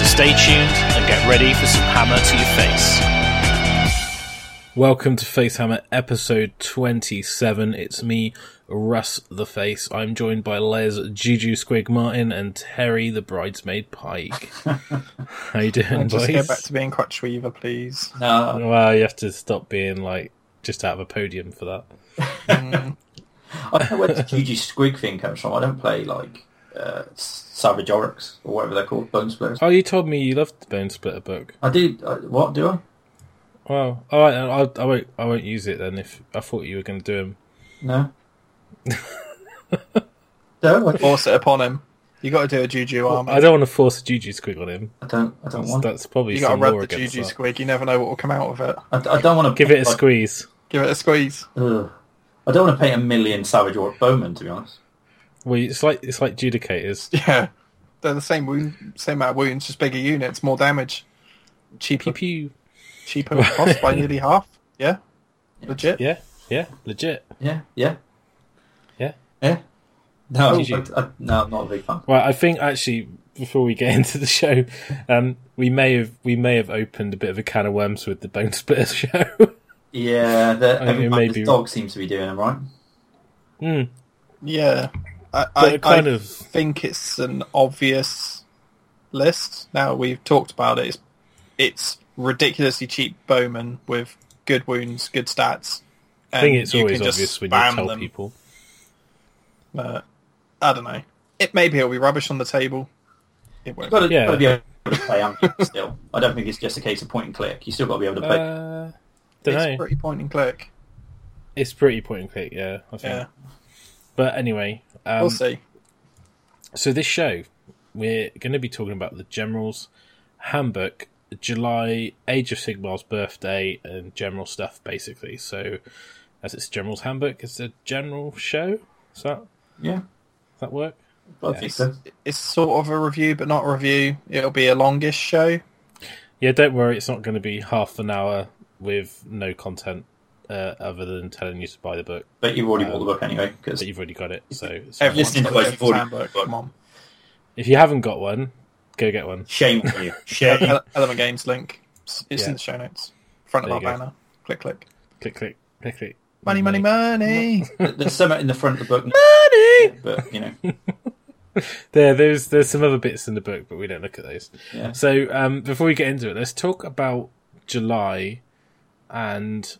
So stay tuned and get ready for some hammer to your face. Welcome to Facehammer episode 27. It's me, Russ the Face. I'm joined by Les Juju Squig Martin and Terry the Bridesmaid Pike. How you doing, Just boys? get back to being Crutch Weaver, please. No, Well, you have to stop being like just out of a podium for that. Mm. I don't know where the GG Squig thing comes from. I don't play like uh, Savage Orruks or whatever they're called, Bone Splitters. Oh, you told me you loved the Bone Splitter book. I did. I, what do I? Well, all right, I'll, I won't. I won't use it then. If I thought you were going to do them. No. no, I, Force it upon him. You got to do a Juju arm. I don't want to force a Juju Squig on him. I don't. I don't That's, want. that's probably You got to some rub the Juju that. squig. You never know what will come out of it. I, I don't want to Give it a like, squeeze. Give it a squeeze. Ugh. I don't want to paint a million Savage Orruks bowmen, to be honest. Well, it's like it's like judicators. Yeah, they're the same wound, same amount of wounds, just bigger units, more damage, cheaper, Pew pew. cheaper cost by nearly half. Yeah, legit. Yeah, yeah, legit. Yeah. Yeah. Yeah. Yeah. No, I, I, no, I'm not a big fan. Well, I think actually before we get into the show, um, we may have we may have opened a bit of a can of worms with the Bone Splitter show. Yeah, the, I mean, everybody's maybe- dog seems to be doing them right. Hmm. Yeah, I, I, kind I of- think it's an obvious list. Now we've talked about it. It's, it's ridiculously cheap Bowman with good wounds, good stats. I think it's always obvious when you tell them. people. But I don't know. It maybe it'll be rubbish on the table. It won't. You've got to, Yeah. got to be able to play Amp still. I don't think it's just a case of point and click. You still got to be able to play. Uh, it's know. pretty point and click. It's pretty point and click, yeah. I think. Yeah, But anyway, um, we'll see. so this show we're going to be talking about the General's Handbook, July Age of Sigmar's birthday, and general stuff basically. So, as it's General's Handbook, it's a general show. Does that yeah, does that work? I think so. It's sort of a review, but not a review. It'll be a longish show. Yeah, don't worry. It's not going to be half an hour with no content uh, other than telling you to buy the book. But you've already bought the book anyway. Because But you've already got it. So it's Everyone's Listening to got us, their you've already- handbook. Come on. if you haven't got one, go get one. shame on you. Shame. Element Games link. It's it's Yeah. in the show notes. Front There of our go. banner. Click, click. Click, click, click, click. Money, money, money. There's some in the front of the book, money. but you know, There, there's there's some other bits in the book, but we don't look at those. yeah. So um, before we get into it, let's talk about July and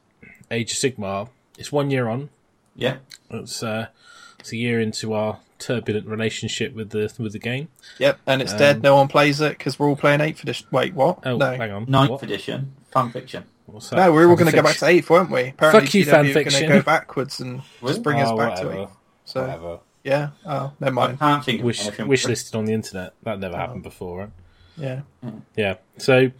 Age of Sigmar. It's one year on. Yeah. It's uh, it's a year into our turbulent relationship with the with the game. Yep, and it's Um, dead. No one plays it because we're all playing 8th edition. Wait, what? Oh, no. hang on. Ninth What? edition fan fiction. What's? No, we were all going to go back to 8th, weren't we? Apparently, Fuck you, GW are going to go backwards and just bring us Oh, back to whatever. 8th. So, Whatever. yeah. Oh, never I mind. can't think Wish anything. wish listed on the internet. That never happened before, right? Yeah. Yeah. So,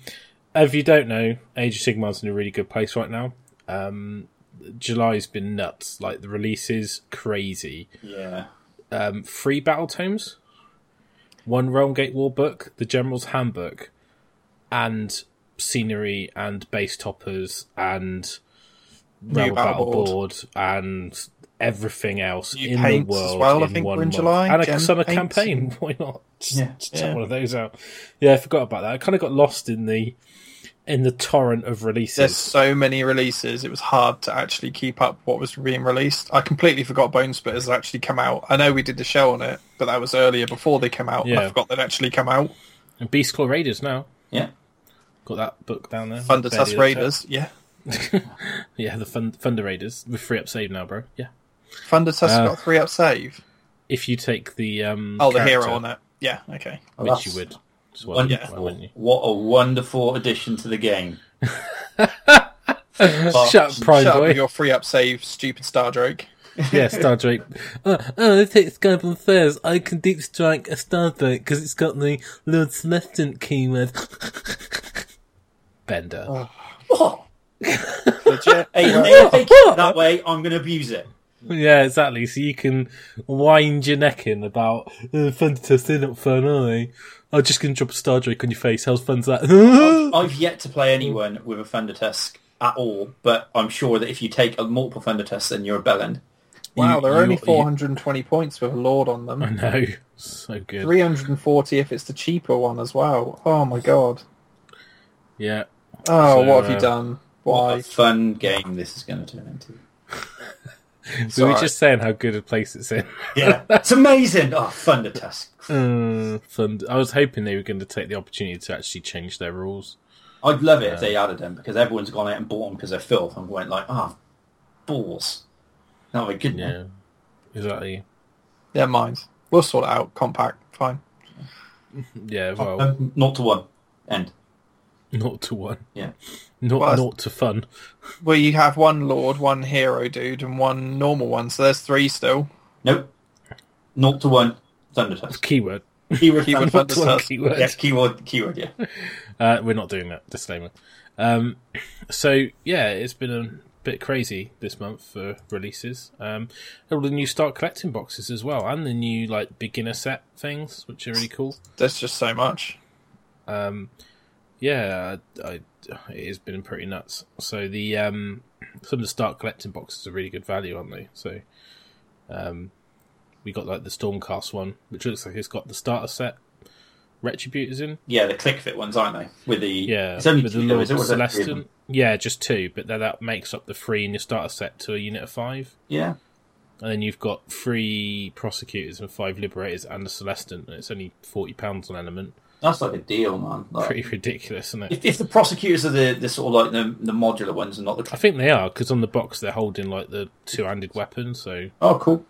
if you don't know, Age of Sigmar's in a really good place right now. Um, July's been nuts. Like the releases, crazy. Yeah. Um, three battle tomes, one Realm Gate War book, the General's Handbook, and scenery and base toppers and Realm battle Battle board. board and everything else New in the world. well, I in think one in month. July, and a gem summer paints campaign. Why not? Just, Yeah. just check Yeah. one of those out. Yeah, I forgot about that. I kind of got lost in the in the torrent of releases. There's so many releases, it was hard to actually keep up what was being released. I completely forgot Bone Splitters had actually come out. I know we did the show on it, but that was earlier before they came out. Yeah. I forgot they'd actually come out. And Beast Claw Raiders now. Yeah. Got that book down there. Thunder Tusk looked at. Raiders, yeah. Yeah, the Thund- Thunder Raiders with free up save now, bro. Yeah. Thunder Tusk Uh, got three up save. If you take the um Oh, the character, hero on it. Yeah, okay. Well, which that's you would. As well, Wonderful. why wouldn't you? What a wonderful addition to the game. Shut up, Prime Shut Boy. with your free up save, stupid Star Drake. yeah, Star Drake. Uh, uh, oh, oh, it takes Skype Fairs. I can deep strike a Star Drake because it's got the Lord Celestant keyword. Bender. Oh. What? Legit. Hey, if they keep it that way, I'm going to abuse it. Yeah, exactly. So you can wind your neck in about uh, fun test. They're not fun, are they? I'm just going to drop a star drake on your face. How's fun's that? I've yet to play anyone with a Thunder Tusk at all, but I'm sure that if you take a multiple Thunder Tusks, then you're a bellend. Wow, You- they're you- only you- 420 points with a Lord on them. I know. So good. 340 if it's the cheaper one as well. Oh my god. Yeah. Oh, So, what have uh, you done? What Why? a fun game this is going to turn into. We were just saying how good a place it's in. Yeah, it's amazing. Oh, Thunder Tusk. Uh, fun. I was hoping they were going to take the opportunity to actually change their rules. I'd love it if they added them because everyone's gone out and bought them because they're filth and went like, ah, balls. That would be good. Yeah. Exactly. Yeah, mine. We'll sort it out. Compact. Fine. Yeah. Well, Um, not to one. End. Not to one. Yeah. Not Well, naught to fun. Well, you have one Lord, one Hero dude, and one normal one, so there's three still. Nope. Not to one. Thunder Tusk. Keyword. Keyword. Keyword Thunder- Thunder Tusk. keyword. Yes, keyword. Keyword. Yeah. Uh, we're not doing that. Disclaimer. Um, so yeah, it's been a bit crazy this month for releases. Um, all the new start collecting boxes as well, and the new like beginner set things, which are really cool. There's just so much. Um, yeah, I, I, it has been pretty nuts. So the um, some of the start collecting boxes are really good value, aren't they? So um, we got like the Stormcast one, which looks like it's got the starter set retributors in. Yeah, the click fit ones, aren't they? With the Yeah, it's only with two, the Lord is is there three of Celestant. Yeah, just two, but then that makes up the three in your starter set to a unit of five. Yeah. And then you've got three prosecutors and five liberators and a Celestant, and it's only forty pounds on element. That's like a deal, man. Like, Pretty ridiculous, isn't it? if, if the prosecutors are the, the sort of like the, the modular ones and not the I think they are because on the box they're holding like the two-handed weapon, so oh cool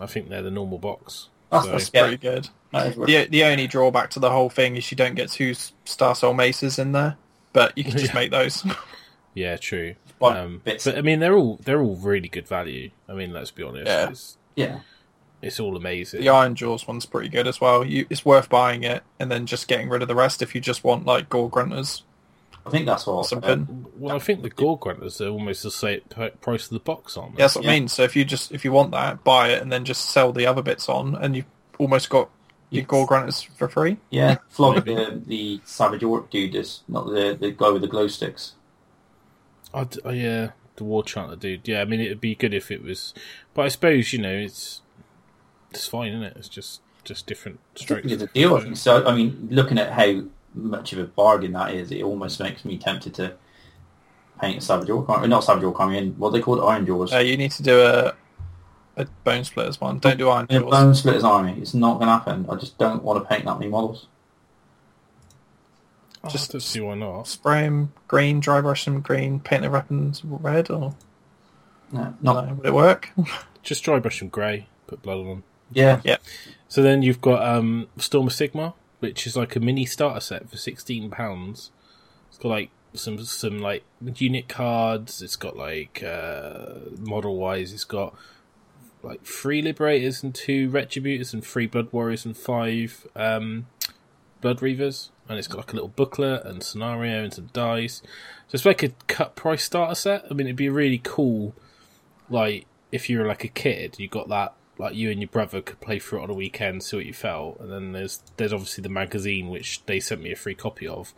I think they're the normal box. That's- So- that's- Pretty Yeah. good. That is The the only drawback to the whole thing is you don't get two Star Soul Maces in there, but you can just Yeah. make those. yeah, true. Um, but I mean, they're all they're all really good value. I mean, let's be honest. Yeah. It's, yeah it's all amazing. the Iron Jaws one's pretty good as well. You, it's worth buying it and then just getting rid of the rest if you just want like Gore Grunters I think that's what or uh. Well, I think the Gore Grunters are almost the same price of the box, aren't they? Yeah, that's what Yeah. I mean. So if you just if you want that, buy it and then just sell the other bits on, and you've almost got your Yes. Gore Grunters for free. yeah flog the the Savage Orc dude is not the the guy with the glow sticks I'd, oh, yeah, the War Chanter dude. Yeah, I mean, it'd be good if it was, but I suppose you know it's it's fine, isn't it? It's just just different strokes. think it's a deal I think so I mean looking at how much of a bargain that is it almost makes me tempted to paint a Savage Orc army not Savage Orc army and what they call it Iron Jaws Uh, you need to do a a Bone Splitters one. Don't do Iron Yeah, Jaws. Bone Splitter's army it's not going to happen I just don't want to paint that many models Oh, Just- to see why not. Spray them green, dry brush them green, paint their weapons red, or no, no, not would it work? Just dry brush them grey, put blood on them. Yeah Yeah. So then you've got um, Storm of Sigmar, which is like a mini starter set for sixteen pounds. It's got like some some like unit cards. It's got like uh, model wise. It's got like three liberators and two retributors and three blood warriors and five um, blood reavers. And it's got like a little booklet and scenario and some dice. So it's like a cut price starter set. I mean, it'd be really cool. Like if you were like a kid, you got that like you and your brother could play through it on a weekend, see what you felt, and then there's there's obviously the magazine which they sent me a free copy of,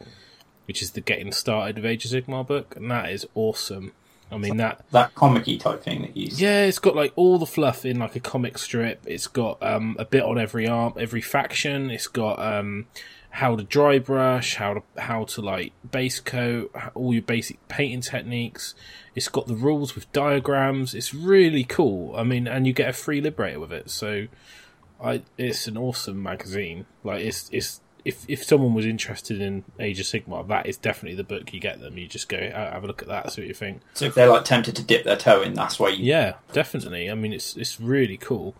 which is the Getting Started with Age of Sigmar book, and that is awesome. I mean that that comic-y type thing that you yeah, it's got like all the fluff in like a comic strip. It's got um, a bit on every arm, every faction. It's got um, how to dry brush, how to how to like base coat, all your basic painting techniques. It's got the rules with diagrams. It's really cool. I mean, and you get a free liberator with it. So, I it's an awesome magazine. Like it's it's if if someone was interested in Age of Sigmar, that is definitely the book you get them. You just go "Oh, have a look at that, see what you think. so if they're like tempted to dip their toe in that's why you Yeah, definitely. I mean, it's it's really cool.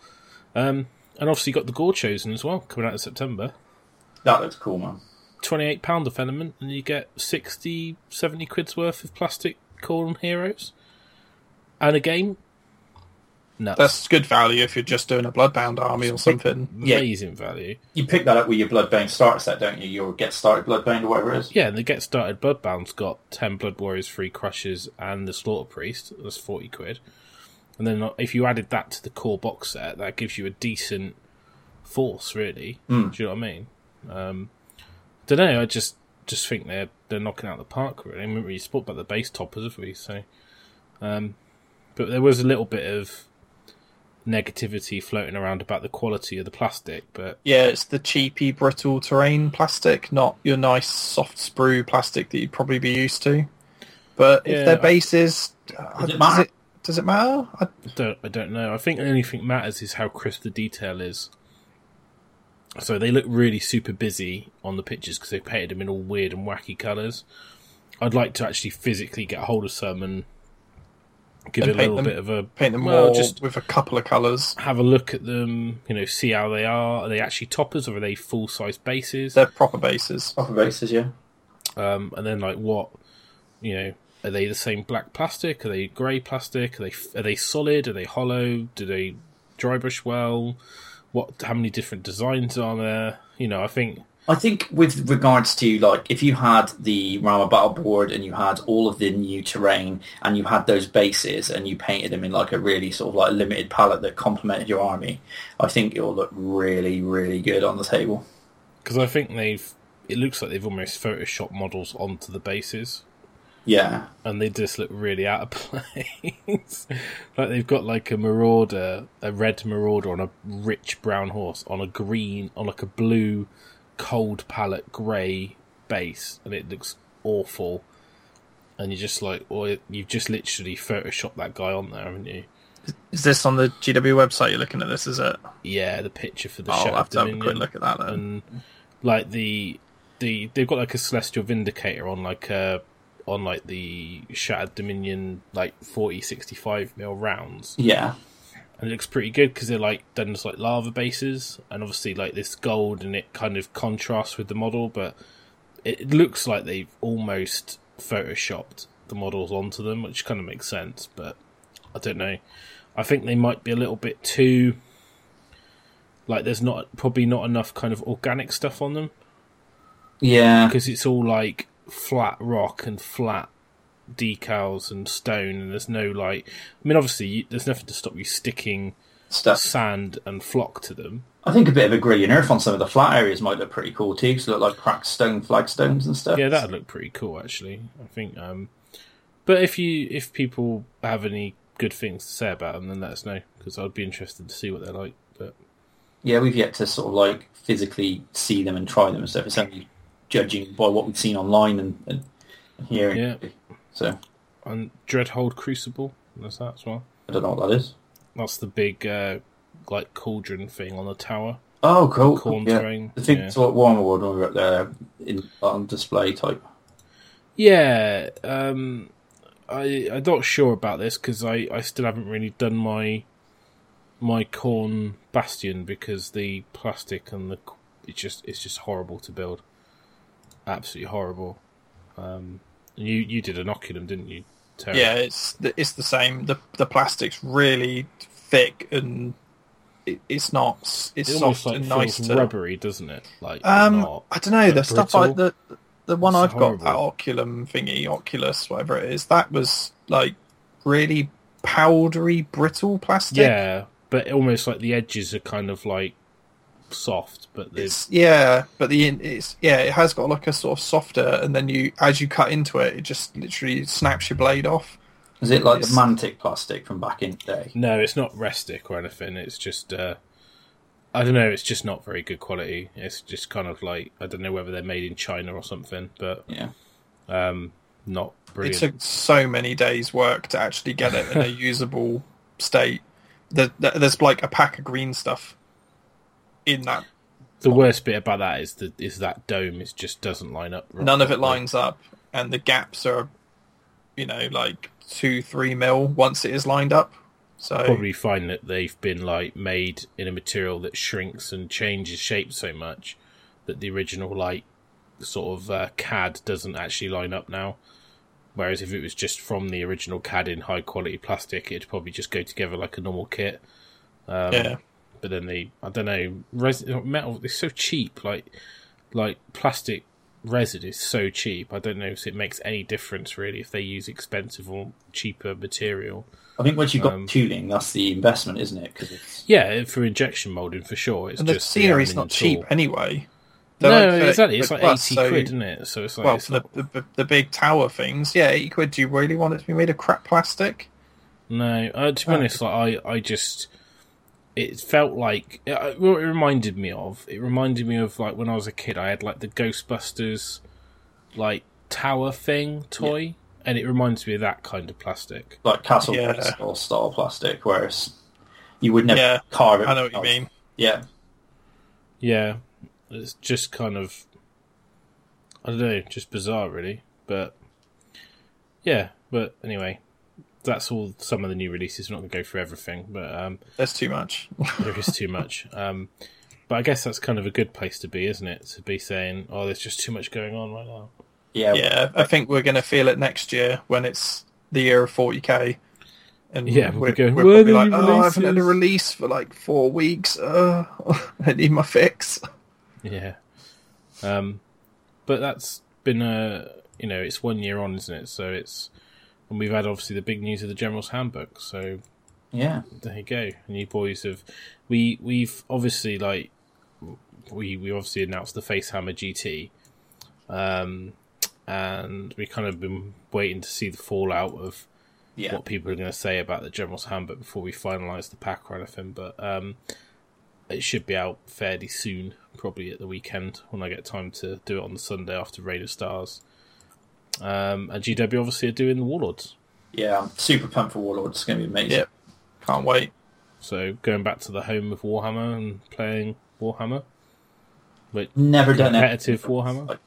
Um, and obviously, got the Gore Chosen as well coming out in September. That looks cool man Twenty-eight pound of element, and you get 60, 70 quid's worth of plastic Khorne heroes, and a game. nuts. That's good value if you're just doing a Bloodbound army or something. Yeah. amazing value. You pick that up with your Bloodbound starter set, don't you? Your Get Started Bloodbound or whatever it is. Yeah, and the Get Started Bloodbound's got 10 Blood Warriors, 3 Crushers, and the Slaughter Priest. That's 40 quid. And then uh, if you added that to the core box set, that gives you a decent force, really. Mm. Do you know what I mean? Um, don't know, I just just think they're they're knocking out the park, really. I haven't really spoke about the base toppers, have we? So, um, But there was a little bit of negativity floating around about the quality of the plastic, but Yeah, it's the cheapy, brittle terrain plastic, not your nice soft sprue plastic that you'd probably be used to. But if Yeah, their I- base is, uh, Does it does matter? it does it matter? I, I don't I don't know. I think the only thing matters is how crisp the detail is. So they look really super busy on the pictures because they painted them in all weird and wacky colours. I'd like to actually physically get a hold of some and give And it a paint little them- bit of a paint them well, more just with a couple of colours. have a look at them. You know, see how they are. Are they actually toppers or are they full size bases? They're proper bases. Proper bases, yeah. Um, and then like what, you know, are they the same black plastic? Are they grey plastic? Are they are they solid? Are they hollow? Do they dry brush well? What? How many different designs are there? You know, I think I think with regards to like if you had the Realm of battle board and you had all of the new terrain and you had those bases and you painted them in like a really sort of like limited palette that complemented your army, I think it will look really really good on the table. because I think they've. It looks like they've almost photoshopped models onto the bases, Yeah, and they just look really out of place. like they've got like a marauder, a red marauder on a rich brown horse on a green, on like a blue, cold palette grey base, and it looks awful. And you're just like, or you've just literally photoshopped that guy on there, haven't you? Is this on the GW website? You're looking at this, is it? Yeah, the picture for the oh, I'll have to have a quick look at that then. and like the the they've got like a celestial vindicator on like a on like the shattered dominion like 40 65 mil rounds. Yeah, and it looks pretty good because they're like done as like lava bases. And obviously like this gold and it kind of contrasts with the model but it looks like they've almost photoshopped the models onto them which kind of makes sense but i don't know. I think they might be a little bit too like there's not probably not enough kind of organic stuff on them. Yeah. because it's all like flat rock and flat decals and stone and there's no like i mean obviously you, there's nothing to stop you sticking Stuff. sand and flock to them I think a bit of a gradient earth on some of the flat areas might look pretty cool too, because look like cracked stone flagstones and stuff. yeah that'd look pretty cool actually i think um but if you if people have any good things to say about them then let us know because i'd be interested to see what they're like but yeah, we've yet to sort of like physically see them and try them and stuff. It's only judging by what we've seen online and, and hearing. Yeah. So and dreadhold crucible there's that as well I don't know what that is. that's the big uh like cauldron thing on the tower Oh, cool. Khorne yeah. terrain I think yeah. it's what Warhammer World when we were up there in, on display type. Yeah, um, I I'm not sure about this because I, I still haven't really done my my Khorne bastion because the plastic and the it's just it's just horrible to build, absolutely horrible. Um, and you you did inoculum, didn't you? Terry? Yeah, it's the- it's the same. the The plastic's really thick and it, it's not. It's it soft like and nice to. rubbery, doesn't it? Like Um. I don't know. The stuff like the the one It's I've got, that. Oculum thingy, Oculus, whatever it is, that was like really powdery, brittle plastic. yeah, but almost like the edges are kind of like soft, but there's It's, yeah, but the in- it's yeah, it has got like a sort of softer, and then you as you cut into it, it just literally snaps your blade off. Is it like It's- the Mantic plastic from back in the day? No, it's not restic or anything. It's just, uh, I don't know. It's just not very good quality. It's just kind of like I don't know whether they're made in China or something, but Yeah. um, not It took so many days' work to actually get it in a usable state. There, there- there's like a pack of green stuff in that. the worst bit about that is that is that dome. It just doesn't line up. right None of it lines up, and the gaps are, you know, like two, three mil once it is lined up. So Probably find that they've been like made in a material that shrinks and changes shape so much that the original like sort of uh, CAD doesn't actually line up now. Whereas if it was just from the original CAD in high quality plastic, it'd probably just go together like a normal kit. Um, yeah. But then they, I don't know, res- metal. It's so cheap. Like, like plastic resin is so cheap. I don't know if it makes any difference really if they use expensive or cheaper material. I think once you've got Um, tooling, that's the investment, isn't it? Because it's Yeah, for injection molding for sure. It's And the just scenery's aluminium not cheap tool. anyway. No, They're like 30 exactly. It's quid like plus, eighty so- quid, isn't it? So it's like Well, it's for not- the, the the big tower things, yeah, eighty quid. Do you really want it to be made of crap plastic? No, uh, to be Oh. honest, like I, I just, it felt like uh, uh, it, it reminded me of. It reminded me of like when I was a kid. I had like the Ghostbusters, like tower thing toy, and it reminds me of that kind of plastic. like castle Yeah. or style plastic, whereas you would never Yeah, carve it. I know what you mean. Yeah, Yeah, it's just kind of, I don't know, just bizarre, really. But yeah, but anyway, that's all. Some of the new releases. We're not going to go through everything, but um, There's too much. there is too much. Um, but I guess that's kind of a good place to be, isn't it? To be saying, "Oh, there's just too much going on right now." yeah, yeah, I think we're going to feel it next year when it's the year of 40k. And Yeah, we'll we're, be going, we're "Where probably are the like, oh, I haven't had a release for like four weeks. Uh, I need my fix. Yeah. Um, but that's been a you know it's one year on, isn't it? So it's and we've had obviously the big news of the General's Handbook. So yeah. there you go. And you boys have we we've obviously like we we obviously announced the Facehammer GT, um, and we kind of been waiting to see the fallout of Yeah. what people are going to say about the General's Handbook before we finalise the pack or anything. But um, it should be out fairly soon, probably at the weekend when I get time to do it on the Sunday after Raid of Stars. Um, and GW obviously are doing the Warlords. Yeah, I'm super pumped for Warlords. It's going to be amazing. Yep. Can't wait. So going back to the home of Warhammer and playing Warhammer, but Never done it. competitive Warhammer.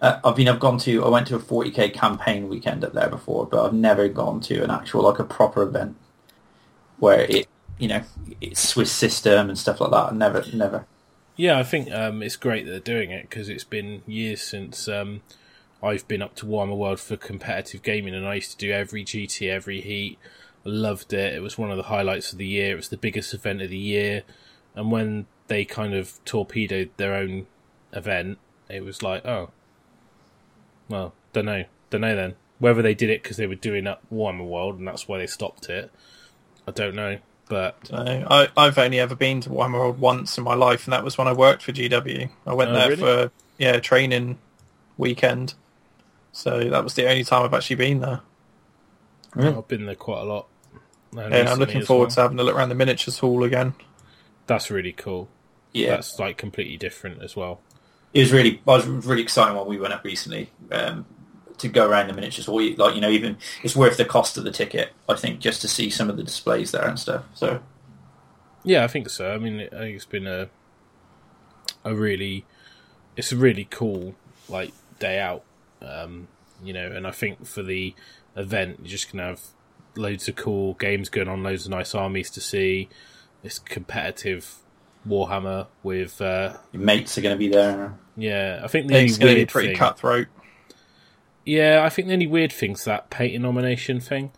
Uh, I mean, I've gone to. I went to a 40k campaign weekend up there before, but I've never gone to an actual like a proper event where it, you know, it's Swiss system and stuff like that. Never, never. Yeah, I think um, it's great that they're doing it because it's been years since um, I've been up to Warhammer World for competitive gaming, and I used to do every GT, every heat. I loved it. It was one of the highlights of the year. It was the biggest event of the year, and when they kind of torpedoed their own event, it was like, oh, well, don't know, don't know then whether they did it because they were doing up Warhammer World and that's why they stopped it. I don't know, but I, I've only ever been to Warhammer World once in my life, and that was when I worked for GW. I went Oh, there really? for yeah training weekend, so that was the only time I've actually been there. I've been there quite a lot. And I'm looking forward well. to having a look around the miniatures hall again. That's really cool. Yeah, That's like completely different as well. it was really. I was really excited when we went up recently um, to go around the miniatures. Or like you know, even it's worth the cost of the ticket. I think just to see some of the displays there and stuff. So Yeah, I think so. I mean, I think it's been a a really it's a really cool like day out. Um, you know, and I think for the event, you're just gonna have loads of cool games going on, loads of nice armies to see. It's competitive Warhammer with uh, your mates are going to be there. yeah. I think the only It's going to be weird pretty thing, cutthroat. yeah, I think the only weird thing's that painting nomination thing.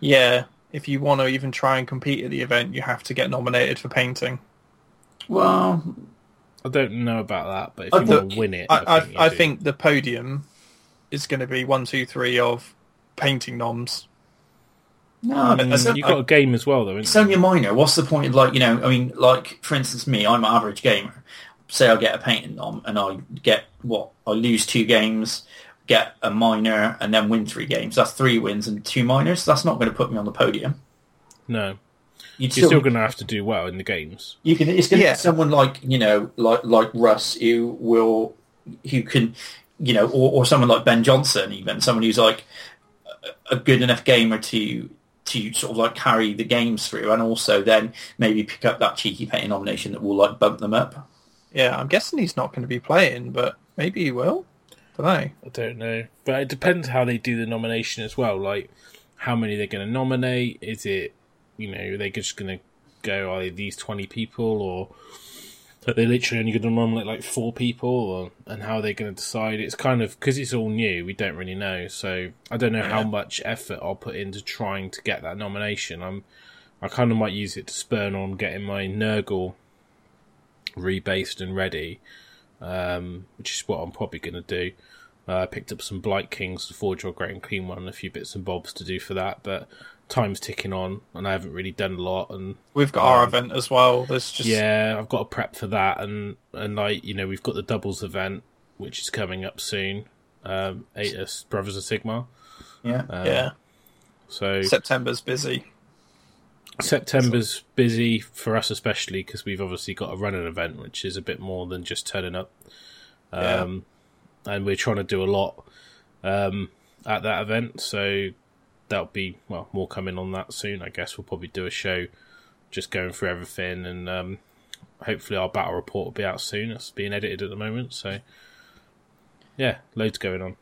Yeah, if you want to even try and compete at the event, you have to get nominated for painting. Well, I don't know about that, but if I you thought- want to win it, I, I, I, think, I think the podium is going to be one, two, three of painting noms. no, um, I mean, you've got a game as well, though. It's only a minor. What's the point of like you know? I mean, like for instance, me, I'm an average gamer. Say I get a painting nom and I get what I lose two games, get a minor, and then win three games. That's three wins and two minors. That's not going to put me on the podium. No, You'd you're still, still going to have to do well in the games. you can. It's going to Yeah. be someone like you know, like like Russ, who will, who can, you know, or, or someone like Ben Johnson, even someone who's like a a good enough gamer to to sort of like carry the games through, and also then maybe pick up that cheeky painting nomination that will like bump them up. Yeah, I'm guessing he's not going to be playing, but maybe he will. Don't know. I don't know, but it depends how they do the nomination as well. Like how many they're going to nominate. Is it you know are they just going to go are these twenty people or that they're literally only going to nominate like four people, or, and how are they're going to decide. It's kind of because it's all new, we don't really know. So I don't know how much effort I'll put into trying to get that nomination. I'm, I kind of might use it to spurn on getting my Nurgle rebased and ready, um, which is what I'm probably going to do. Uh, I picked up some Blight Kings to forge your Great Unclean one, a few bits and bobs to do for that, but time's ticking on, and I haven't really done a lot. And We've got our event as well. There's just yeah, I've got to prep for that, and and like you know, we've got the doubles event which is coming up soon. Um, Atus Brothers of Sigmar. Yeah. Uh, yeah. So September's busy. September's busy for us, especially because we've obviously got a running event, which is a bit more than just turning up. Yeah. Um, and we're trying to do a lot um, at that event, so that'll be well more coming on that soon. I guess we'll probably do a show just going through everything, and um, hopefully our battle report will be out soon. It's being edited at the moment, so yeah, loads going on.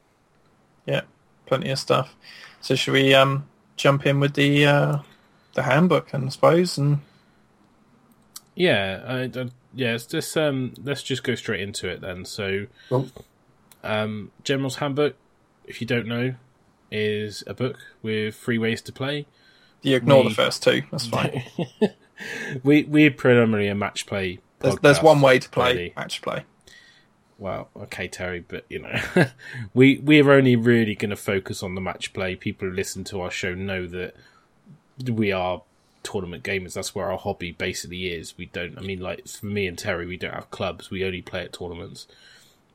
Yeah, plenty of stuff. So should we um jump in with the uh the handbook, I suppose, and Yeah, I, I, yeah. It's just um, let's just go straight into it then. So, Cool. um, General's Handbook, if you don't know, is a book with three ways to play. you ignore We- the first two. That's fine. we we're predominantly a match play. There's, there's one way to play really. match play. Well, okay, Terry, but you know, we we're only really going to focus on the match play. People who listen to our show know that we are tournament gamers. That's where our hobby basically is. We don't. I mean, like for me and Terry, we don't have clubs. We only play at tournaments.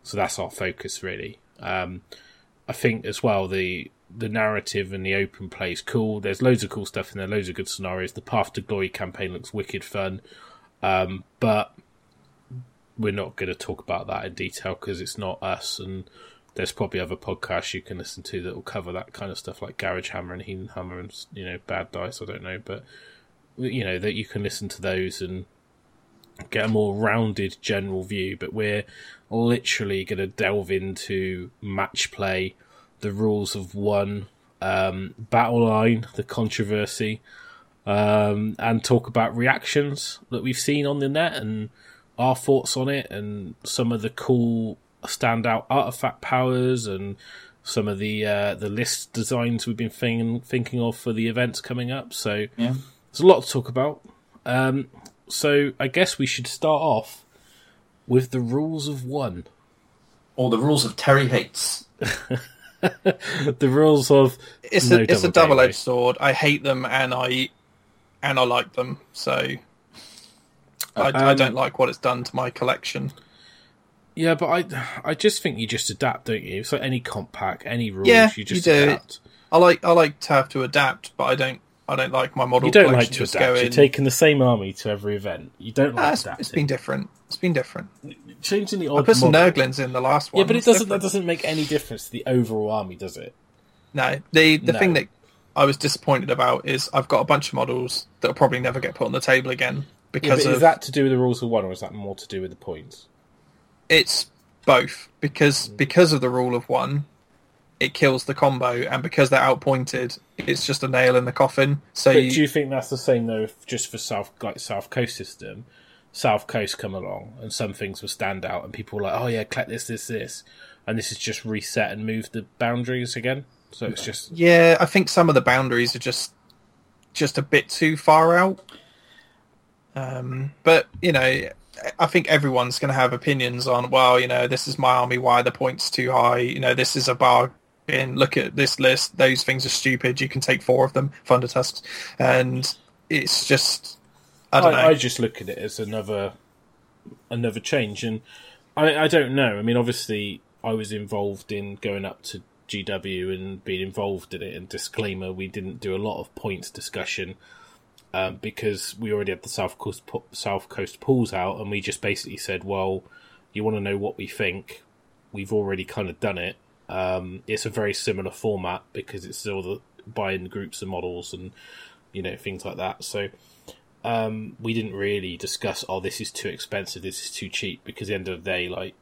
So that's our focus, really. Um, I think as well the the narrative and the open play is cool. There's loads of cool stuff in there, loads of good scenarios. The Path to Glory campaign looks wicked fun, um, but we're not going to talk about that in detail because it's not us. And there's probably other podcasts you can listen to that will cover that kind of stuff, like Garage Hammer and Heelanhammer and you know Bad Dice. I don't know, but you know that you can listen to those and get a more rounded general view. But we're literally going to delve into match play, the rules of one, um, battle line, the controversy, um, and talk about reactions that we've seen on the net and our thoughts on it, and some of the cool standout artifact powers and some of the uh, the list designs we've been thinking thinking of for the events coming up. So Yeah. there's a lot to talk about. Um, so I guess we should start off with the rules of one. Or the rules of Terry hates. the rules of It's no a it's a double edged sword. I hate them and I and I like them. So I, I Um, don't like what it's done to my collection. Yeah, but I I just think you just adapt, don't you? So like any comp pack, any rules, Yeah, you just you do. adapt. I like I like to have to adapt, but I don't I don't like my model. You don't like to adapt. You're taking the same army to every event. You don't "Ah, like it's, it's been different. It's been different. Changing the I put some model- Nurglings in the last one. Yeah, but it doesn't. That doesn't make any difference to the overall army, does it? No, the the No. thing that I was disappointed about is I've got a bunch of models that will probably never get put on the table again Yeah, because but of is that to do with the rules of one, or is that more to do with the points? it's both because mm. because of the rule of one, it kills the combo, and because they're outpointed, it's just a nail in the coffin. So But you, do you think that's the same though? If just for South like South Coast system, South Coast come along and some things will stand out, and people are like, oh yeah, collect this, this, this, and this is just reset and move the boundaries again. So it's just yeah, I think some of the boundaries are just just a bit too far out. Um, but you know, I think everyone's going to have opinions on. Well, you know, this is my army. Why the points too high? You know, this is a bargain. Look at this list. Those things are stupid. You can take four of them, Thunder Tusks, and it's just. I I, don't know. I just look at it as another another change, and I I don't know. I mean, obviously, I was involved in going up to GW and being involved in it. And disclaimer: we didn't do a lot of points discussion um, because we already had the South Coast South Coast pools out, and we just basically said, "Well, you want to know what we think? We've already kind of done it. Um, it's a very similar format because it's still the buying groups and models and you know things like that. So." Um, we didn't really discuss, oh, this is too expensive, this is too cheap, because at the end of the day, like,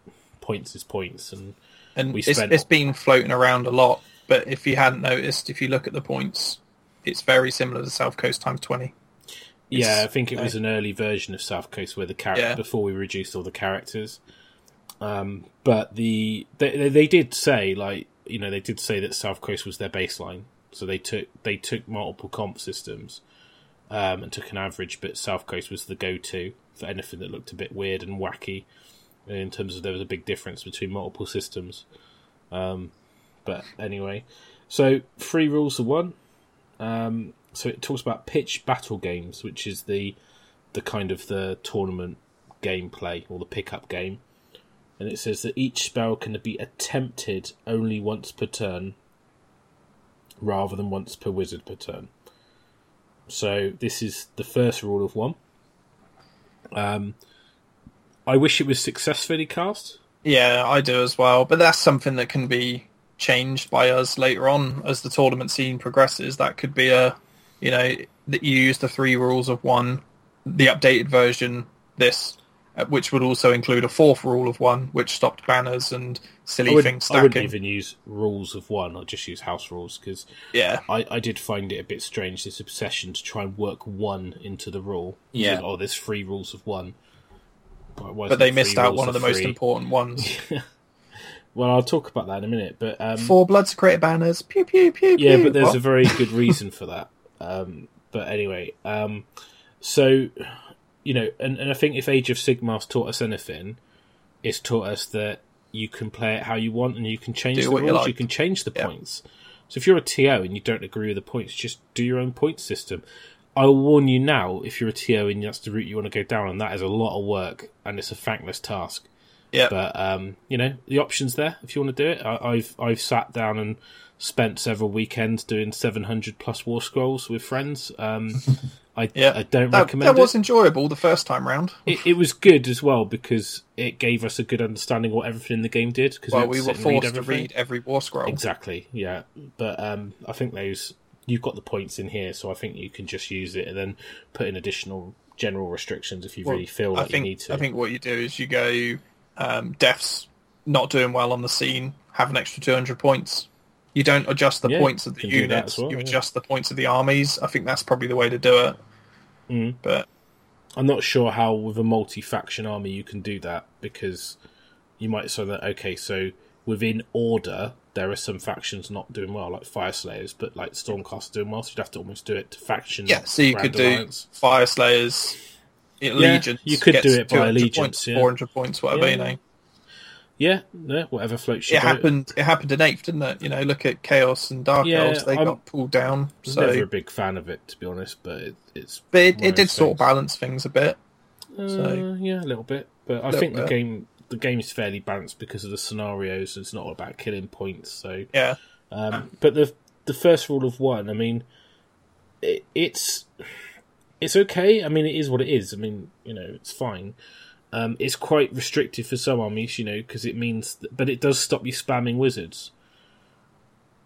points is points, and and we it's, spent- it's been floating around a lot. But if you hadn't noticed, if you look at the points, it's very similar to South Coast times twenty. Yeah, I think it was an early version of South Coast where the character Yeah. before we reduced all the characters. Um, but the they they did say like you know they did say that South Coast was their baseline, so they took they took multiple comp systems um, and took an average, but South Coast was the go to for anything that looked a bit weird and wacky. In terms of there was a big difference between multiple systems. Um, but anyway, so three rules of one. Um, so it talks about pitch battle games, which is the the kind of the tournament gameplay or the pickup game. And it says that each spell can be attempted only once per turn, rather than once per wizard per turn. So this is the first rule of one. Um, I wish it was successfully cast. Yeah, I do as well. But that's something that can be changed by us later on as the tournament scene progresses. That could be a, you know, that you use the three rules of one, the updated version, this, which would also include a fourth rule of one, which stopped banners and I silly wouldn't, things I wouldn't even use rules of one. I'd just use house rules because Yeah, I, I did find it a bit strange this obsession to try and work one into the rule. Yeah. Like, oh, there's three rules of one. But they missed out one of the most important ones. Well, I'll talk about that in a minute. But um, Four Bloods create banners. Pew pew pew. Pew. Yeah, pew. but there's What? a very good reason for that. Um, but anyway, um, so you know, and, and I think if Age of Sigmar's taught us anything, it's taught us that you can play it how you want and you can change Do the what you rules. like. You can change the Yeah. points. So if you're a TO and you don't agree with the points, just do your own point system. I'll warn you now, if you're a TO and that's the route you want to go down, and that is a lot of work and it's a thankless task. Yeah. But um, you know, the options there if you want to do it. I, I've I've sat down and spent several weekends doing 700 plus war scrolls with friends. Um, I Yeah. I don't that, recommend that it. was enjoyable the first time round. it. It was good as well because it gave us a good understanding of what everything in the game did. Because Well, we, we were to sit and forced to read every war scroll. Exactly, yeah. But um, I think those you've got the points in here, so I think you can just use it and then put in additional general restrictions if you Well, really feel I think you need to. I think what you do is you go um, deaths not doing well on the scene, have an extra 200 points. You don't adjust the Yeah, points of the you can do that units. well, you yeah. adjust the points of the armies. I think that's probably the way to do it. Mm. But I'm not sure how with a multi-faction army you can do that because you might say that okay, so within order there are some factions not doing well, like Fyreslayers, but like Stormcast doing well, so you'd have to almost do it to faction. yeah, so you could do Alliance. Fyreslayers, Allegiance. you could do it by 200 allegiance, points, yeah. 400 points, whatever, Yeah. you know. Yeah, yeah, whatever floats your It boat. happened. It happened in eighth, didn't it? You know, look at Chaos and Dark Yeah, Elves; they I'm- got pulled down. So, never a big fan of it to be honest, but it, it's but it, it did sort of balance things a bit. Uh, yeah, a little bit, but I think the game the game's fairly balanced because of the scenarios. It's not all about killing points, so Yeah, Um, but the the first rule of one, I mean, it, it's it's okay. I mean, it is what it is. I mean, you know, it's fine. Um, it's quite restrictive for some armies, you know, because it means, that, but it does stop you spamming wizards.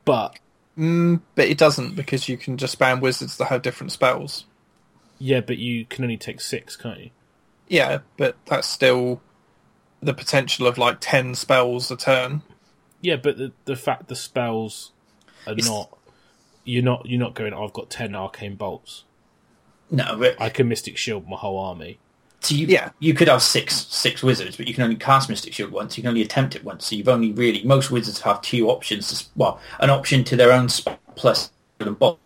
But mm, but it doesn't because you can just spam wizards that have different spells. yeah, but you can only take six, can't you? Yeah, but that's still the potential of like ten spells a turn. Yeah, but the the fact the spells are It's- not, you're not you're not going. I've got ten arcane bolts. No, but I can mystic shield my whole army. so you, Yeah. you could have six six wizards, but you can only cast Mystic Shield once. You can only attempt it once. So you've only really most wizards have two options. To, well, an option to their own sp- plus and bolt.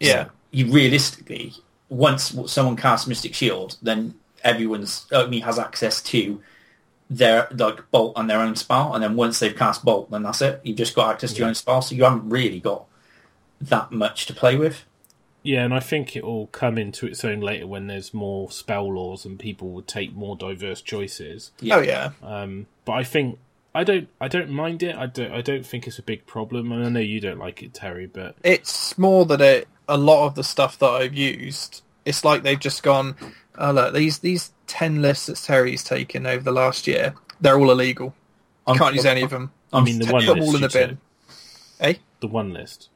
Yeah, You realistically, once someone casts Mystic Shield, then everyone's only has access to their like bolt and their own spell, and then once they've cast bolt, then that's it. You've just got access to your own spell, so you haven't really got that much to play with. Yeah, and I think it will come into its own later when there's more spell lores and people would take more diverse choices. Yeah. Oh yeah, Um, but I think I don't I don't mind it. I don't I don't think it's a big problem. And I know you don't like it, Terry, but it's more that it. A lot of the stuff that I've used, it's like they've just gone. Oh look, these these ten lists that Terry's taken over the last year, they're all illegal. You I'm- can't use any of them. I mean the Put one them list all in the bin. took, Eh? the one list.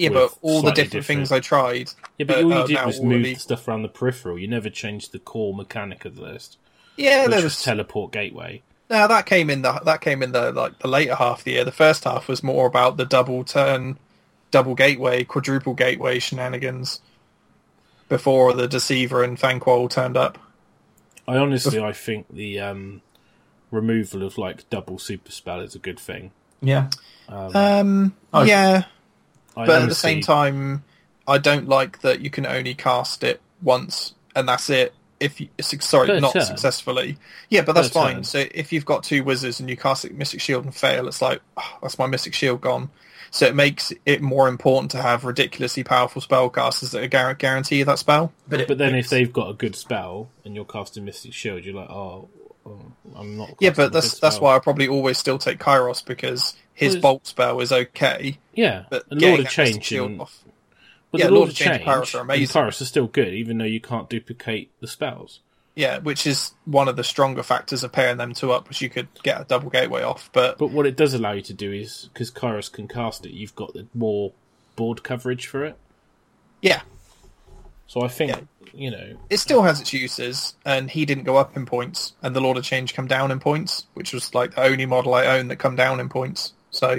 Yeah, but all the different, different- things I tried. Yeah, but Uh, all you uh, did was move the stuff around the peripheral. You never changed the core mechanic of the list, Yeah, which there was was. teleport gateway. Now that came in the that came in the like the later half of the year. The first half was more about the double turn, double gateway, quadruple gateway shenanigans. before the Deceiver and Thanquol turned up. I honestly, I think the um, removal of like double super spell is a good thing. Yeah. Um, Oh, yeah, I but at the same time, I don't like that you can only cast it once and that's it. If you, sorry, Per not turn. successfully. Yeah, but that's Per fine. turn. So if you've got two wizards and you cast it Mystic Shield and fail, it's like oh, that's my Mystic Shield gone. So it makes it more important to have ridiculously powerful spellcasters that are guar- guarantee that spell. But, it, But then if they've got a good spell and you're casting Mystic Shield, you're like, oh, oh, I'm not. Yeah, but that's that's why I probably always still take Kairos because his Well, bolt spell is okay, Yeah, but and Lord of Change and off. But Yeah, the Lord Lord of Change Change, are amazing. Kairos are still good, even though you can't duplicate the spells. Yeah, which is one of the stronger factors of pairing them two up, which you could get a double gateway off. But But what it does allow you to do is because Kairos can cast it, you've got the more board coverage for it. yeah, So I think Yeah. you know, it still has its uses, and he didn't go up in points, and the Lord of Change come down in points, which was like the only model I own that come down in points. So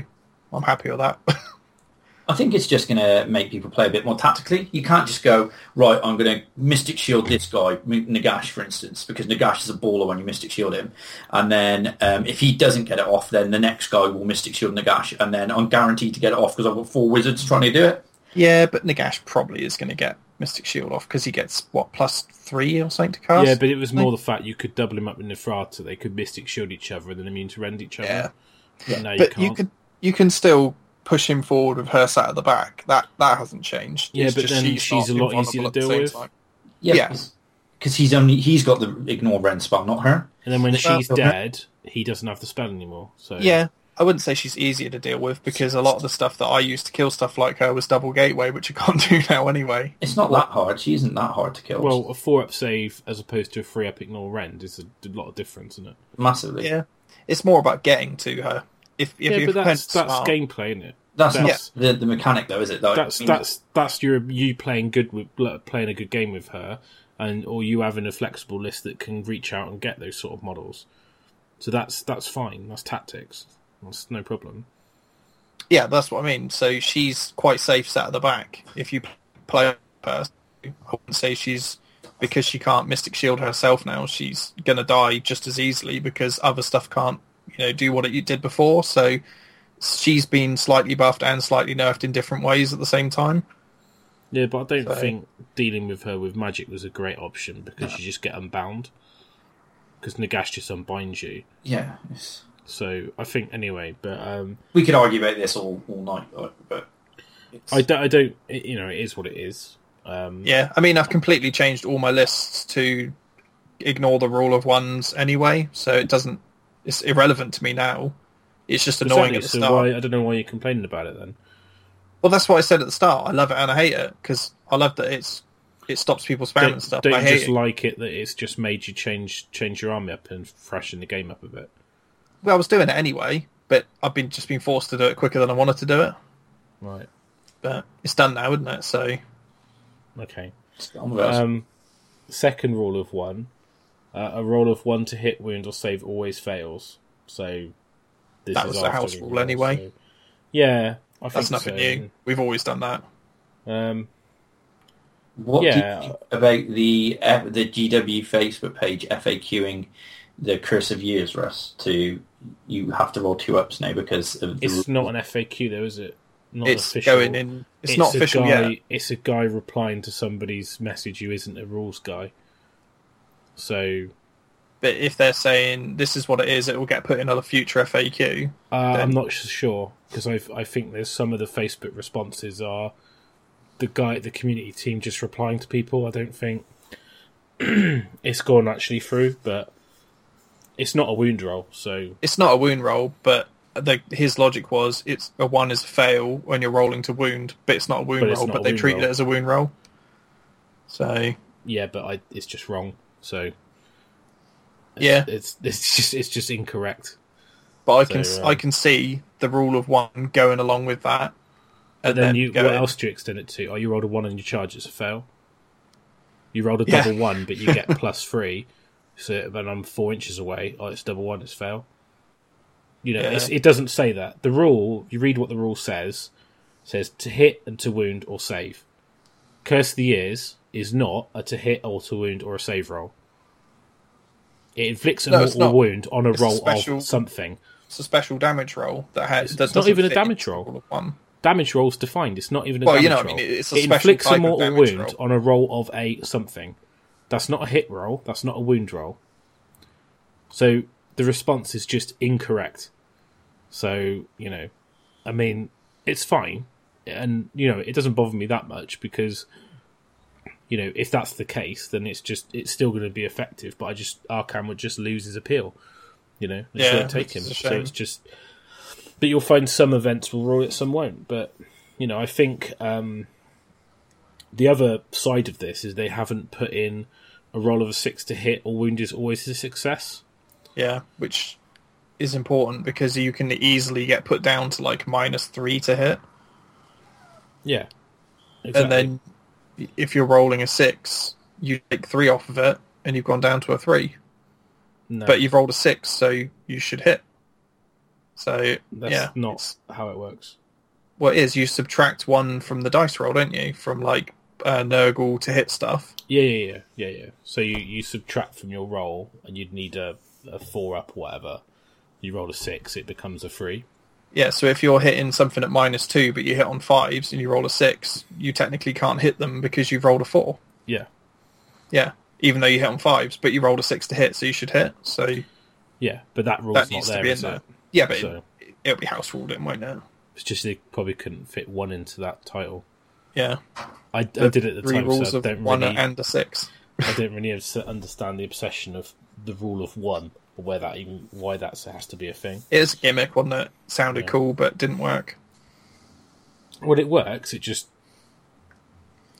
I'm happy with that. I think it's just going to make people play a bit more tactically. You can't just go, right, I'm going to Mystic Shield this guy, Nagash, for instance, because Nagash is a baller when you Mystic Shield him. And then um, if he doesn't get it off, then the next guy will Mystic Shield Nagash. And then I'm guaranteed to get it off because I've got four wizards trying to do it. yeah, but Nagash probably is going to get Mystic Shield off because he gets what plus three or something to cast. yeah. But it was more the fact you could double him up in Neferata. They could Mystic Shield each other and then immune to rend each other. Yeah. But now you but can't. you could you can still push him forward with her sat at the back. That that hasn't changed. Yeah, It's but just then she's not a lot easier to deal with. time. Yeah. Yes. Because he's only he's got the ignore rend spell, not her. and then when Well, she's okay. dead, he doesn't have the spell anymore. So Yeah, I wouldn't say she's easier to deal with because a lot of the stuff that I used to kill stuff like her was double gateway, which I can't do now anyway. It's not that hard. She isn't that hard to kill. Well, a four up save as opposed to a three up ignore rend is a, a lot of difference, isn't it? massively. Yeah, it's more about getting to her. If if yeah, you're but that's playing that's smart- gameplay, isn't it? That's, That's- not the, the mechanic, though, is it? Like, that's I mean, that's that's your you playing good with playing a good game with her, and or you having a flexible list that can reach out and get those sort of models. So that's that's fine. That's tactics. That's no problem. Yeah, that's what I mean. So she's quite safe sat at the back. If you play her, I wouldn't say she's because she can't Mystic Shield herself now. She's gonna die just as easily because other stuff can't, you know, do what it did before. So she's been slightly buffed and slightly nerfed in different ways at the same time. Yeah, but I don't So- think dealing with her with magic was a great option because you just get unbound. Because Nagash just unbinds you. yeah. It's, So I think anyway, but um, we could argue about this all, all night, like, but it's, I don't. I don't. It, you know, it is what it is. Um, Yeah, I mean, I've completely changed all my lists to ignore the rule of ones anyway, so it doesn't. It's irrelevant to me now. It's just annoying exactly, at the so start. why? I don't know why you're complaining about it then. Well, that's what I said at the start. I love it and I hate it because I love that it's it stops people spamming Don't, stuff. don't I hate just it. like it that it's just made you change change your army up and freshen the game up a bit? Well, I was doing it anyway, but I've been just been forced to do it quicker than I wanted to do it. Right. But it's done now, isn't it? So Okay. it's on with us. Um, second rule of one: uh, a roll of one to hit, wound, or save always fails. So this That is was the house rule rule, anyway. so- Yeah, I think that's nothing so. new. We've always done that. Um, What yeah. do you think about the F- the GW Facebook page FAQing the curse of years, Russ? To you have to roll two ups now because of the it's rule. not an FAQ though, is it? Not it's official. going in. It's, not a official guy, yet. It's a guy replying to somebody's message who isn't a rules guy. So But if they're saying this is what it is, it will get put in a future FAQ. uh, I'm not sure because I I think there's some of the Facebook responses are the guy the community team just replying to people. I don't think it's gone actually through, but it's not a wound roll. So It's not a wound roll, but the, his logic was it's a one is a fail when you're rolling to wound, but it's not a wound But roll. But they treated roll. it as a wound roll. So yeah, but I it's just wrong. So Yeah. it's it's just it's just incorrect. But I can So, I uh, can see the rule of one going along with that. And then, you, what going- else do you extend it to? Oh, you rolled a one and your charge, it's a fail. You rolled a Yeah. double one, but you get plus three. So when I'm four inches away, oh, it's double one, it's fail. You know, Yeah. it's, it doesn't say that. The rule, you read what the rule says, says to hit and to wound or save. Curse the Years is not a to hit or to wound or a save roll. It inflicts a No, mortal wound on a It's a roll special- of something. It's a special damage roll that has. It's not even a damage roll. One. Damage roll's defined. It's not even a Well, damage you know what I roll. mean, it's a it inflicts a mortal wound roll. on a roll of a something. That's not a hit roll. That's not a wound roll. So the response is just incorrect. So you know, I mean, it's fine, and you know, it doesn't bother me that much because you know, if that's the case, then it's just it's still going to be effective. But I just Arkhan would just lose his appeal. You know, Yeah, take him. So it's just. But you'll find some events will roll it, some won't. But you know, I think um, the other side of this is they haven't put in a roll of a six to hit or wound is always a success. Yeah, which is important because you can easily get put down to like minus three to hit, Yeah, and then if you're rolling a six, you take three off of it, and you've gone down to a three. no, But you've rolled a six, so you should hit. So that's yeah, not how it works. what it is you subtract one from the dice roll, don't you? From like uh, Nurgle to hit stuff. Yeah, yeah, yeah, yeah, yeah. So you, you subtract from your roll, and you'd need a, a four up, or whatever. You roll a six, it becomes a three. Yeah, so if you're hitting something at minus two, but you hit on fives and you roll a six, you technically can't hit them because you've rolled a four. Yeah, Yeah, even though you hit on fives, but you rolled a six to hit, so you should hit. So yeah, but that rule's that not there, in there. it? Yeah, but So- it, it'll be house ruled in, won't it? It's just they probably couldn't fit one into that title. Yeah, I, I did it at the three time, rules so I of don't one really, and a six. I didn't really understand the obsession of the rule of one, where that even why that has to be a thing. It is a gimmick, wasn't it? Sounded Yeah. cool, but didn't work. Well, it works. It just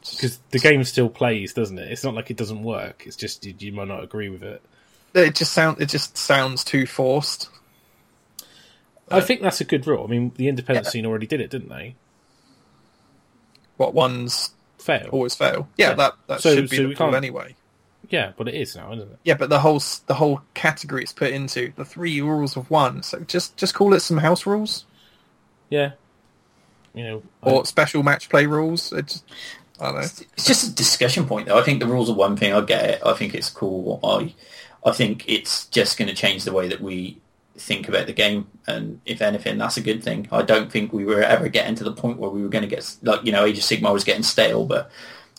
because the game still plays, doesn't it? It's not like it doesn't work. It's just you, you might not agree with it. It just sound it just sounds too forced. I think that's a good rule. I mean, the independent Yeah. scene already did it, didn't they? What ones Fail. always fail? Yeah, Yeah. that that So- should be so the rule anyway. Yeah, but it is now, isn't it? Yeah, but the whole the whole category it's put into the three rules of one. So just just call it some house rules Yeah. You know, I- or special match play rules. It just, I don't know. It's just a discussion point, though. I think the rules are one thing. I get it. I think it's cool. I, I think it's just going to change the way that we think about the game, and if anything, that's a good thing. I don't think we were ever getting to the point where we were going to get like you know Age of Sigmar was getting stale, but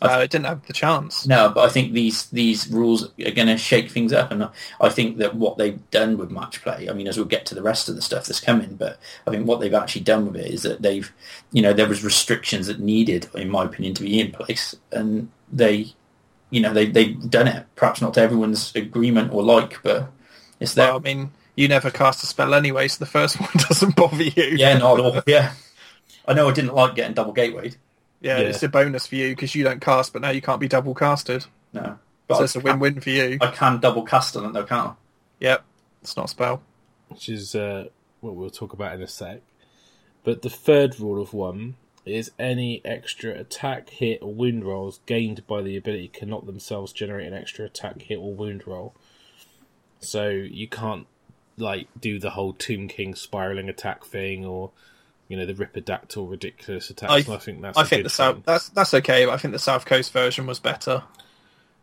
Uh, it didn't have the chance. no, but I think these these rules are going to shake things up, and I think that what they've done with match play. I mean, as we'll get to the rest of the stuff that's coming, but I think what they've actually done with it is that they've, you know, there was restrictions that needed, in my opinion, to be in place, and they, you know, they they've done it. Perhaps not to everyone's agreement or like, but it's there. Well, I mean, you never cast a spell anyway, so the first one doesn't bother you. yeah, not at all. Yeah, I know I didn't like getting double gatewayed. Yeah, Yeah. it's a bonus for you because you don't cast, but now you can't be double casted. No, but So I it's a win-win for you. I can double cast on it though, can't I? Yep, it's not a spell. which is uh, what we'll talk about in a sec. But the third rule of one is any extra attack, hit, or wound rolls gained by the ability cannot themselves generate an extra attack, hit, or wound roll. So you can't like do the whole Tomb King spiraling attack thing, or you know the Ripperdactyl ridiculous attacks. I- I, think that's I think the south thing. that's that's okay, but I think the South Coast version was better,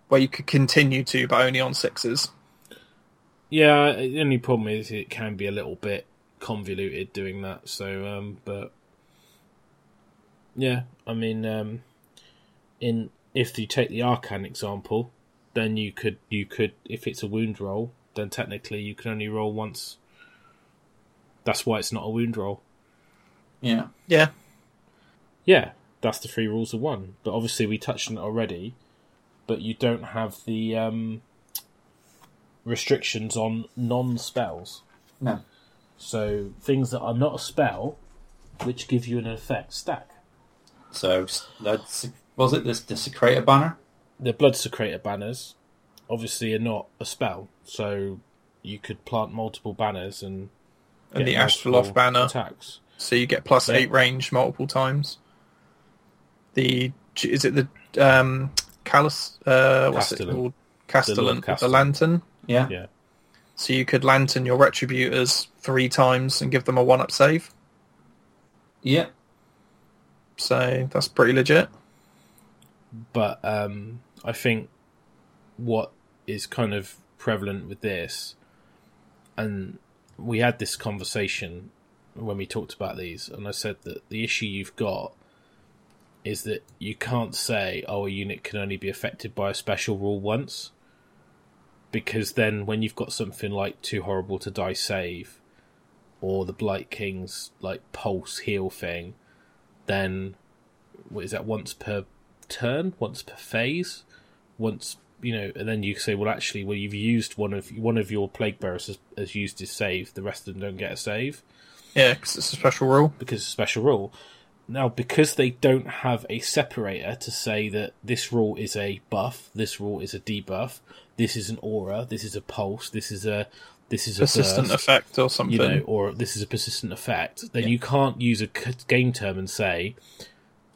where you could continue to, but only on sixes. Yeah, the only problem is it can be a little bit convoluted doing that. So, um, but yeah, I mean, um, in if you take the Arkhan example, then you could you could if it's a wound roll, then technically you can only roll once. That's why it's not a wound roll. Yeah. Yeah, Yeah, that's the three rules of one. But obviously, we touched on it already. But you don't have the um, restrictions on non spells. No. So things that are not a spell, which give you an effect stack. So that's was it this desecrator banner? The Bloodsecrator banners, obviously, are not a spell. So you could plant multiple banners and and the get Astrolith banner, attacks. So you get plus Yeah. eight range multiple times. The is it the um, Callus? Uh, what's Castellan. it called? Castellan, the Castellan. lantern. Yeah. Yeah, So you could lantern your retributors three times and give them a one-up save. Yeah. So that's pretty legit. but um, I think what is kind of prevalent with this, and we had this conversation when we talked about these, and I said that the issue you've got is that you can't say, oh, a unit can only be affected by a special rule once, because then when you've got something like too horrible to die save, or the Blight King's like pulse heal thing, then what is that once per turn, once per phase, once you know, and then you say, well, actually, well, you've used one of one of your plague bearers has, has used his save. The rest of them don't get a save Yeah, because it's a special rule. because it's a special rule. Now, because they don't have a separator to say that this rule is a buff, this rule is a debuff, this is an aura, this is a pulse, this is a this is a Persistent burst, effect or something. you know, or this is a persistent effect, then Yeah. you can't use a game term and say,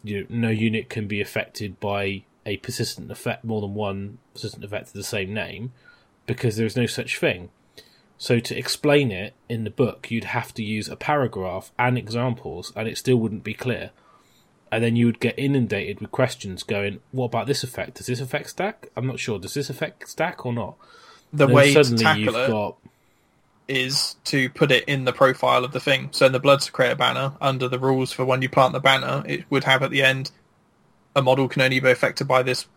you know, no unit can be affected by a persistent effect, more than one persistent effect of the same name, because there's no such thing. So to explain it in the book, you'd have to use a paragraph and examples, and it still wouldn't be clear. And then you would get inundated with questions going, "What about this effect? Does this affect stack? I'm not sure. Does this affect stack or not?" the way to tackle you've it got is to put it in the profile of the thing. So in the Bloodsecrator banner, under the rules for when you plant the banner, it would have at the end a model can only be affected by this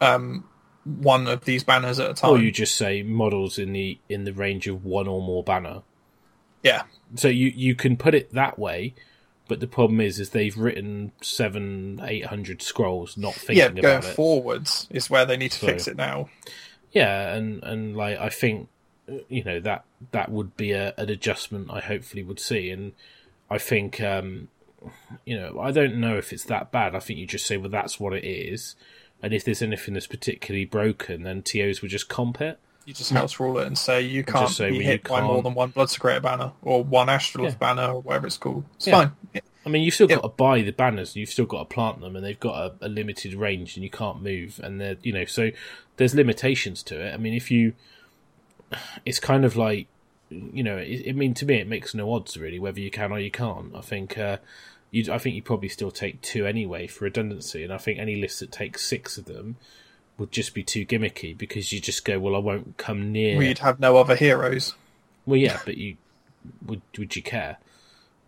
um, one of these banners at a time. Or you just say models in the in the range of one or more banner. yeah, So you you can put it that way, but the problem is is they've written seven eight hundred scrolls not yeah. thinking Going about it. forwards is where they need to So- fix it now. Yeah, and and like I think you know that that would be a, an adjustment I hopefully would see, and I think um, you know I don't know if it's that bad. I think you just say well that's what it is, and if there's anything that's particularly broken, then TOs would just comp it. You just house rule it and say you can't say, be well, hit by more can't- than one Bloodsecrator banner or one Astrolith Yeah. banner or whatever it's called. It's Yeah. fine. Yeah. I mean, you've still got to buy the banners, and you've still got to plant them, and they've got a, a limited range, and you can't move, and they're you know, so there's limitations to it. I mean, if you, it's kind of like, you know, it, I mean, to me, it makes no odds really whether you can or you can't. I think, uh, you, I think you probably still take two anyway for redundancy, and I think any list that takes six of them would just be too gimmicky because you just go, well, I won't come near. We'd have no other heroes. Well, yeah, but you would would you care?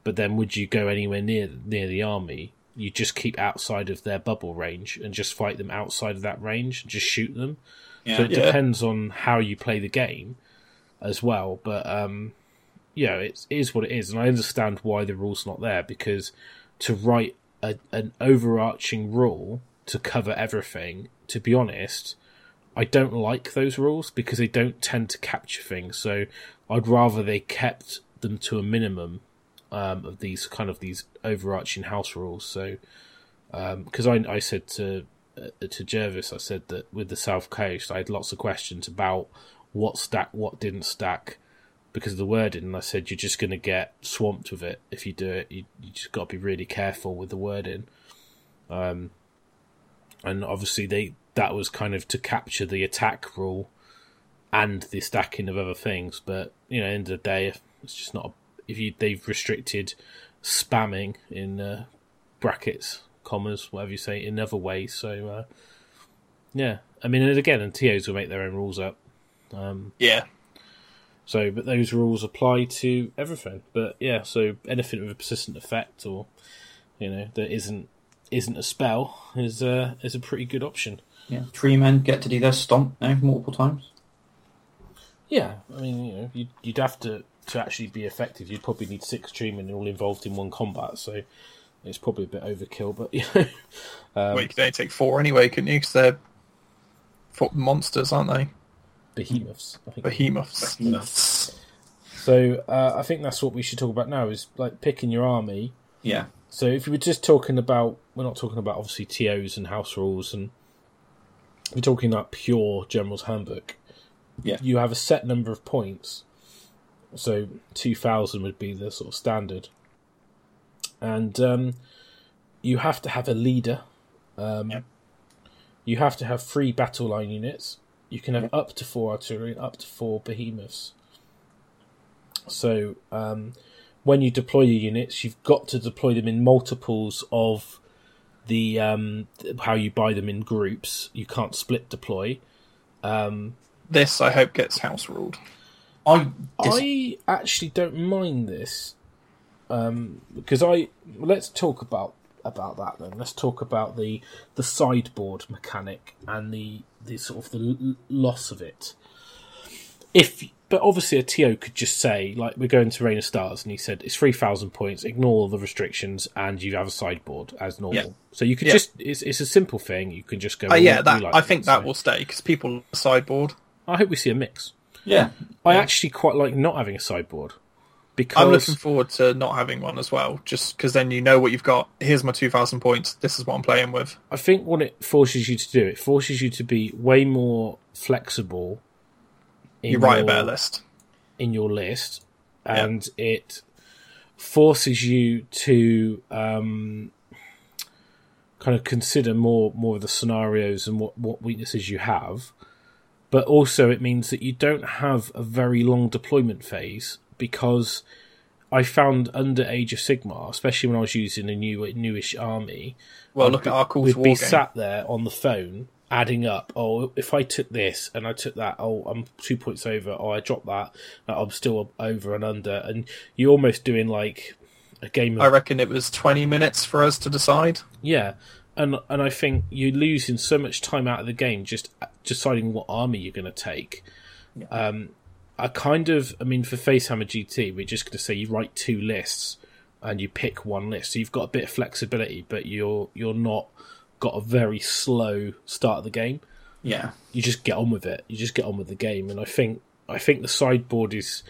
But then would you go anywhere near near the army? You just keep outside of their bubble range and just fight them outside of that range and just shoot them. Yeah. So it Yeah. depends on how you play the game as well. But um, yeah, it's, it is what it is, and I understand why the rule's not there because to write a, an overarching rule to cover everything, to be honest, I don't like those rules because they don't tend to capture things. So I'd rather they kept them to a minimum um, of these kind of these overarching house rules. So because I, I said to uh, to Jervis, I said that with the South Coast, I had lots of questions about what stack, what didn't stack because of the wording. And I said you're just going to get swamped with it if you do it. You, you just got to be really careful with the wording. Um, and obviously they that was kind of to capture the attack rule and the stacking of other things. But you know, end of the day, it's just not. A, If you they've restricted spamming in uh, brackets, commas, whatever you say, in other ways. So uh, yeah, I mean, and again, and TOs will make their own rules up. Um, Yeah. So, but those rules apply to everything. But yeah, so anything with a persistent effect or you know that isn't isn't a spell is uh, is a pretty good option. Yeah. Tree men get to do their stomp now multiple times. Yeah, I mean, you know, you'd, you'd have to to actually be effective. You'd probably need six treemen all involved in one combat. So it's probably a bit overkill. But you know, um, well, you could only take four anyway, couldn't you? Because they're monsters, aren't they? Behemoths. I think. Behemoths. Nuts. So uh, I think that's what we should talk about now. Is like picking your army. Yeah. So if we were just talking about, we're not talking about obviously TOs and house rules, and we're talking about pure General's Handbook. Yeah. You have a set number of points, so two thousand would be the sort of standard, and um, you have to have a leader. Um, Yep. You have to have three battle line units. You can have up to four artillery and up to four behemoths. So um, when you deploy your units, you've got to deploy them in multiples of the um, how you buy them in groups. You can't split deploy. This, I hope, gets house ruled. I dis- I actually don't mind this um, because I let's talk about about that then. Let's talk about the the sideboard mechanic and the the sort of the l- loss of it. If but obviously a TO could just say like we're going to Reign of Stars and he said it's three thousand points, ignore all the restrictions and you have a sideboard as normal. Yeah. So you could Yeah. just it's it's a simple thing. You can just go. Uh, yeah, that like I it, think that so- will stay because people sideboard. I hope we see a mix. yeah. I actually quite like not having a sideboard because I'm looking forward to not having one as well, just because then you know what you've got. Here's my 2,000 points. This is what I'm playing with. I think what it forces you to do, it forces you to be way more flexible. In You write a your- better list. in your list, and it forces you to um, kind of consider more more of the scenarios and what what weaknesses you have. But also, it means that you don't have a very long deployment phase because I found under Age of Sigmar, especially when I was using a new newish army, Well, I'd look be- at our Call we'd War be game. sat there on the phone adding up. Oh, if I took this and I took that, oh, I'm two points over. Oh, I dropped that. I'm still over and under. And you're almost doing like a game of I reckon it was 20 minutes for us to decide. yeah. And and I think you're losing so much time out of the game just deciding what army you're going to take. Um, I kind of, I mean, for Facehammer GT, we're just going to say you write two lists and you pick one list, so you've got a bit of flexibility, but you're you're not got a very slow start of the game. Yeah. You just get on with it. You just get on with the game, and I think I think the sideboard is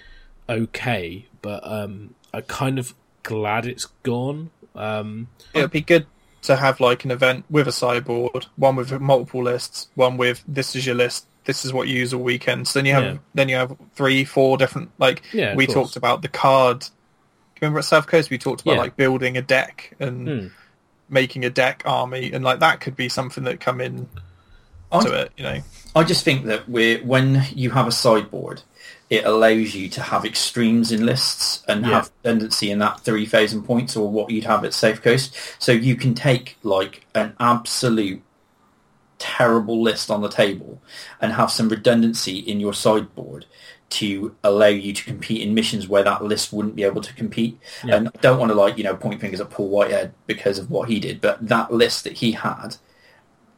okay, but um, I'm kind of glad it's gone. Um, It would be good to have like an event with a sideboard, one with multiple lists, one with this is your list, this is what you use all weekend. So then you have Yeah. then you have three, four different like Yeah, we course. talked about the card. Remember at South Coast we talked about Yeah. like building a deck and Hmm. making a deck army, and like that could be something that come in I, to it. You know, I just think that we're, when you have a sideboard, it allows you to have extremes in lists and Yeah. have tendency in that 3,000 points or what you'd have at Safe Coast. So you can take like an absolute terrible list on the table and have some redundancy in your sideboard to allow you to compete in missions where that list wouldn't be able to compete. Yeah. And I don't want to like, you know, point fingers at Paul Whitehead because of what he did, but that list that he had,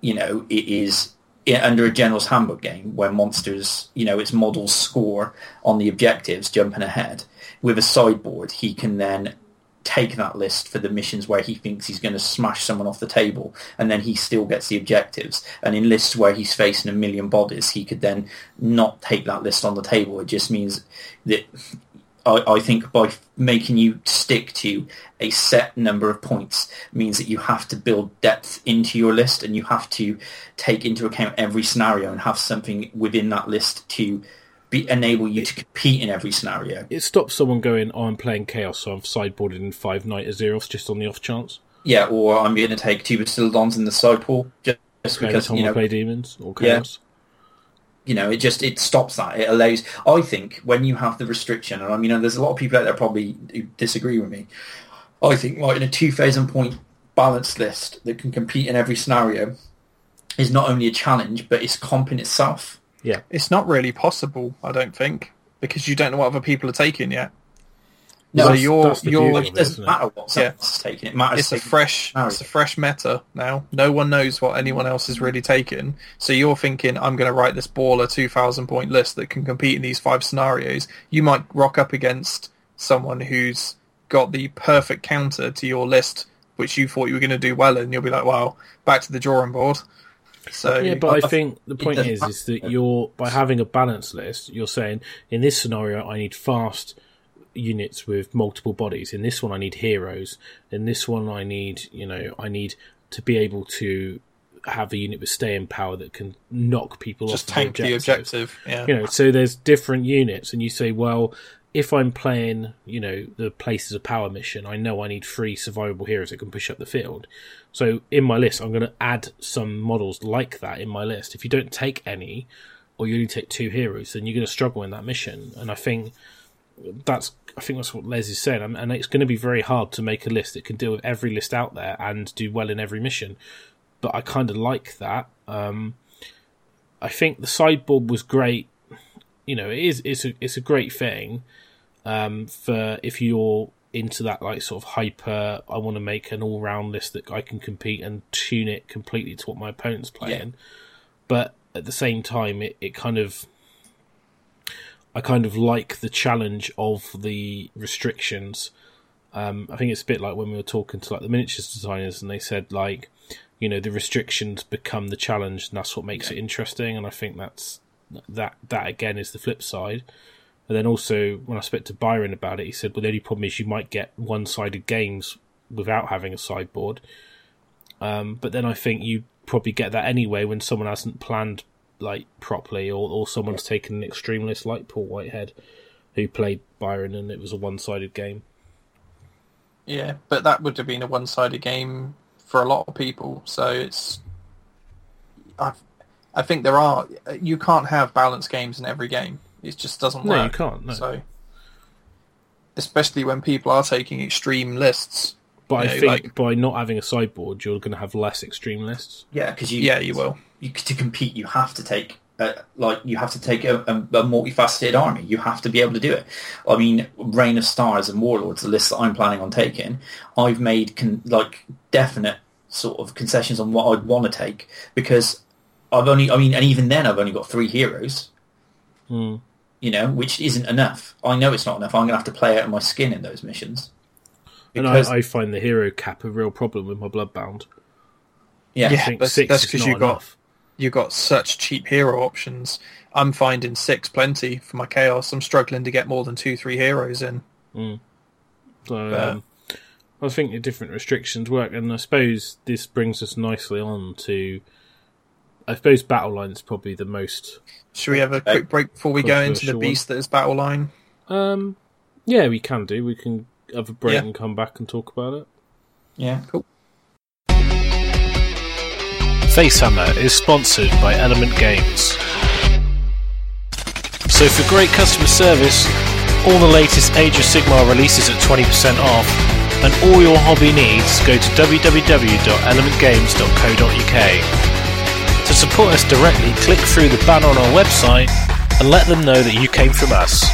you know, it is under a general's handbook game where monsters, you know, its models score on the objectives jumping ahead. With a sideboard, he can then take that list for the missions where he thinks he's going to smash someone off the table and then he still gets the objectives. And in lists where he's facing a million bodies, he could then not take that list on the table. It just means that I, I think by making you stick to a set number of points means that you have to build depth into your list and you have to take into account every scenario and have something within that list to be enable you to compete in every scenario. it stops someone going, "Oh, I'm playing chaos, so I'm sideboarded in five Knight-Azyros just on the off chance." Yeah, or I'm going to take two Bastiladons in the side pool just, just because you know play demons or chaos. Yeah. you know, it just it stops that. It allows. I think when you have the restriction, and I mean, there's a lot of people out there probably who disagree with me. I think like in a two thousand point balanced list that can compete in every scenario is not only a challenge, but it's comp in itself. Yeah, it's not really possible. I don't think because you don't know what other people are taking yet. No, so that's- you're that's you're It doesn't it? matter what Yeah. taking. It matters. it's a fresh scenario. it's a fresh meta now. No one knows what anyone else is really taking. So you're thinking, I'm going to write this baller 2,000 point list that can compete in these five scenarios. You might rock up against someone who's got the perfect counter to your list, which you thought you were going to do well in. You'll be like, wow, back to the drawing board. So yeah, but I I- think the point is, is that you're by having a balanced list, you're saying in this scenario I need fast units with multiple bodies. In this one I need heroes. In this one I need, you know, I need to be able to have a unit with staying power that can knock people just off tank the objective. Yeah. you know so there's different units and you say well if i'm playing you know the places of power mission i know i need three survivable heroes that can push up the field so in my list i'm going to add some models like that in my list if you don't take any or you only take two heroes then you're going to struggle in that mission and i think that's I think that's what Les is saying, and, it's going to be very hard to make a list that can deal with every list out there and do well in every mission. But I kind of like that. Um, I think the sideboard was great. You know, it is it's a it's a great thing um, for if you're into that like sort of hyper. I want to make an all round list that I can compete and tune it completely to what my opponent's playing. But at the same time, it, it kind of I kind of like the challenge of the restrictions. Um, I think it's a bit like when we were talking to like the miniatures designers, and they said like, you know, the restrictions become the challenge, and that's what makes it interesting. And I think that's that that again is the flip side. And then also when I spoke to Byron about it, he said, well, the only problem is you might get one-sided games without having a sideboard. Um, but then I think you probably get that anyway when someone hasn't planned like properly, or, or someone's taken an extreme list like Paul Whitehead, who played Byron, and it was a one-sided game. Yeah, but that would have been a one-sided game for a lot of people. So it's, I, I think there are. You can't have balanced games in every game. It just doesn't No, work. you can't. No. So, especially when people are taking extreme lists. but I know, think like- by not having a sideboard, you're going to have less extreme lists. Yeah, because you Yeah, you will. you, to compete, you have to take uh, like you have to take a, a, a multifaceted army. You have to be able to do it. I mean, Reign of Stars and Warlords, the list that I'm planning on taking, I've made con- like definite sort of concessions on what I'd want to take because I've only, I mean, and even then I've only got three heroes. Hmm. You know, which isn't enough. I know it's not enough. I'm going to have to play out of my skin in those missions. And Because, I, I find the hero cap a real problem with my Bloodbound. yeah, I Yeah. think that's- six that's is 'cause not you got- You got such cheap hero options. I'm finding six plenty for my chaos. I'm struggling to get more than two, three heroes in. So But- um, I think the different restrictions work, and I suppose this brings us nicely on to. I suppose battle line is probably the most. Should we have a quick break before we go into the Controversial beast that is battle line? Um, yeah, we can do. We can have a break Yeah. and come back and talk about it. yeah. cool. Facehammer is sponsored by Element Games. So for great customer service, all the latest Age of Sigmar releases at 20% off, and all your hobby needs, go to www.elementgames.co.uk. To support us directly, click through the banner on our website and let them know that you came from us.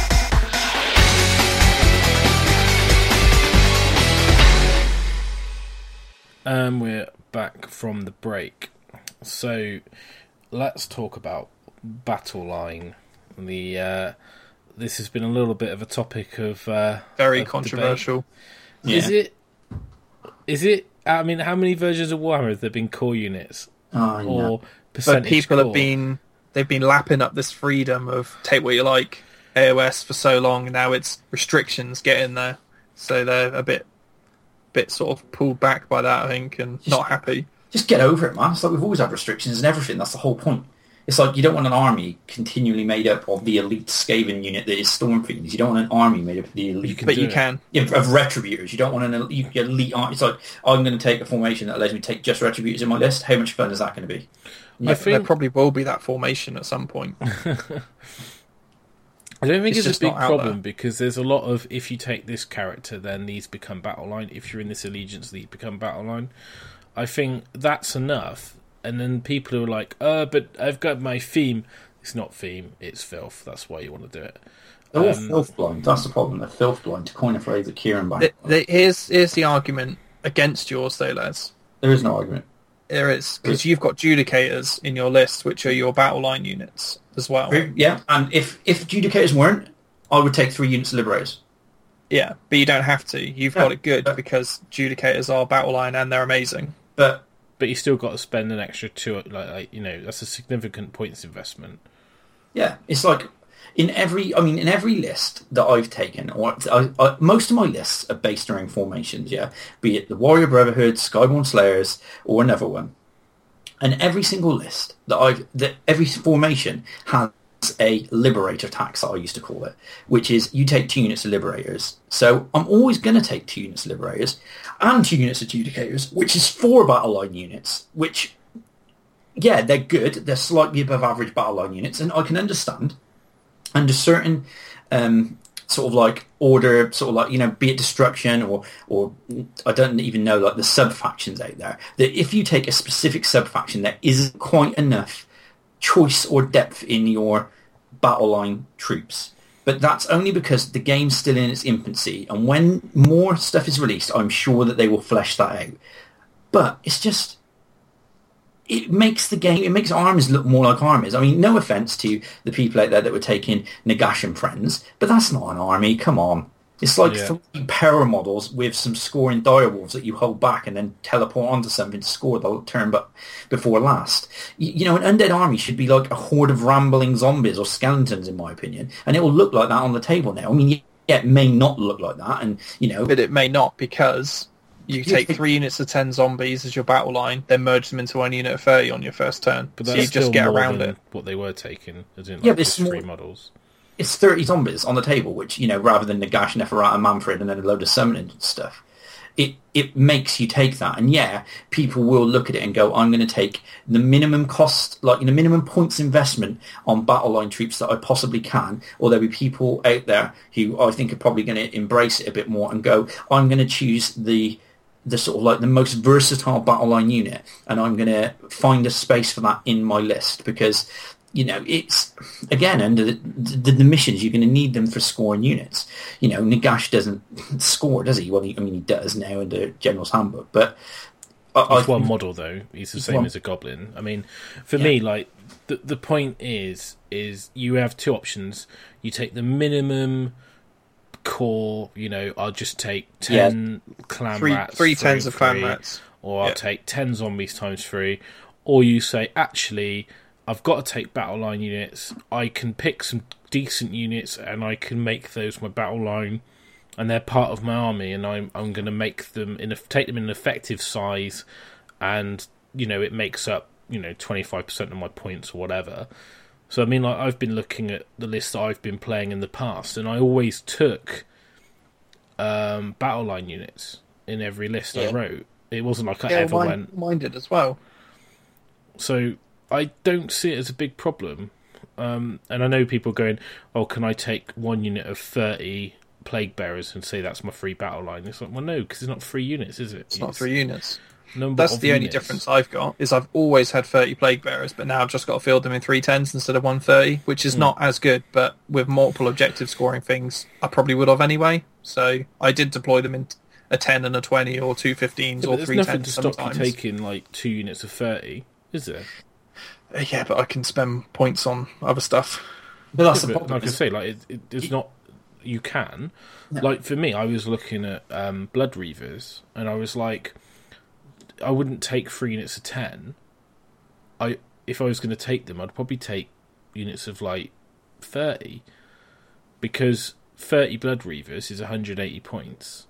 And we're back from the break. So let's talk about battle line. The uh, this has been a little bit of a topic of uh, Very of controversial. Yeah. Is it? Is it? I mean, how many versions of Warhammer have there been core units Oh, yeah. or But people have been they've been lapping up this freedom of take what you like AOS for so long, now it's restrictions get in there. So they're a bit bit sort of pulled back by that, I think, and not happy. just get over it, man. It's like we've always had restrictions and everything. That's the whole point. It's like you don't want an army continually made up of the elite Skaven unit that is Storm Fiends. You don't want an army made up of the elite can But you it. can. yeah, of Retributors. You don't want an elite, elite army. It's like I'm going to take a formation that allows me to take just Retributors in my list. How much fun is that going to be? I think there probably will be that formation at some point. I don't think It's it's, a big problem there. because there's a lot of if you take this character, then these become battle line. If you're in this allegiance, these become battle line. I think that's enough. And then people who are like, "Uh, but I've got my theme." It's not theme; it's filth. That's why you want to do it. They're all Um, filth blind. That's the problem. They're filth blind. To coin a phrase that Kieran back. The- the- here's here's the argument against yours, though, Les. there is no argument. There is because you've got judicators in your list, which are your battle line units as well. Yeah, and if if Judicators weren't, I would take three units of Liberators. Yeah, but you don't have to. You've Yeah, got it good but- because judicators are battle line and they're amazing. But But you still got to spend an extra two. Like, like you know, that's a significant points investment. Yeah, it's like in every. I mean, in every list that I've taken, or I, I, most of my lists are based around formations. Yeah, be it the Warrior Brotherhood, Skyborn Slayers, or another one. And every single list that I've, that every formation has a liberator tax that I used to call it, which is you take two units of liberators. So I'm always going to take two units of liberators and two units of adjudicators, which is four battle line units, which yeah, they're good. They're slightly above average battle line units, and I can understand under certain um, sort of like order, sort of like you know, be it destruction or or I don't even know like the sub factions out there. That if you take a specific sub faction, there isn't quite enough choice or depth in your battle line troops. But that's only because the game's still in its infancy, and when more stuff is released, I'm sure that they will flesh that out. But it's just it makes the game, it makes armies look more like armies. I mean, no offense to the people out there that were taking Nagash and friends, but that's not an army. Come on. It's like Yeah. three power models with some scoring direwolves that you hold back and then teleport onto something to score the turn but before last. You, you know, an undead army should be like a horde of rambling zombies or skeletons, in my opinion, and it will look like that on the table now. I mean, yeah, it may not look like that, and you know, But it may not because you You take three units of 10 zombies as your battle line, then merge them into one unit of 30 on your first turn. But so you just get more around than it. what they were taking, as in like Yeah, but it's three more- models. it's 30 zombies on the table, which, you know, rather than Nagash, Neferata, Mannfred, and then a load of summoning stuff, it, it makes you take that. And yeah, people will look at it and go, I'm going to take the minimum cost, like, you know, minimum points investment on battle line troops that I possibly can. Or there'll be people out there who I think are probably going to embrace it a bit more and go, I'm going to choose the the sort of like the most versatile battle line unit and I'm going to find a space for that in my list because you know it's again under the, the, the missions you're going to need them for scoring units you know Nagash doesn't score does he well he, I mean he does now under general's handbook but I, He's I- one model though. He's the He's same one- as a goblin. I mean, for Yeah. me, like the the point is, is you have two options. You take the minimum core. You know, I'll just take ten clan Three, rats, three through of clan rats. or I'll Yeah. take ten zombies times three. Or you say, actually, I've got to take battle line units. I can pick some decent units, and I can make those my battle line and they're part of my army, and I'm I'm going to make them in a, take them in an effective size, and you know it makes up you know twenty five percent of my points or whatever. So I mean, like I've been looking at the list that I've been playing in the past, and I always took um, battle line units in every list I wrote. It wasn't like I Yeah, ever mine, went. mine did as well. So I don't see it as a big problem. Um, and I know people going, "Oh, can I take one unit of thirty plague bearers and say that's my free battle line?" It's like, well, no, because it's not three units, is it? It's not three units. Number That's of the only difference I've got is I've always had 30 plague bearers, but now I've just got to field them in three tens instead of 130, which is not as good. But with multiple objective scoring things, I probably would have anyway. So I did deploy them in a 10 and a 20 or two 15s Yeah, or but there's three nothing tens to stop sometimes. you taking like two units of thirty, is there? Uh, Yeah, but I can spend points on other stuff. but that's the problem like I is- say, like it, it, it's not. You can, like for me, I was looking at um, Blood Reavers, and I was like, I wouldn't take three units of ten. I if I was going to take them, I'd probably take units of like thirty, because thirty Blood Reavers is 180 points.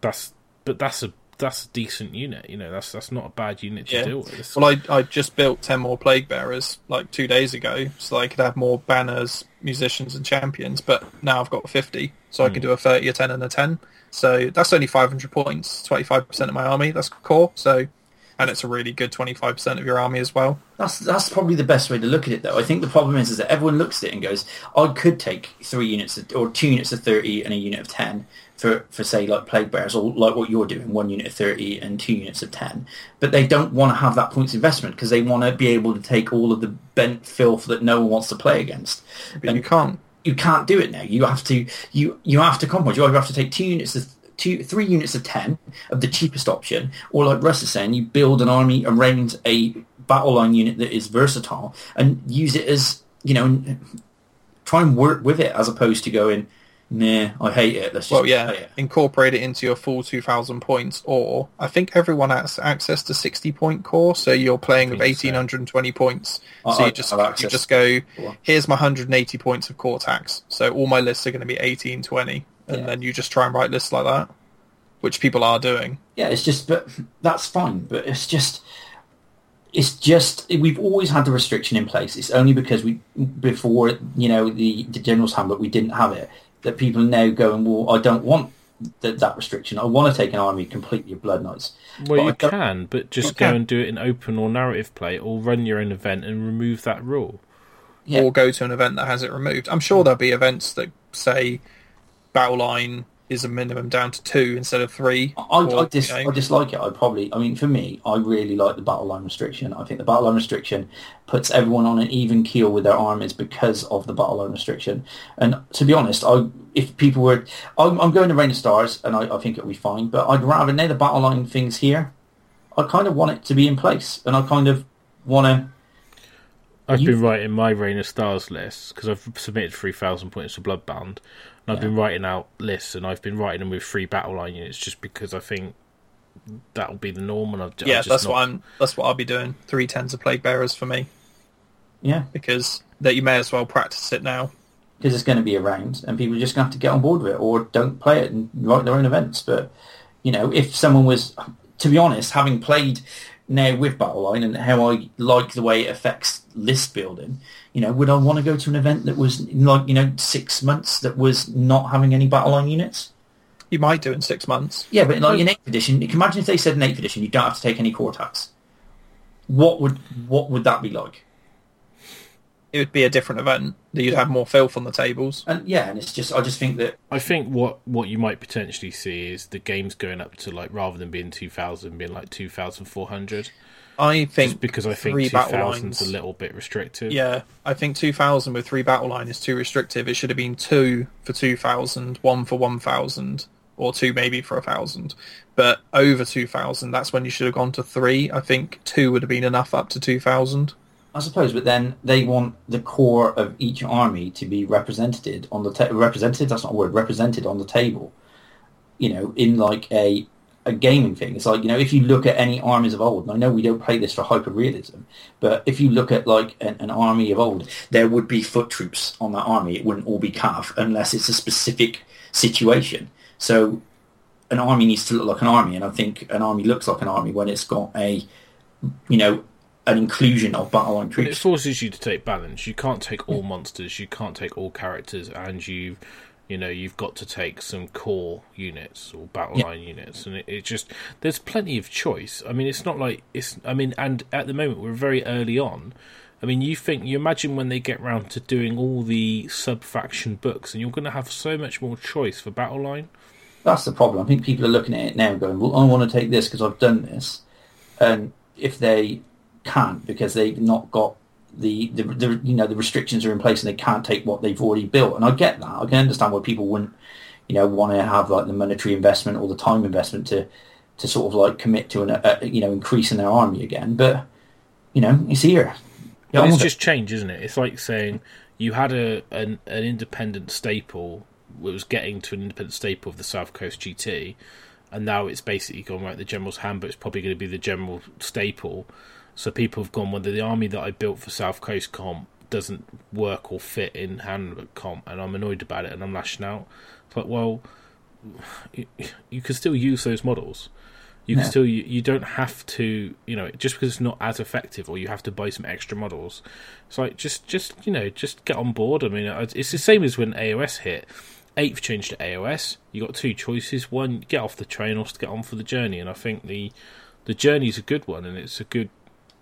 That's but that's a that's a decent unit. You know, that's that's not a bad unit to Yeah. deal with. Well, I I just built 10 more plague bearers like two days ago, so I could have more banners, musicians, and champions. But now I've got 50, so I Hmm. can do a 30, a 10, and a 10. So that's only 500 points, 25% of my army. That's core. So, and it's a really good 25% of your army as well. That's that's probably the best way to look at it, though. I think the problem is, is that everyone looks at it and goes, "I could take three units of, or two units of thirty and a unit of ten for, for say like plague bears, or like what you're doing, one unit of thirty and two units of 10. But they don't want to have that points investment because they want to be able to take all of the bent filth that no one wants to play against. But And you can't. You can't do it now. You have to you you have to compromise. You either have to take two units of two three units of ten of the cheapest option, or like Russ is saying, you build an army around a battle line unit that is versatile and use it as you know try and work with it as opposed to going, nah, I hate it. Let's just Well, yeah, it. incorporate it into your full 2,000 points, or I think everyone has access to 60 point core, so you're playing with think so. 1,820 points. I- So you just you just go, here's my 180 points of core tax. So all my lists are going to be 1820, and Yeah. then you just try and write lists like that, which people are doing. Yeah, it's just, but that's fine. But it's just, it's just we've always had the restriction in place. It's only because we before you know the the general's handbook we didn't have it that people are now going. Well, I don't want that that restriction. I want to take an army completely of blood knights. Well, But you can, but just go can. and do it in open or narrative play, or run your own event and remove that rule. Yeah. or go to an event that has it removed. I'm sure mm. there'll be events that say battle line is a minimum down to two instead of three. I, or, I, dis, you know, I dislike it. I probably, I mean, for me, I really like the battle line restriction. I think the battle line restriction puts everyone on an even keel with their armies because of the battle line restriction. And to be honest, I, if people were, I'm, I'm going to Reign of Stars, and I, I think it'll be fine. But I'd rather now the battle line things here. I kind of want it to be in place, and I kind of want to. I've You- been writing my Reign of Stars list because I've submitted 3,000 points to Bloodbound. And I've been writing out lists and I've been writing them with three battle line units just because I think that'll be the norm. And I've, yeah, I've just that's not, what I'm. That's what I'll be doing. Three tens of plague bearers for me Yeah, because that you may as well practice it now. because it's going to be around, and people are just going to have to get on board with it, or don't play it and write their own events. But you know, if someone was, to be honest, having played now with Battleline and how I like the way it affects list building, you know, would I want to go to an event that was like you know six months that was not having any battle line units? You might do in six months. Yeah, but like in eighth edition, you can imagine if they said in eighth edition you don't have to take any core attacks. What would what would that be like? It would be a different event. That you'd have more filth on the tables. And yeah, and it's just I just think that I think what, what you might potentially see is the games going up to like rather than being 2,000, being like 2,400. I think Just because I think three battle 2,000 lines. is a little bit restrictive. Yeah, I think 2000 with three battle line is too restrictive. It should have been two for 2000, one for 1000, or two maybe for a thousand. But over 2000, that's when you should have gone to three. I think two would have been enough up to 2000. I suppose, but then they want the core of each army to be represented on the ta- represented. That's not a word. Represented on the table. You know, in like a a gaming thing. It's like you know, if you look at any armies of old, and I know we don't play this for hyper realism, but if you look at like an, an army of old, there would be foot troops on that army. It wouldn't all be cav unless it's a specific situation. So an army needs to look like an army, and I think an army looks like an army when it's got a you know an inclusion of battle line But it forces you to take balance. You can't take all monsters. You can't take all characters, and you, you know, you've got to take some core units or battle Yeah. line units, and it, it just there's plenty of choice. I mean, it's not like it's. I mean, and at the moment we're very early on. I mean, you think you imagine when they get round to doing all the sub faction books, and you're going to have so much more choice for battle line. That's the problem. I think people are looking at it now, going, "Well, I want to take this because I've done this," and if they can't because they've not got the, the the you know the restrictions are in place and they can't take what they've already built, and I get that. I can understand why people wouldn't you know want to have like the monetary investment or the time investment to to sort of like commit to an uh, you know increasing their army again, but you know it's here. Yeah, it's I'm- just change, isn't it? It's like saying you had a an, an independent staple. It was getting to an independent staple of the South Coast GT, and now it's basically gone right. The General's Handbook is probably going to be the general staple. So people have gone, well, the army that I built for South Coast comp doesn't work or fit in Handbook comp, and I'm annoyed about it, and I'm lashing out. It's like, well, you, you can still use those models. You can Yeah. still you, you don't have to you know just because it's not as effective or you have to buy some extra models. It's like just just you know just get on board. I mean it's it's the same as when AOS hit. Eighth changed to AOS. You got two choices: one, get off the train, or to get on for the journey. And I think the the journey's a good one, and it's a good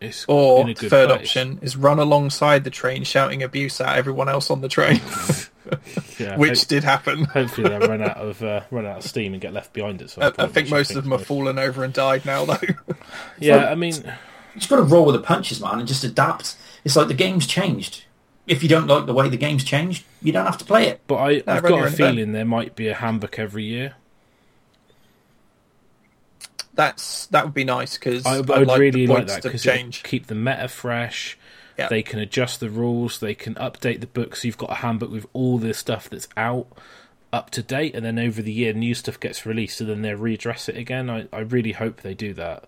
it's Or in a good third place. option is run alongside the train, shouting abuse at everyone else on the train, Yeah, which hope- did happen. hopefully they'll run out of uh, run out of steam and get left behind at some I, point. I think which most of them have fallen over and died now, though. Yeah, I mean, you just got to roll with the punches, man, and just adapt. It's like the game's changed. If you don't like the way the game's changed, you don't have to play it. but I, I've got a own feeling there might be a handbook every year. That's that would be nice because I, I I'd like really the like that to because change. keep the meta fresh. Yeah. They can adjust the rules. They can update the book, so you've got a handbook with all the stuff that's out up to date, and then over the year, new stuff gets released, so then they readdress it again. I, I really hope they do that.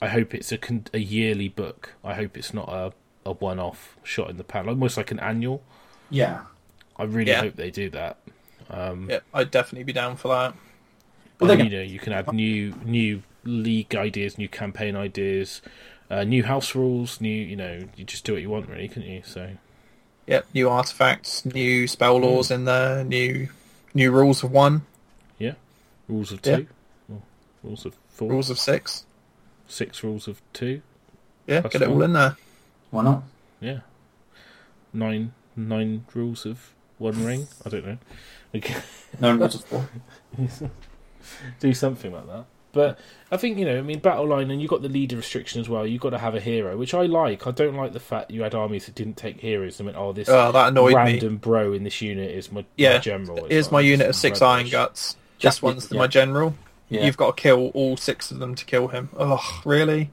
I hope it's a con- a yearly book. I hope it's not a, a one off shot in the pan, almost like an annual. Yeah. I really Yeah. hope they do that. Um, yeah, I'd definitely be down for that. Well, And, you know, you can add new new league ideas, new campaign ideas, uh, new house rules, new. You know, you just do what you want, really, couldn't you? So Yep, new artifacts, new spell Hmm. lores in there, new new rules of one, yeah, rules of Yeah. two, or rules of four, rules of six. six rules of two. Yeah, get it all fine. in there. Why not? Yeah, nine nine rules of one ring. I don't know. No rules of four. do something like that. But I think you know, I mean, battle line, and you got the leader restriction as well. You've got to have a hero, which I like. I don't like the fact you had armies that didn't take heroes. I mean, oh, this Oh, that annoyed me. random bro in this unit is my, my Yeah, general. It's Here's my unit of six Ironguts. This Just- one's yeah. my general. Yeah. You've got to kill all six of them to kill him. Oh, really?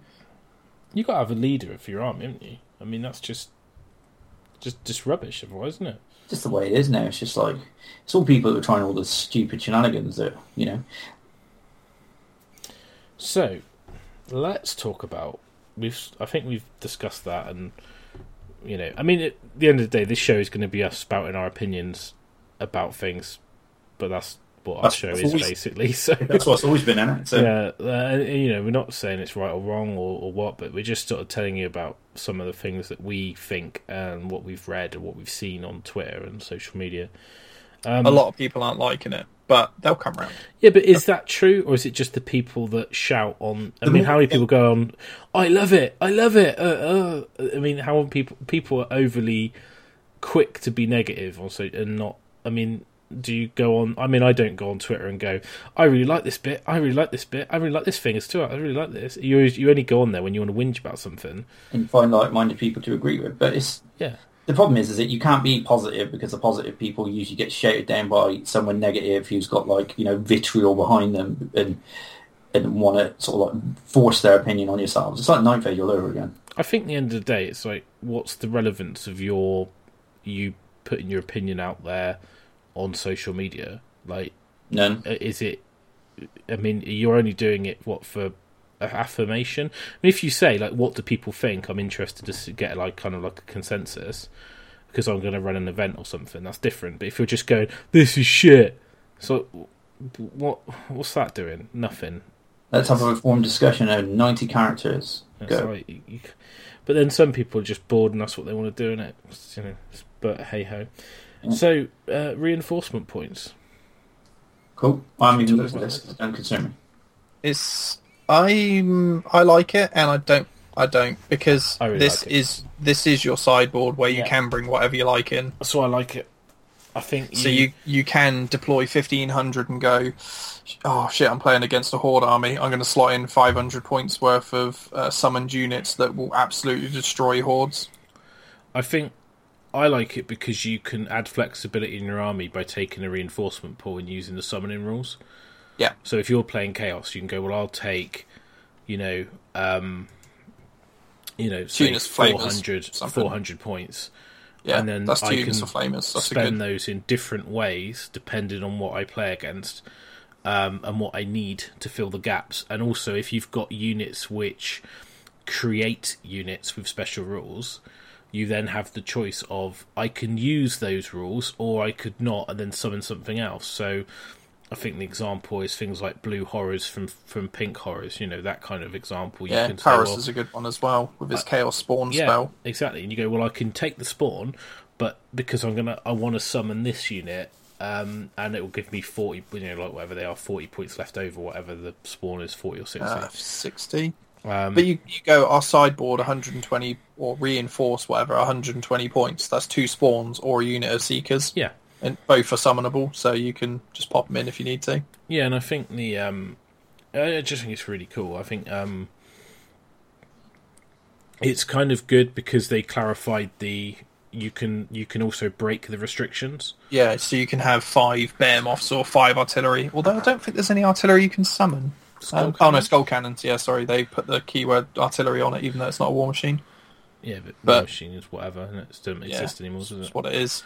You got to have a leader for your army, haven't you? I mean, that's just just just rubbish, otherwise, isn't it? Just the way it is now. It's just like it's all people that are trying all the stupid shenanigans that you know. So, let's talk about we've. I think we've discussed that, and you know, I mean, at the end of the day, this show is going to be us spouting our opinions about things, but that's what our show is always- basically. So That's what's always been in it. So yeah, uh, you know, we're not saying it's right or wrong or, or what, but we're just sort of telling you about some of the things that we think and what we've read and what we've seen on Twitter and social media. Um, A lot of people aren't liking it, but they'll come round. Yeah, but is that true, or is it just the people that shout on? I The mean, more- how many people go on? I love it, I love it. Uh, uh. I mean, how many people people are overly quick to be negative, also, and not. I mean, do you go on? I mean, I don't go on Twitter and go, I really like this bit, I really like this bit, I really like this thing as too. I really like this. You you only go on there when you want to whinge about something. and find like-minded people to agree with. But it's Yeah, the problem is, is that you can't be positive because the positive people usually get shouted down by someone negative who's got like you know vitriol behind them and and want to sort of like force their opinion on yourselves. It's like Night Phase all over again. I think at the end of the day, it's like, what's the relevance of your you putting your opinion out there on social media? Like, None. Is it i mean you're only doing it what for affirmation I mean, if you say like what do people think i'm interested to get like kind of like a consensus because i'm going to run an event or something that's different but if you're just going this is shit so what what's that doing nothing Let's have a informed discussion of ninety characters. Go. like, you, but then some people are just bored and that's what they want to do in it you know but hey ho. So uh, reinforcement points Cool. I'm even looking at this. Don't concern me. It's I'm I like it, and I don't I don't because I really this like it. is this is your sideboard where you Yeah. can bring whatever you like in. so i like it i think So you you can deploy fifteen hundred and go. Oh shit! I'm playing against a horde army. I'm going to slot in 500 points worth of uh, summoned units that will absolutely destroy hordes. I think I like it because you can add flexibility in your army by taking a reinforcement pool and using the summoning rules. Yeah. So if you're playing chaos, you can go, well, I'll take, you know, um, you know, say Tunus 400, something. 400 points. Yeah, And then that's I two units can flamers. That's spend good. those in different ways depending on what I play against um, and what I need to fill the gaps. And also, if you've got units which create units with special rules, you then have the choice of I can use those rules or I could not, and then summon something else. So. I think the example is things like blue horrors from from pink horrors. You know that kind of example. You Yeah, can say, Paris well, is a good one as well with his chaos spawn yeah, spell. exactly. And you go, well, I can take the spawn, but because I'm gonna, I want to summon this unit, um, and it will give me forty, you know, like whatever they are, forty points left over, whatever the spawn is, forty or sixty. Uh, 60. Um, But you, you go our sideboard 120 or reinforce whatever 120 points. That's two spawns or a unit of seekers, yeah, and both are summonable, so you can just pop them in if you need to. yeah, and I think the, um, I just think it's really cool. I think um, it's kind of good because they clarified the. You can you can also break the restrictions. Yeah, so you can have five behemoths or five artillery. Although I don't think there's any artillery you can summon. Um, oh no, skull cannons. Yeah, sorry, they put the keyword artillery on it, even though it's not a war machine. Yeah, but, But- War machine is whatever, and it doesn't Yeah, exist anymore, does it? That's what it is.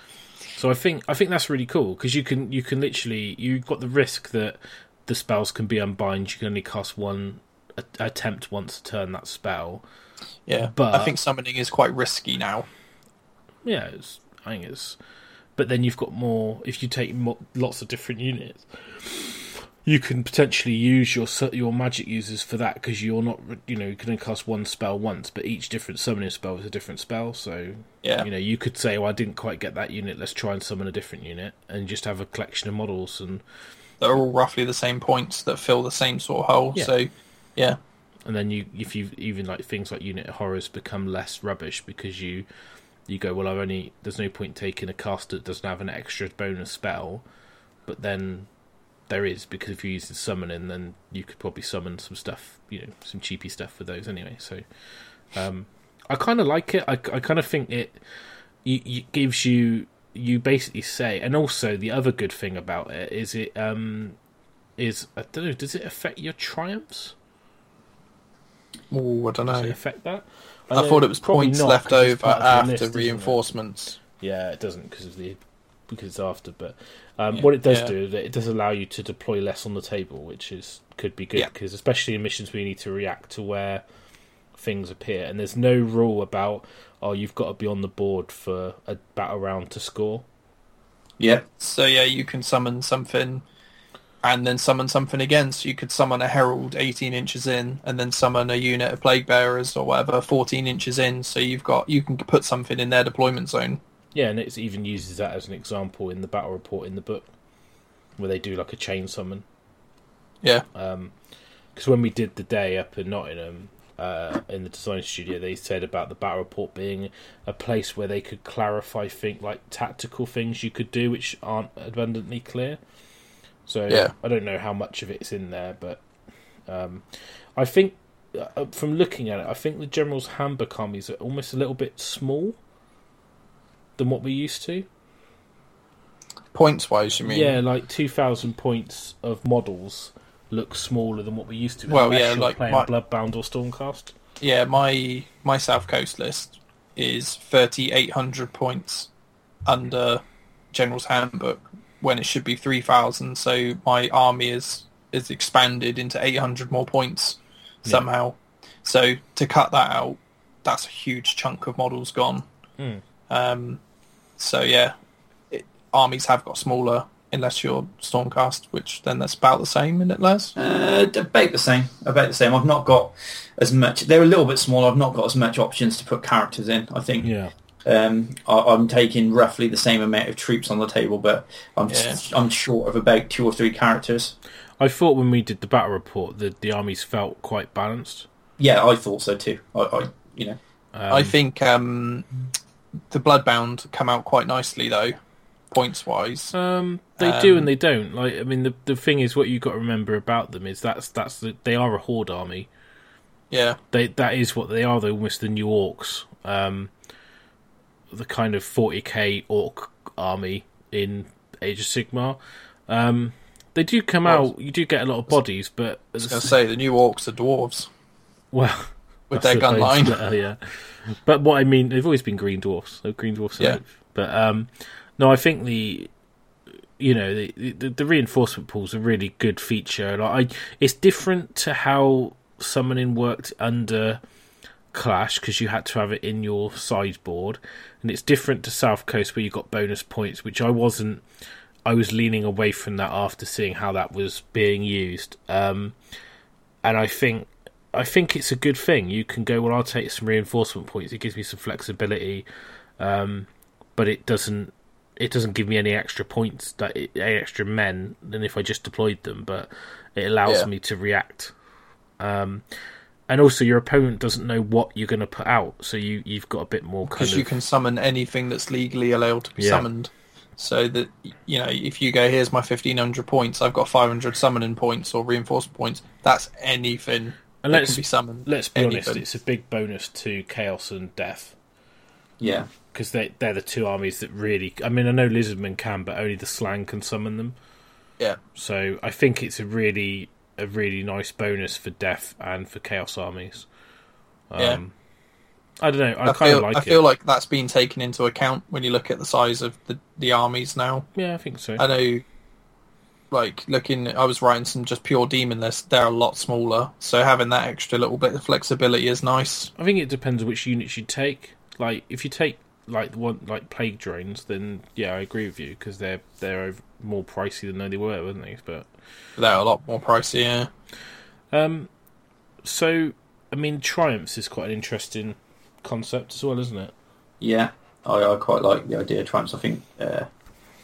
So I think I think that's really cool because you can you can literally you've got the risk that the spells can be unbind. You can only cast one a, attempt once to turn that spell. Yeah, But- I think summoning is quite risky now. Yeah, it's, I think it's. But then you've got more if you take mo- lots of different units. You can potentially use your your magic users for that because you're not you know you can only cast one spell once, but each different summoning spell is a different spell. So Yeah, you know you could say, "Well, I didn't quite get that unit. Let's try and summon a different unit," and just have a collection of models and they're all roughly the same points that fill the same sort of hole. Yeah. So, yeah, and then you if you even like things like unit horrors become less rubbish because you you go well I've only there's no point taking a caster that doesn't have an extra bonus spell but then there is because if you use the summoning, then you could probably summon some stuff, you know, some cheapy stuff with those anyway. So um, I kind of like it. I, I kind of think it, it, it gives you you basically say, and also the other good thing about it is it um is I don't know. Does it affect your triumphs? Oh, I don't Does it know. affect that? I know thought it was points not, left over part of your after list, reinforcements. Yeah, it doesn't because of the because it's after. But um, what it does Yeah. do is it does allow you to deploy less on the table, which is could be good Yeah. because especially in missions where you need to react to where things appear, and there's no rule about oh you've got to be on the board for a battle round to score. Yeah, So yeah, you can summon something and then summon something again. So you could summon a herald 18 inches in and then summon a unit of plague bearers or whatever 14 inches in. So you've got you can put something in their deployment zone. Yeah, and it even uses that as an example in the battle report in the book where they do like a chain summon. Yeah. because when we did the day up in Nottingham uh, in the design studio, they said about the battle report being a place where they could clarify things like tactical things you could do which aren't abundantly clear. So Yeah. I don't know how much of it's in there, but um, I think uh, from looking at it, I think the General's handbook armies are almost a little bit small than what we're used to. Points wise, you mean? Yeah, like two thousand points of models look smaller than what we used to. Well, yeah, like playing my- Bloodbound or Stormcast. Yeah, my my South Coast list is 3,800 points under General's Handbook when it should be 3,000. So my army is is expanded into 800 more points somehow. So to cut that out, that's a huge chunk of models gone. Hmm. Um, so yeah, it, armies have got smaller unless you're Stormcast, which then that's about the same, isn't it, Les? uh, about the same. About the same. I've not got as much. They're a little bit smaller. I've not got as much options to put characters in. I think. Yeah, Um, I, I'm taking roughly the same amount of troops on the table, but I'm Yeah. I'm short of about two or three characters. I thought when we did the battle report that the armies felt quite balanced. Yeah, I thought so too. I, I you know, Um, I think um, the Bloodbound come out quite nicely though, points wise. Um, they do Um, and they don't. Like, I mean, the the thing is, what you got to remember about them is that's that's the, they are a horde army. Yeah, They that is what they are. They're almost the new orcs. Um, the kind of forty k orc army in Age of Sigmar. Um, they do come Well, out. You do get a lot of bodies, but as I was going to say the new orcs are dwarves well, with I their gun line. uh, yeah. But what I mean, they've always been green dwarfs. So green dwarfs, Yeah. But um, no, I think the you know the, the the reinforcement pool's a really good feature, and I it's different to how summoning worked under Clash because you had to have it in your sideboard, and it's different to South Coast where you got bonus points, which I wasn't. I was leaning away from that after seeing how that was being used. Um, and I think I think it's a good thing. You can go, well, I'll take some reinforcement points. It gives me some flexibility, um, but it doesn't. It doesn't give me any extra points, that any extra men than if I just deployed them. But it allows Yeah. me to react. Um, and also, your opponent doesn't know what you're going to put out, so you you've got a bit more because of you can summon anything that's legally allowed to be Yeah. summoned. So that you know, if you go, here's my fifteen hundred points, I've got five hundred summoning points or reinforcement points. That's anything And let's- can be summoned. Let's be honest, it's a big bonus to Chaos and Death yeah. because they they're the two armies that really. I mean, I know Lizardmen can, but only the Slann can summon them. Yeah, So I think it's a really a really nice bonus for Death and for Chaos armies. Um, Yeah. I don't know. I, I, kind of like I it. feel like that's been taken into account when you look at the size of the the armies now. yeah, I think so. I know, like looking, I was writing some just pure demon lists. They're a lot smaller, so having that extra little bit of flexibility is nice. I think it depends which units you take. Like if you take like the one like plague drones, then yeah, I agree with you because they're they're more pricey than they were, weren't they? But They're a lot more pricey. Yeah, Um, so I mean, triumphs is quite an interesting concept as well, isn't it? Yeah, I, I quite like the idea of triumphs. I think uh,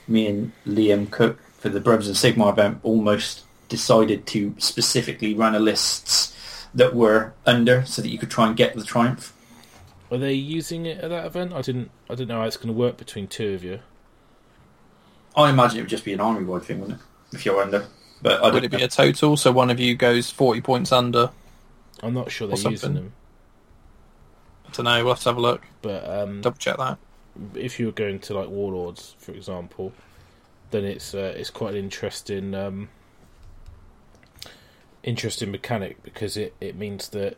me and Liam Cook for the Brothers and Sigmar event almost decided to specifically run a lists that were under so that you could try and get the triumph. Are they using it at that event? I didn't. I didn't know how it's going to work between two of you. I imagine it would just be an army wide thing, wouldn't it? If you're under, but I Would it be know. a total? So one of you goes 40 points under? I'm not sure they're using them, I don't know. We'll have to have a look. but um, Double check that. if you were going to like warlords, for example, then it's uh, it's quite an interesting um, interesting mechanic because it, it means that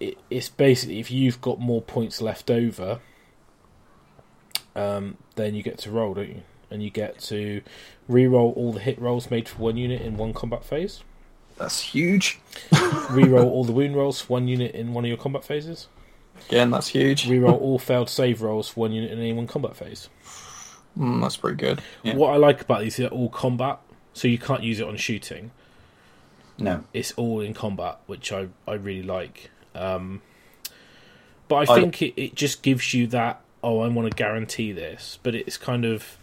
it, it's basically if you've got more points left over, um, then you get to roll, don't you? And you get to re-roll all the hit rolls made for one unit in one combat phase. That's huge. Re-roll all the wound rolls for one unit in one of your combat phases. Again, that's huge. Re-roll all failed save rolls for one unit in any one combat phase. Mm, that's pretty good. Yeah. What I like about these, they're all combat, so you can't use it on shooting. No, It's all in combat, which I, I really like. Um, but I I- think it, it just gives you that, oh, I want to guarantee this. But it's kind of.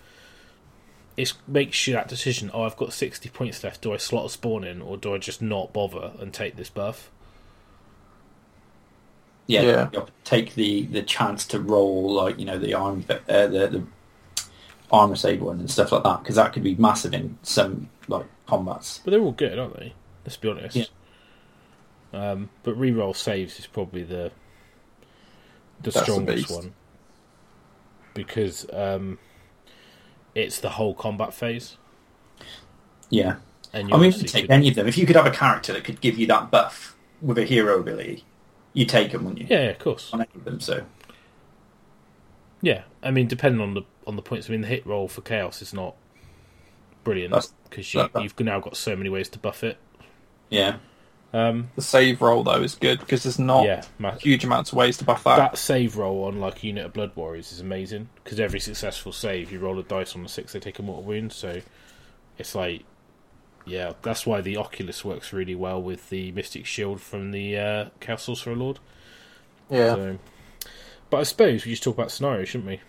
It makes you that decision, oh, I've got 60 points left. Do I slot a spawn in, or do I just not bother and take this buff? yeah, Yeah. take the the chance to roll like you know the arm uh, the the armor save one and stuff like that because that could be massive in some like combats. But they're all good, aren't they? Let's be honest. Yeah. Um, but reroll saves is probably the the That's strongest beast. one because um, it's the whole combat phase, Yeah, and I mean, obviously you'd take could- any of them. If you could have a character that could give you that buff with a hero ability, you take them, wouldn't you? yeah, yeah, of course, On any of them, so yeah. I mean, depending on the on the points. I mean, the hit roll for chaos is not brilliant because you, that- that- you've now got so many ways to buff it. yeah. Um, The save roll though is good because there's not yeah, ma- huge amounts of ways to buff that. that save roll on like a unit of blood warriors is amazing because every successful save you roll a dice on the six they take a mortal wound so it's like yeah that's why the oculus works really well with the mystic shield from the uh, chaos sorcerer lord yeah. so but i suppose we just talk about scenarios shouldn't we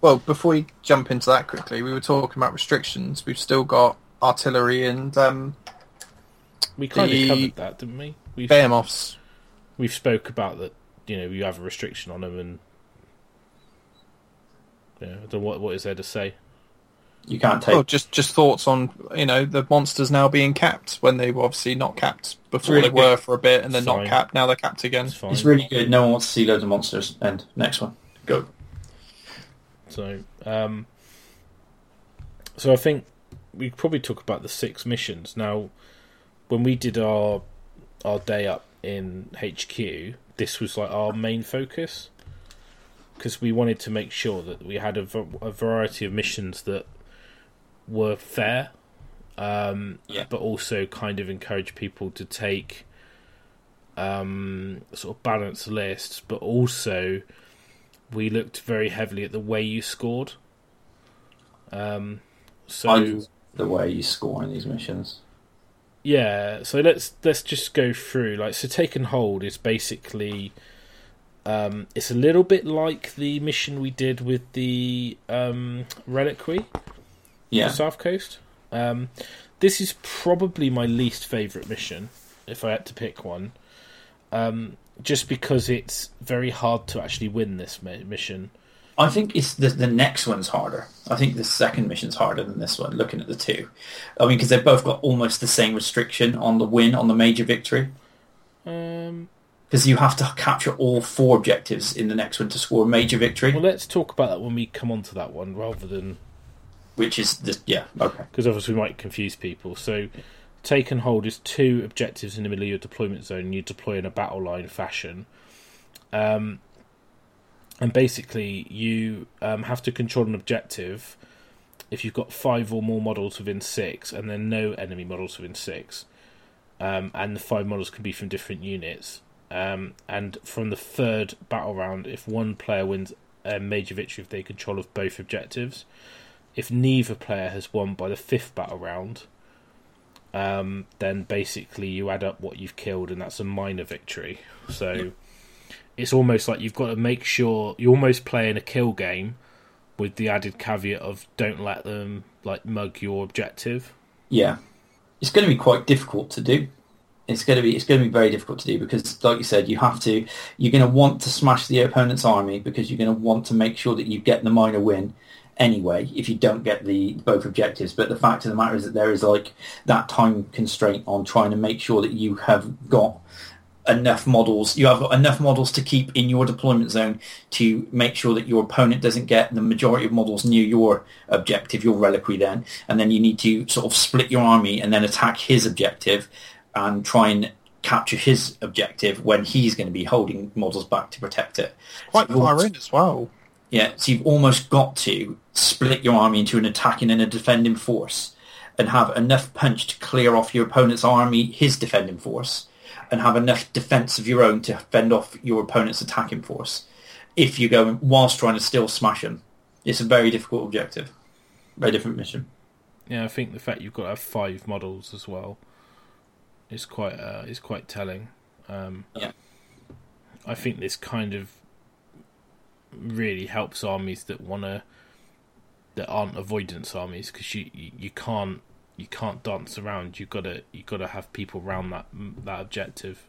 Well, before we jump into that quickly, we were talking about restrictions. We've still got artillery and um, we kind of covered that didn't we we've, behemoths. we've spoke about that you know you have a restriction on them and yeah, I don't know what what is there to say. You can't take. Oh, just just thoughts on you know the monsters now being capped when they were obviously not capped before really they were for a bit and then Fine. not capped. Now they're capped again. It's. It's really good. No one wants to see loads of monsters. And next one, go. So, um, so I think we probably talk about the six missions now. When we did our our day up in HQ, this was like our main focus because we wanted to make sure that we had a, v- a variety of missions that were fair, um, Yeah. but also kind of encourage people to take um, sort of balanced lists, but also we looked very heavily at the way you scored. Um, so I the way you score in these missions. yeah, so let's let's just go through. Like, so take and hold is basically um, it's a little bit like the mission we did with the um, reliquary Yeah, South Coast. Um, this is probably my least favourite mission, if I had to pick one. Um, just because it's very hard to actually win this mission. I think it's the the next one's harder. I think the second mission's harder than this one. Looking at the two, I mean, because they've both got almost the same restriction on the win on the major victory. Um, Because you have to capture all four objectives in the next one to score a major victory, well, let's talk about that when we come on to that one, rather than which is the yeah okay. because obviously we might confuse people. So, take and hold is two objectives in the middle of your deployment zone. You deploy in a battle line fashion, um, and basically you um, have to control an objective if you've got five or more models within six, and then no enemy models within six. Um, and the five models can be from different units. Um, and from the third battle round, if one player wins a major victory if they control of both objectives, if neither player has won by the fifth battle round, um, then basically you add up what you've killed, and that's a minor victory. So it's almost like you've got to make sure you're almost playing a kill game with the added caveat of don't let them like mug your objective. Yeah, it's going to be quite difficult to do. It's going to be it's going to be very difficult to do because, like you said, you have to. You're going to want to smash the opponent's army because you're going to want to make sure that you get the minor win, anyway if you don't get the both objectives. But the fact of the matter is that there is like that time constraint on trying to make sure that you have got enough models. You have got enough models to keep in your deployment zone to make sure that your opponent doesn't get the majority of models near your objective, your reliquary then, and then you need to sort of split your army and then attack his objective and try and capture his objective when he's going to be holding models back to protect it. Quite So far in as well. yeah, so you've almost got to split your army into an attacking and a defending force and have enough punch to clear off your opponent's army, his defending force, and have enough defense of your own to fend off your opponent's attacking force. If you're going whilst trying to still smash them, it's a very difficult objective, very different mission. Yeah, I think the fact you've got to have five models as well is quite uh, is quite telling. Um, Yeah. I think this kind of really helps armies that want to that aren't avoidance armies because you, you you can't you can't dance around. You gotta you gotta have people around that that objective.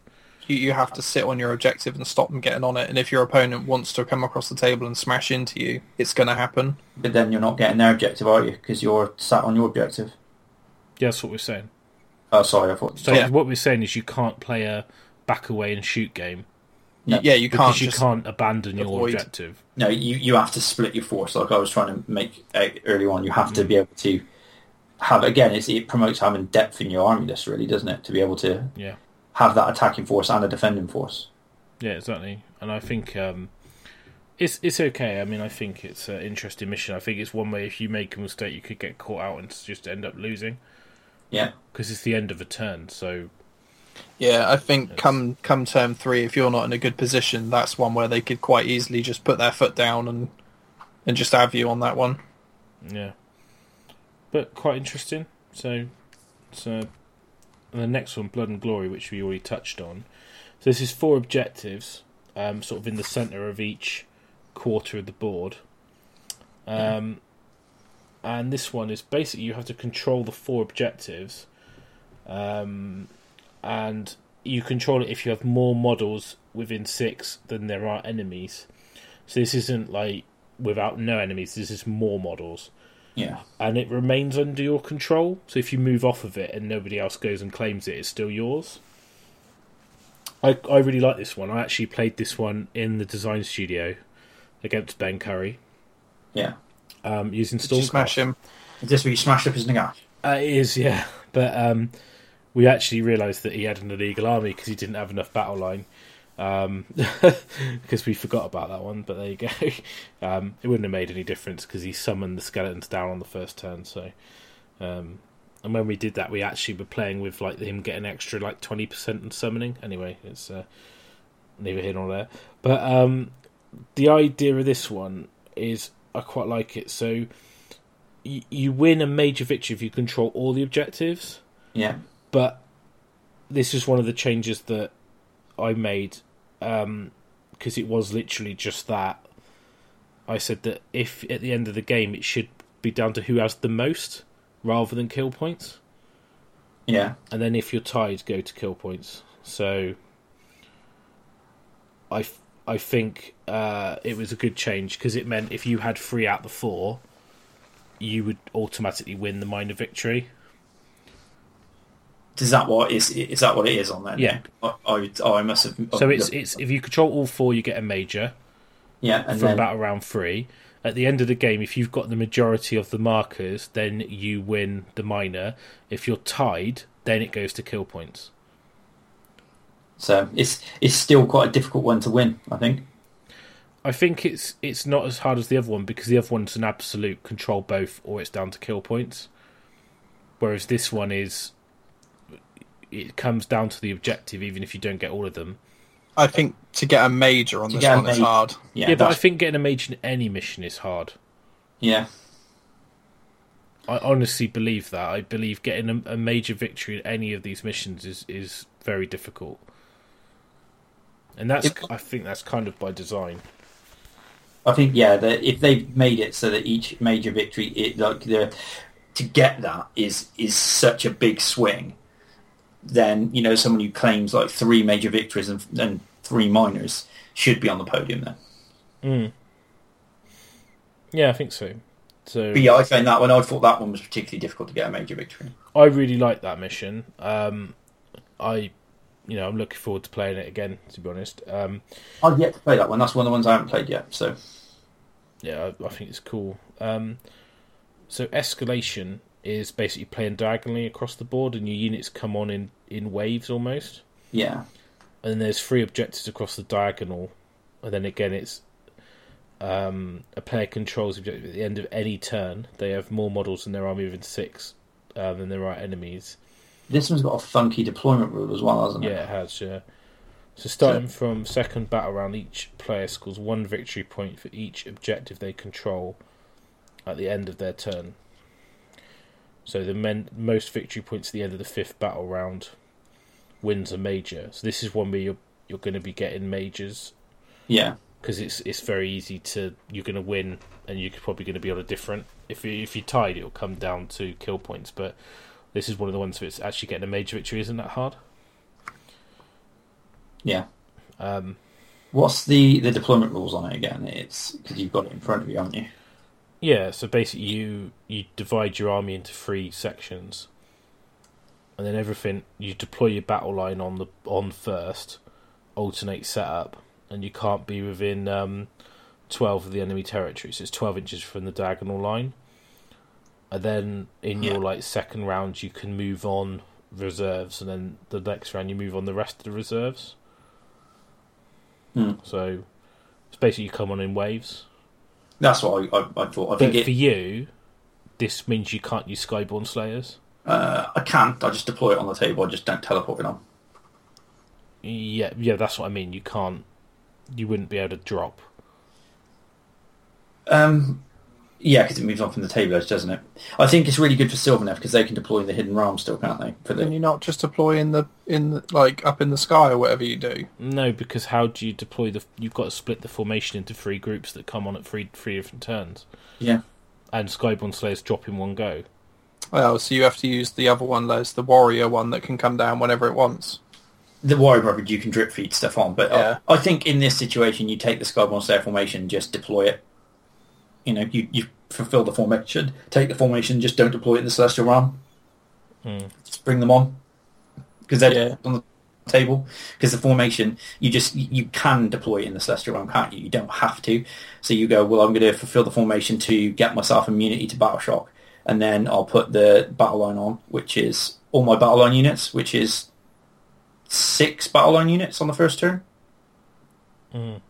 You, you have to sit on your objective and stop them getting on it. And if your opponent wants to come across the table and smash into you, it's going to happen. But then you're not getting their objective, are you? Because you're sat on your objective. Yeah, that's what we're saying. Oh, sorry, I thought. So Yeah. what we're saying is you can't play a back away and shoot game No, yeah, you can't you can't abandon your objective. No, you, you have to split your force. Like I was trying to make early on, you have to be able to have again. It's, it promotes having depth in your army list, really, doesn't it? To be able to Yeah. have that attacking force and a defending force. Yeah, exactly. And I think um, it's it's okay. I mean, I think it's an interesting mission. I think it's one way if you make a mistake, you could get caught out and just end up losing Yeah, because it's the end of a turn. So Yeah, I think come come term three, if you're not in a good position, that's one where they could quite easily just put their foot down and and just have you on that one. yeah, but quite interesting. So so the next one, Blood and Glory, which we already touched on. So this is four objectives, um, sort of in the center of each quarter of the board. Um, and this one is basically you have to control the four objectives, um, and you control it if you have more models within six than there are enemies. So this isn't like without no enemies. This is more models yeah, and it remains under your control. So if you move off of it and nobody else goes and claims it, it's still yours. I I really like this one. I actually played this one in the design studio against Ben Curry yeah. um, using Did you Stormcast. smash him? Is this where you smashed up his nagash? Uh, it is, yeah. But um, we actually realised that he had an illegal army because he didn't have enough battle line. Um, because we forgot about that one, but there you go. Um, it wouldn't have made any difference because he summoned the skeletons down on the first turn. So, um, and when we did that, we actually were playing with like him getting extra like twenty percent in summoning. Anyway, it's uh, neither here nor there. But um, the idea of this one is I quite like it. So you, you win a major victory if you control all the objectives, Yeah, but this is one of the changes that I made because it was literally just that. I said that if at the end of the game it should be down to who has the most rather than kill points, yeah, and then if you're tied, go to kill points. So I, I think uh, it was a good change because it meant if you had three out of the four, you would automatically win the minor victory. Is that what is is that what it is on there? Yeah. I, I, oh, I must have. So it's it's if you control all four, you get a major yeah, and from then about around three. At the end of the game, if you've got the majority of the markers, then you win the minor. If you're tied, then it goes to kill points. so it's it's still quite a difficult one to win. I think. I think it's it's not as hard as the other one because the other one's an absolute control both, or it's down to kill points. Whereas this one is, it comes down to the objective, even if you don't get all of them. I think to get a major on To this get a one is hard. Yeah, Yeah, but I think getting a major in any mission is hard. yeah, I honestly believe that. I believe getting a, a major victory in any of these missions is is very difficult, and that's If- I think that's kind of by design. I think yeah. That if they've made it so that each major victory, it like the to get that is is such a big swing. Then you know someone who claims like three major victories and, and three minors should be on the podium then. Mm. Yeah, I think so. So But yeah, I found that one. I thought that one was particularly difficult to get a major victory. I really like that mission. Um, I, you know, I'm looking forward to playing it again. To be honest, um, I've yet to play that one. That's one of the ones I haven't played yet. So yeah, I, I think it's cool. Um, so escalation is basically playing diagonally across the board, and your units come on in in waves almost. yeah, And there's three objectives across the diagonal, and then again it's um, a player controls objective at the end of any turn. They have more models in their army within six um, than there are enemies. this one's got a funky deployment rule as well, hasn't it? Yeah, it has. Yeah. So starting from second battle round, each player scores one victory point for each objective they control at the end of their turn. So the men, most victory points at the end of the fifth battle round wins a major. So this is one where you're you're going to be getting majors Yeah, because it's it's very easy to you're going to win and you're probably going to be on a different. If you if you tied, it'll come down to kill points. But this is one of the ones where it's actually getting a major victory isn't that hard. yeah. Um, What's the the deployment rules on it again? It's because you've got it in front of you, haven't you? Yeah, so basically you you divide your army into three sections, and then everything you deploy your battle line on the on first, alternate setup, and you can't be within um, twelve of the enemy territory. So it's twelve inches from the diagonal line, and then in your like second round you can move on reserves, and then the next round you move on the rest of the reserves. Hmm. So it's basically you come on in waves. That's what I, I, I thought. I think for you, this means you can't use Skyborn Slayers. Uh, I can't. I just deploy it on the table. I just don't teleport it on. Yeah, yeah, that's what I mean. You can't. You wouldn't be able to drop. Um, yeah, because it moves on from the table, edge, doesn't it? I think it's really good for Sylvaneth because they can deploy in the hidden realm still, can't they? For Can the you not just deploy in the in the, like up in the sky or whatever you do? No, because how do you deploy the? You've got to split the formation into three groups that come on at three three different turns, yeah, and Skyborn Slayers drop in one go. Oh, so you have to use the other one. There's the warrior one that can come down whenever it wants. the warrior brother you can drip feed stuff on, but uh, Yeah. I, I think in this situation you take the Skyborn Slayer formation, just deploy it. You know, you you fulfill the formation, take the formation, just don't deploy it in the Celestial Realm. Hmm. Just bring them on because they're Yeah. on the table. Because the formation, you just you you can deploy it in the Celestial Realm, can't you? You don't have to. So you go, well, I'm going to fulfill the formation to get myself immunity to battle shock, and then I'll put the battle line on, which is all my battle line units, which is six battle line units on the first turn, Mm.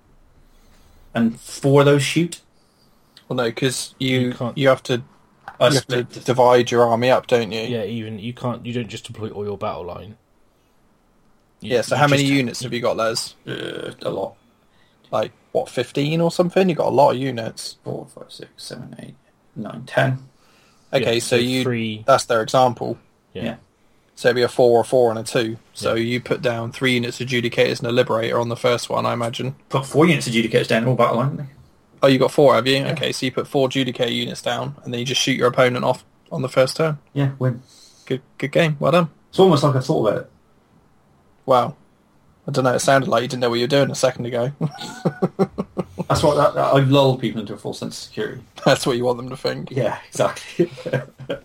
and four of those shoot. Well, no, because You you can't- you have to I you have to split divide your army up, don't you? Yeah, even you can't. You don't just deploy all your battle line. You- Yeah. So how many units have you got, Les? uh, a lot. Like what, fifteen or something? You got a lot of units. Four, five, six, seven, eight, nine, ten. Okay, Yeah, so, you three. that's their example. Yeah. Yeah. So it'd be a four, a four, and a two. So you put down three units of adjudicators and a liberator on the first one, I imagine. Put four units of adjudicators down all battle line. Oh, you got four, have you? Okay, so you put four adjudicator units down, and then you just shoot your opponent off on the first turn. Yeah, win. Good, good game. Well done. It's almost like I thought about it. Wow. I don't know. It sounded like you didn't know what you were doing a second ago. That's what that, that, I've lulled people into a false sense of security. That's what you want them to think. Yeah, exactly.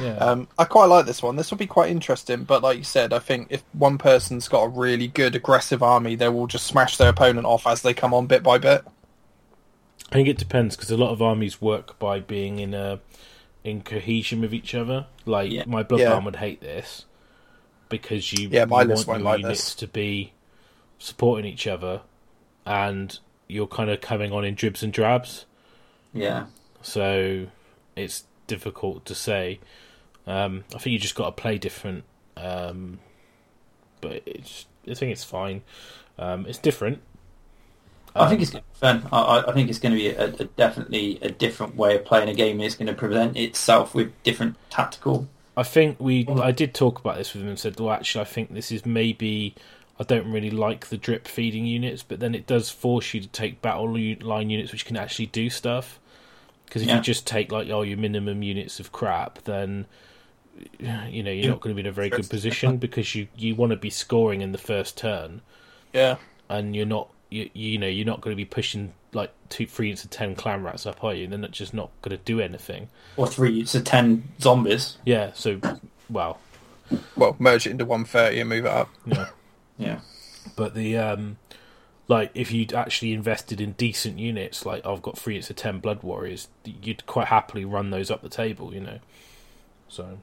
Yeah. Um, I quite like this one. This will be quite interesting, but like you said, I think if one person's got a really good aggressive army, they will just smash their opponent off as they come on bit by bit. I think it depends because a lot of armies work by being in a in cohesion with each other. Like Yeah. my bloodbound Yeah. would hate this because you, Yeah, my you list want won't your like units this. to be supporting each other, and you're kind of coming on in dribs and drabs. yeah. So it's difficult to say. Um, I think you just got to play different. Um, but it's, I think it's fine. Um, it's different. I think it's going to be fun. I, I- think it's going to be a, a definitely a different way of playing a game. It's going to present itself with different tactical. I think we. I did talk about this with him and said, "Well, actually, I think this is maybe. I don't really like the drip feeding units, but then it does force you to take battle line units which can actually do stuff. Because if Yeah. you just take like oh your minimum units of crap, then you know you're not going to be in a very good position because you you want to be scoring in the first turn, Yeah. and you're not. You, you know you're not going to be pushing like two, three units of ten clan rats up, are you? They're not just not going to do anything. Or three units of ten zombies. Yeah. So, well, Well, merge it into 130 and move it up. yeah. Yeah. But the um, like if you'd actually invested in decent units, like I've got three units of ten blood warriors, you'd quite happily run those up the table, you know. So,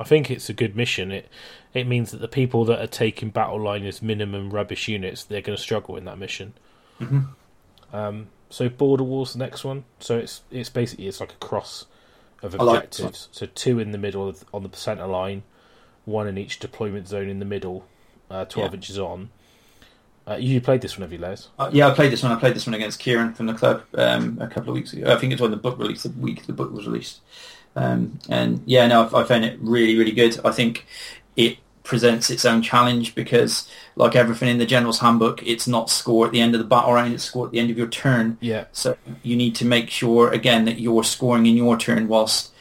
I think it's a good mission. It it means that the people that are taking battle line as minimum rubbish units, they're going to struggle in that mission. Mhm. Um, so border wars, the next one. So it's it's basically it's like a cross of I like objectives. so two in the middle of, on the center line, one in each deployment zone in the middle, uh, twelve Yeah. inches on. Uh, you played this one, have you, Les? Uh, yeah, I played this one. I played this one against Kieran from the club um, a couple of weeks ago. I think it's when the book released, the week the book was released. Um, and yeah, no, I, I found it really, really good. I think it presents its own challenge because, like everything in the General's Handbook, it's not score at the end of the battle round; it's score at the end of your turn. Yeah, So you need to make sure again that you're scoring in your turn whilst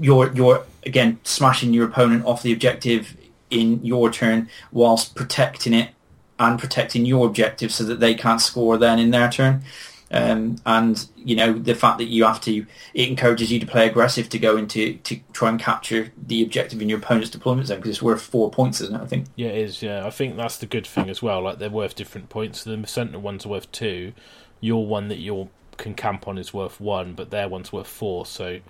you're you're again smashing your opponent off the objective in your turn whilst protecting it and protecting your objective so that they can't score then in their turn. Um, and you know the fact that you have to it encourages you to play aggressive to go into to try and capture the objective in your opponent's deployment zone because it's worth four points, isn't it? I think. yeah, it is. Yeah, I think that's the good thing as well. Like they're worth different points. The center ones are worth two. Your one that you can camp on is worth one, but their one's worth four. So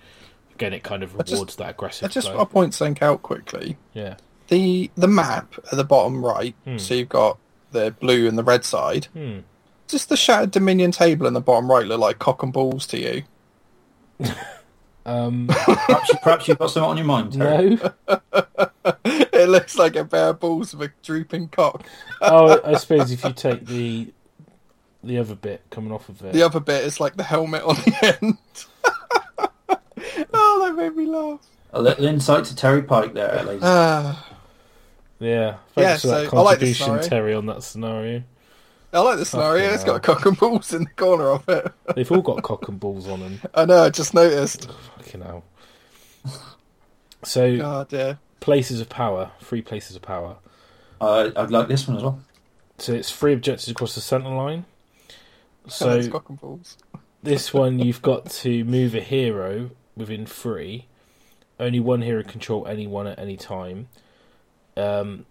again, it kind of I just- rewards that aggressive. I just play. want to point something out quickly. Yeah. The the map at the bottom right, Hmm. so you've got the blue and the red side. Hmm. Does the Shattered Dominion table in the bottom right look like cock and balls to you? Um, Perhaps, you, perhaps you've got something on your mind. Terry. no. it looks like a pair of balls with a drooping cock. oh, I suppose if you take the the other bit coming off of it. The other bit is like the helmet on the end. oh, that made me laugh. A little insight to Terry Pike there, ladies. Ah, Yeah, Yeah, thanks for that so I like this contribution, scenario. Terry, on that scenario. I like the scenario. Fucking It's hell. got cock and balls in the corner of it. They've all got cock and balls on them. I know. I just noticed. Fucking hell. So, God, yeah. places of power, three places of power. Uh, I'd like this one as well. So it's three objectives across the centre line. So So it's cock and balls. this one you've got to move a hero within three. Only one hero control anyone at any time. Um,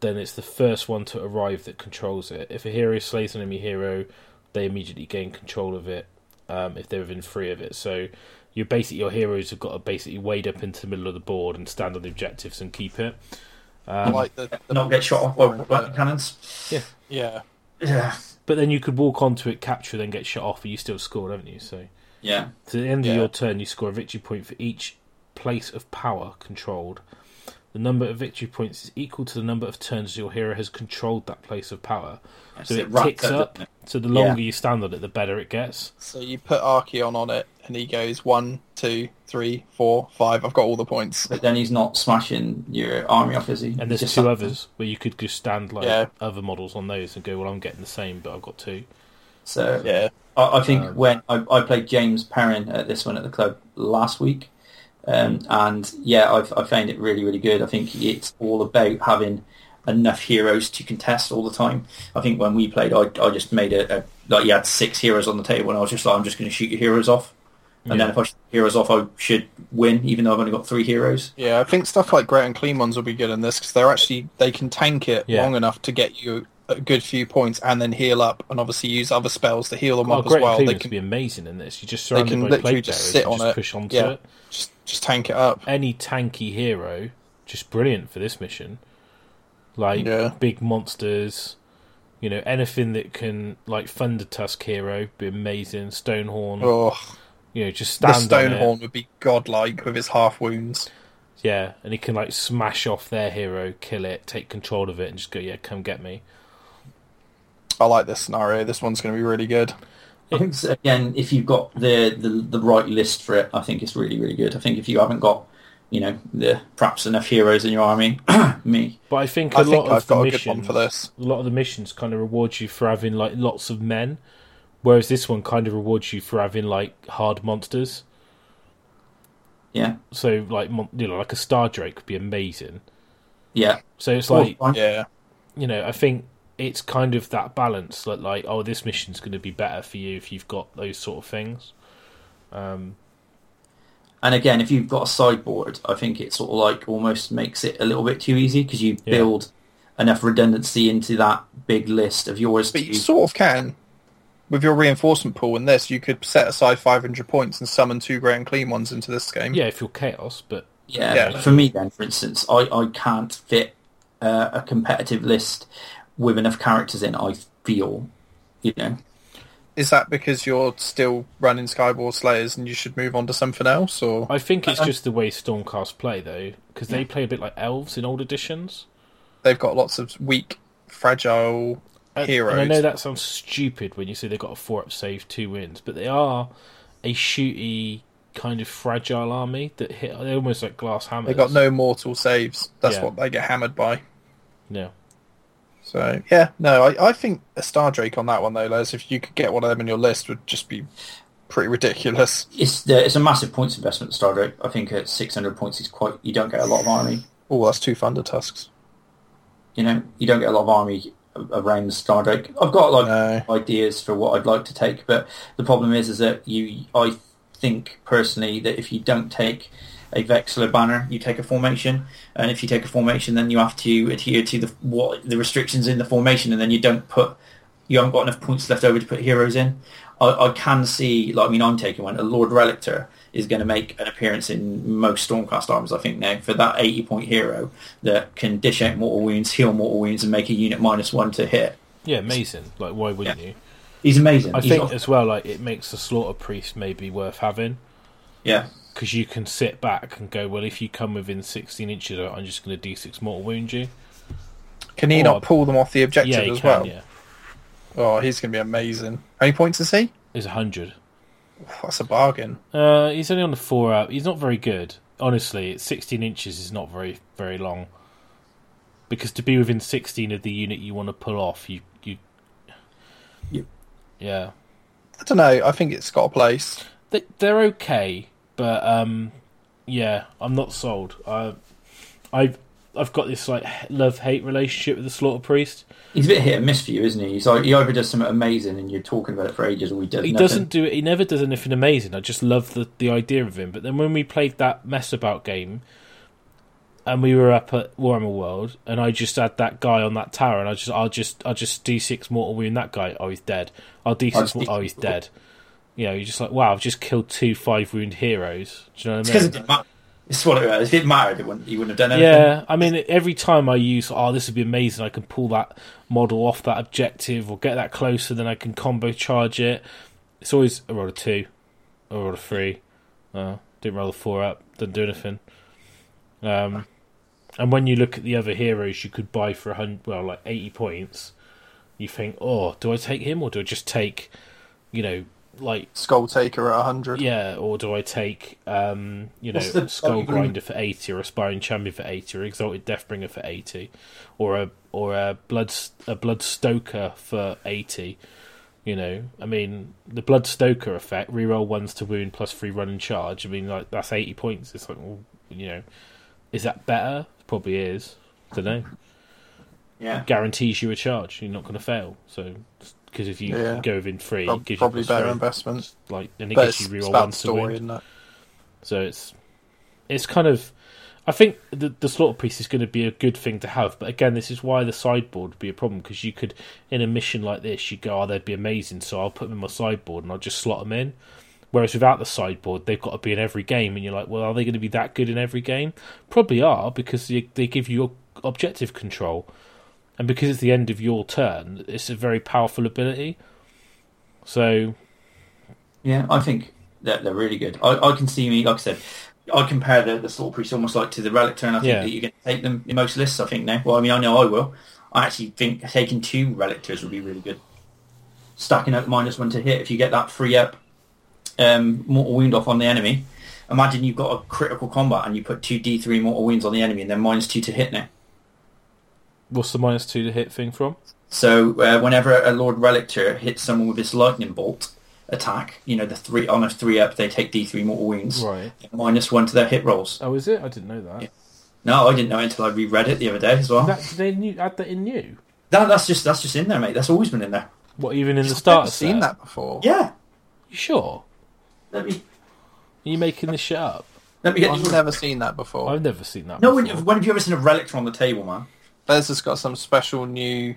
then it's the first one to arrive that controls it. If a hero slays an enemy hero, they immediately gain control of it. Um, if they're within three of it, so you basically your heroes have got to basically wade up into the middle of the board and stand on the objectives and keep it. Um, like the, the Not get shot off by weapon cannons. yeah. Yeah. yeah. but then you could walk onto it, capture, then get shot off, but you still scored, haven't you? So Yeah. To the end Yeah. of your turn, you score a victory point for each place of power controlled. The number of victory points is equal to the number of turns your hero has controlled that place of power. So it wrapped ticks up. doesn't it? So the longer Yeah. you stand on it, the better it gets. So you put Archaon on it, and he goes one, two, three, four, five. I've got all the points. But then he's not smashing your army off, is he? And there's Just two like- others where you could just stand like Yeah. other models on those and go, well, I'm getting the same, but I've got two. So Yeah. I, I think Um, when I, I played James Perrin at this one at the club last week, um, and yeah, I've, I found it really, really good. I think it's all about having enough heroes to contest all the time. I think when we played, I, I just made a, a like you had six heroes on the table, and I was just like, I'm just going to shoot your heroes off, and then if I shoot heroes off, I should win, even though I've only got three heroes. Yeah, I think stuff like Great Unclean ones will be good in this because they're actually they can tank it Yeah. long enough to get you a good few points and then heal up and obviously use other spells to heal them Oh, up as great well. They can be amazing in this. You just they surround can it by literally just sit on just it. push onto Yeah. it. Just just tank it up. Any tanky hero, just brilliant for this mission. Like Yeah. big monsters, you know, anything that can like Thundertusk hero be amazing. Stonehorn, Oh, you know, just the stand it. Stonehorn would be godlike with his half wounds. Yeah, and he can like smash off their hero, kill it, take control of it, and just go, yeah, come get me. I like this scenario. This one's going to be really good. I think so, again, if you've got the, the the right list for it, I think it's really, really good. I think if you haven't got, you know, the perhaps enough heroes in your army, me, But I think a I lot think of I've the got a good missions, one for this. a lot of the missions kind of reward you for having like lots of men, whereas this one kind of rewards you for having like hard monsters. yeah, So like you know, like a Stardrake would be amazing. yeah, So it's like fine. Yeah, you know, I think it's kind of that balance that like oh this mission's going to be better for you if you've got those sort of things. Um, And again, if you've got a sideboard, I think it sort of like almost makes it a little bit too easy because you Yeah. build enough redundancy into that big list of yours. But to, you sort of can. With your reinforcement pool in this, you could set aside 500 points and summon two Great Unclean ones into this game. yeah, if you're chaos, but yeah, yeah. For me, then, for instance, I, I can't fit uh, a competitive list with enough characters in. I feel, you know, Is that because you're still running Skyborne Slayers and you should move on to something else? Or I think it's Uh, just the way Stormcast play though, because they play a bit like elves in old editions. they've got lots of weak, fragile And- heroes? And I know that sounds stupid when you say they've got a four up save, two wins, but they are a shooty kind of fragile army that hit. They're almost like glass hammers. They got no mortal saves. That's Yeah. what they get hammered by. Yeah, So yeah, no, I, I think a Star Drake on that one though, Les. If you could get one of them in your list, would just be pretty ridiculous. it's the, it's a massive points investment. Stardrake, I think at six hundred points is quite. You don't get a lot of army. Oh, that's two Thundertusks. You know, you don't get a lot of army around the Stardrake. I've got like No. ideas for what I'd like to take, but the problem is, is that you. I think personally that if you don't take a Vexillor banner, you take a formation, and if you take a formation, then you have to adhere to the what the restrictions in the formation, and then you don't put. You haven't got enough points left over to put heroes in. I, I can see, like, I mean, I'm taking one. A Lord Relictor is going to make an appearance in most Stormcast arms, I think, now, for that 80 point hero that can dish out mortal wounds, heal mortal wounds, and make a unit minus one to hit. yeah, amazing. Like, why wouldn't Yeah. you? He's amazing. I He's think off- as well, like it makes the slaughter priest maybe worth having yeah. Because you can sit back and go, well, if you come within 16 inches, I'm just going to d6 mortal wound you. Can he Oh, not pull them off the objective yeah, as can. well? Yeah, Oh, he's going to be amazing. How many points is he? is hundred. That's a bargain. Uh, he's only on the four up. He's not very good. Honestly, it's 16 inches is not very very long. Because to be within 16 of the unit you want to pull off, you you, You- yeah, I don't know. I think it's got a place. they, they're okay, but um, yeah, I'm not sold. I I've I've got this like love hate relationship with the slaughter priest. He's a bit hit and miss for you, isn't he? He's like, he either does something amazing and you're talking about it for ages, or he does He nothing. doesn't do it. He never does anything amazing. I just love the the idea of him. But then when we played that mess about game, and we were up at Warhammer World, and I just had that guy on that tower, and I just I'll just I'll just D six mortal wound that guy. Oh, he's dead. I'll D six. D6 Oh, he's dead. You know, you're just like, wow, I've just killed two five wound heroes. Do you know what It's I because mean? it didn't matter. It's what it was. If it mattered, it wouldn't, he wouldn't have done anything. Yeah, I mean, every time I use, oh, this would be amazing. I can pull that model off that objective or get that closer, then I can combo charge it. It's always a roll of two, a roll of three. Uh, didn't roll a four up, didn't do anything. Um, and when you look at the other heroes you could buy for a hundred, well, like eighty points, you think, oh, do I take him or do I just take, you know, like Skulltaker at 100. yeah, or do I take, um, you know, the- Skull um, Grinder for eighty, or Aspiring Champion for eighty, or Exalted Deathbringer for eighty, or a or a Blood a Bloodstoker for eighty? You know, I mean, the Bloodstoker effect, reroll ones to wound plus free run and charge. I mean, like that's eighty points. It's like, well, you know, is that better? Probably is. don't know. Yeah. Guarantees you a charge. You're not going to fail. So, because if you Yeah. go within free, Prob- it gives probably you better three. investment. Like, and it But gives you about ones to isn't it? So it's it's kind of I think the the slaughter priest is going to be a good thing to have, but again, this is why the sideboard would be a problem because you could in a mission like this, you go, "Oh, they'd be amazing," so I'll put them in my sideboard and I'll just slot them in. Whereas without the sideboard, they've got to be in every game, and you're like, "Well, are they going to be that good in every game?" Probably are because they, they give you objective control, and because it's the end of your turn, it's a very powerful ability. So Yeah, I think that they're really good. I, I can see me, like I said, I compare the, the Priest almost like to the Relictor. I think Yeah. that you're going to take them in most lists, I think, now. Well, I mean, I know I will. I actually think taking two Relictors would be really good. Stacking up minus one to hit, if you get that free up um, mortal wound off on the enemy, imagine you've got a critical combat and you put two D3 mortal wounds on the enemy and then minus two to hit now. What's the minus two to hit thing from? So uh, whenever a Lord Relictor hits someone with his lightning bolt attack, you know the three on a three up, they take D three mortal wounds, Right. minus one to their hit rolls. Oh, is it? I didn't know that. Yeah. No, I didn't know until I reread it the other day as well. That they knew add that in new. That, that's just that's just in there, mate. That's always been in there. What even in the start? I've seen that before. Yeah. You sure? Let me Are you making this shit up? let me get. I've never seen that before. I've never seen that. No, when, before. when have you ever seen a relic on the table, man? Bez has got some special new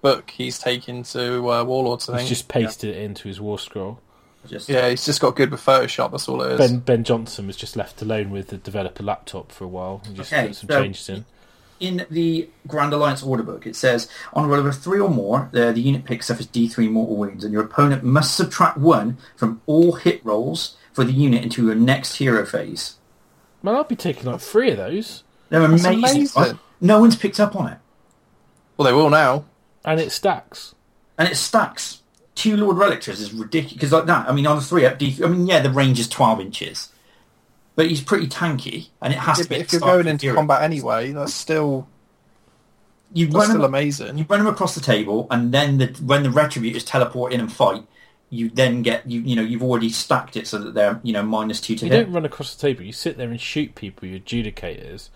book he's taken to uh, Warlords. I He's just pasted it into his war scroll. Just Yeah, he's just got good with Photoshop. That's all it is. Ben Ben Johnson was just left alone with the developer laptop for a while and just Okay, put some so- changes in. in the Grand Alliance order book, it says on a roll of three or more, the, the unit pick suffers D3 mortal wounds, and your opponent must subtract one from all hit rolls for the unit into your next hero phase. Man, I'll be taking like three of those, They're amazing. amazing. Right? No one's picked up on it, Well, they will now. and it stacks. and it stacks. Two Lord Relictors is ridiculous because like that. I mean, on the three uh, up D3, I mean, yeah, the range is twelve inches, but he's pretty tanky, and it has Yeah, to be. if you're going into hero. combat anyway, that's still you that's run still him, amazing. you run him across the table, and then the, when the retributors teleport in and fight, you then get you you know you've already stacked it so that they're you know minus two to You hit. don't run across the table. You sit there and shoot people, your adjudicators.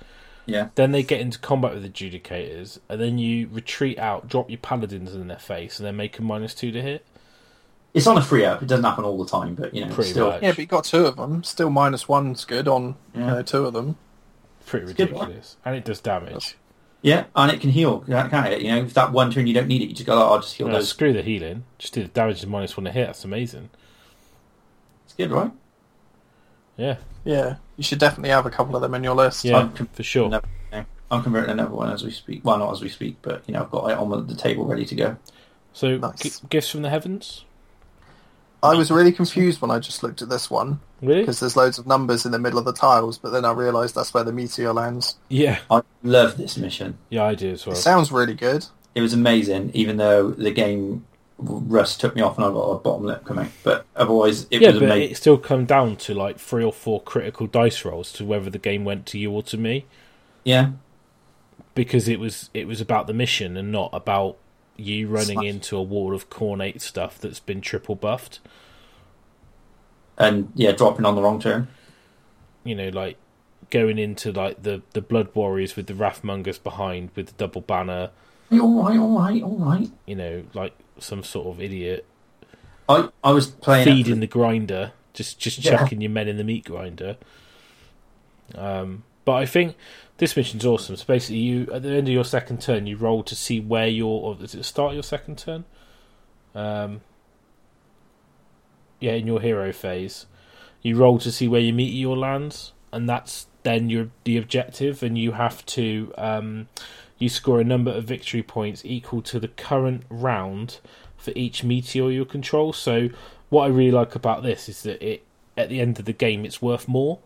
Yeah, Then they get into combat with the adjudicators, and then you retreat out, drop your paladins in their face, and then make them minus two to hit. it's on a free up. It doesn't happen all the time, but you know, Pretty still. much. Yeah, but you got two of them. Still minus one's good on Yeah. know, two of them. Pretty good, ridiculous, and it does damage. Yeah, and it can heal, can't it? You know, if that one turn you don't need it, you just go, oh, I'll just heal No, those. screw the healing. Just do the damage to minus one to hit. That's amazing. It's good, right? Yeah, Yeah, you should definitely have a couple of them in your list. yeah, I'm com- for sure. no. I'm converting another one as we speak. Well, not as we speak, but you know, I've got it on the table ready to go. So, Nice. g- gifts from the heavens. I was really confused when I just looked at this one Really? because there's loads of numbers in the middle of the tiles, but then I realised that's where the meteor lands. Yeah, I love this mission. yeah, I do as well. It sounds really good. It was amazing, even though the game Russ took me off and I got a bottom lip coming. But otherwise, it yeah, was but amazing. it still come down to like three or four critical dice rolls to whether the game went to you or to me, Yeah, because it was it was about the mission and not about you running into a wall of Khornate stuff that's been triple buffed. and yeah, dropping on the wrong turn. You know, like going into like the the blood warriors with the wrathmongers behind with the double banner. All right, all right, all right. You know, like some sort of idiot I I was playing feeding for- the grinder, just just Yeah. chucking your men in the meat grinder. Um, but I think this mission's awesome. So basically, you at the end of your second turn, you roll to see where your or does it start your second turn? Um, yeah, in your hero phase, you roll to see where your meteor lands, and that's then your the objective, and you have to um, you score a number of victory points equal to the current round for each meteor you control. So what I really like about this is that it at the end of the game it's worth more.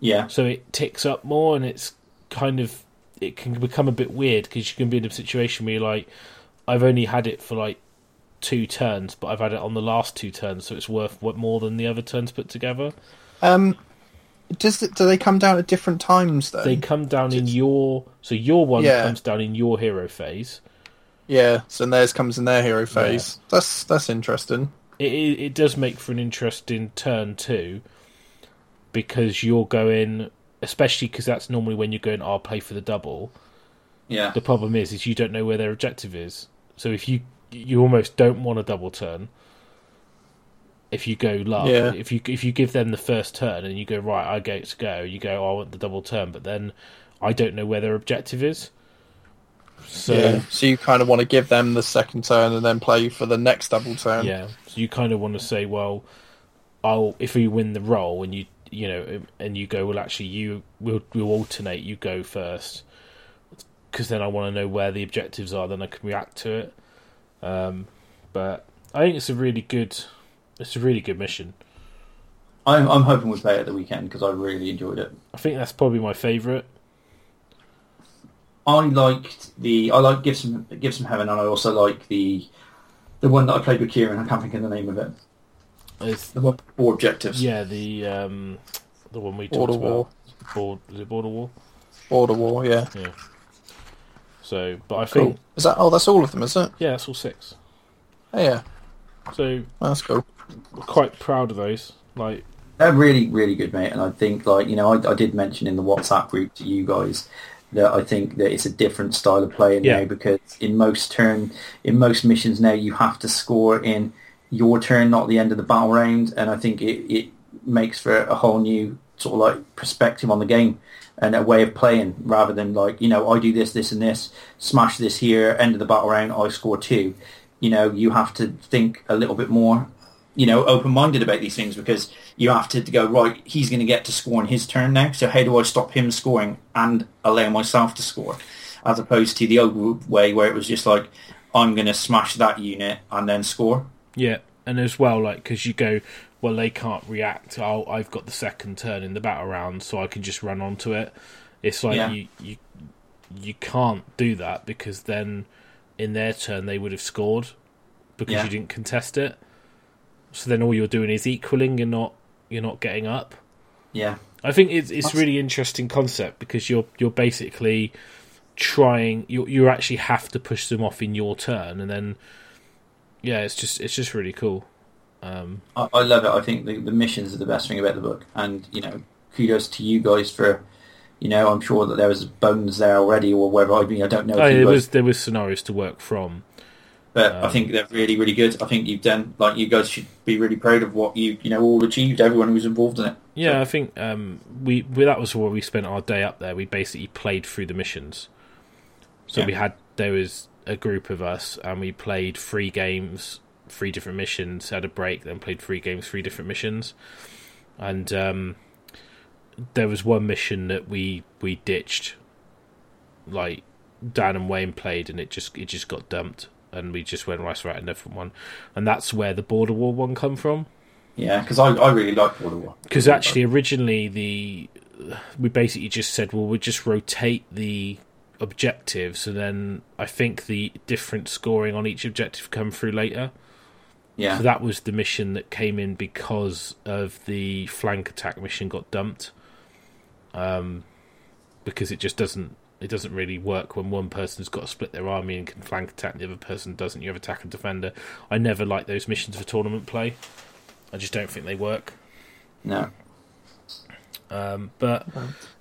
yeah, So it ticks up more and it's kind of it can become a bit weird because you can be in a situation where you're like I've only had it for like two turns, but I've had it on the last two turns, so it's worth more than the other turns put together. Um, does it, do they come down at different times though? They come down in your so your one Yeah. comes down in your hero phase. Yeah, so theirs comes in their hero phase. That's that's interesting. it, it it does make for an interesting turn too, because you're going, especially because that's normally when you're going. I'll play for the double. yeah. The problem is, is you don't know where their objective is. So if you you almost don't want a double turn. If you go love, Yeah. if you if you give them the first turn and you go right, I go to go, you go, oh, I want the double turn, but then I don't know where their objective is. So yeah. So you kind of want to give them the second turn and then play for the next double turn. Yeah, so you kind of want to say, well, I'll if we win the roll and you you know and you go, well, actually, you we'll we'll alternate. You go first because then I want to know where the objectives are. Then I can react to it. Um, but I think it's a really good, it's a really good mission. I'm I'm hoping we play it at the weekend because I really enjoyed it. I think that's probably my favourite. I liked the I like give some give some heaven, and I also like the the one that I played with Kieran. I can't think of the name of it. It's, The one with four objectives. yeah, the um, the one we Border talked War. about. Board, is it Border War? Border War, yeah. Yeah. So, but I Cool. think Is that? Oh, that's all of them, is it? yeah, that's all six. Oh, yeah, So that's cool. Quite proud of those. Like They're really, really good, mate. And I think, like, you know, I, I did mention in the WhatsApp group to you guys that I think that it's a different style of play Yeah. now because in most turn in most missions now you have to score in your turn, not the end of the battle round, and I think it, it makes for a whole new sort of like perspective on the game and a way of playing rather than like you know I do this, this, and this, smash this here, end of the battle round, I score two. You know, you have to think a little bit more you know, open-minded about these things because you have to, go, right, he's going to get to score in his turn now, so how do I stop him scoring and allow myself to score? As opposed to the old way where it was just like, I'm going to smash that unit and then score. Yeah, and as well, like because you go, well, they can't react. Oh, I've got the second turn in the battle round, so I can just run onto it. It's like Yeah. you you you can't do that because then in their turn they would have scored because Yeah. you didn't contest it. So then all you're doing is equaling. You're not you're not getting up. Yeah. I think it's it's That's- really interesting concept because you're you're basically trying you you actually have to push them off in your turn and then yeah it's just it's just really cool. Um, I, I love it. I think the, the missions are the best thing about the book. And, you know, kudos to you guys for, you know, I'm sure that there was bones there already or whether, I mean, I don't know oh, there was there was scenarios to work from. But I Um, think they're really, really good. I think you've done like you guys should be really proud of what you you know all achieved. Everyone who was involved in it. Yeah, I think um, we, we that was where we spent our day up there. We basically played through the missions. So Yeah. we had there was a group of us, and we played three games, three different missions. Had a break, then played three games, three different missions, and um, there was one mission that we we ditched. Like Dan and Wayne played, and it just it just got dumped, and we just went right right a different one, and that's where the border war one come from. Yeah, because I, I really like Border War. because actually originally the we basically just said well we'll just rotate the objectives and then i think the different scoring on each objective come through later. Yeah, so that was the mission that came in because of the flank attack mission got dumped. Um because it just doesn't it doesn't really work when one person's got to split their army and can flank attack and the other person doesn't you have attack and defender i never like those missions for tournament play i just don't think they work no, Um, but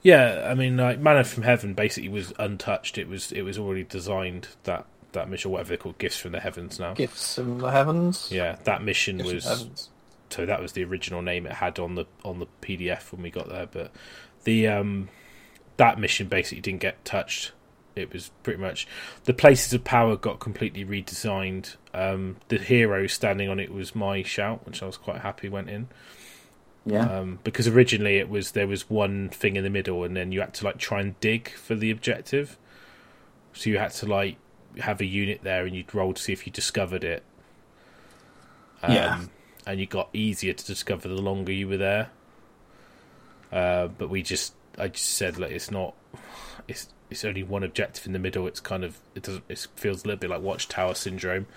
yeah, I mean, like Manna from Heaven basically was untouched. It was it was already designed that that mission, or whatever they're called, Gifts from the Heavens now. Gifts from the heavens. Yeah, that mission Gifts was so that was the original name it had on the on the PDF when we got there. But the um that mission basically didn't get touched. It was pretty much the places of power got completely redesigned. Um, the hero standing on it was my shout, which I was quite happy went in yeah, um, because originally it was there was one thing in the middle, and then you had to like try and dig for the objective. So you had to like have a unit there, and you'd roll to see if you discovered it. Um, Yeah. and you got easier to discover the longer you were there. Uh, but we just, I just said, like, it's not, it's it's only one objective in the middle. It's kind of it doesn't. It feels a little bit like Watchtower syndrome.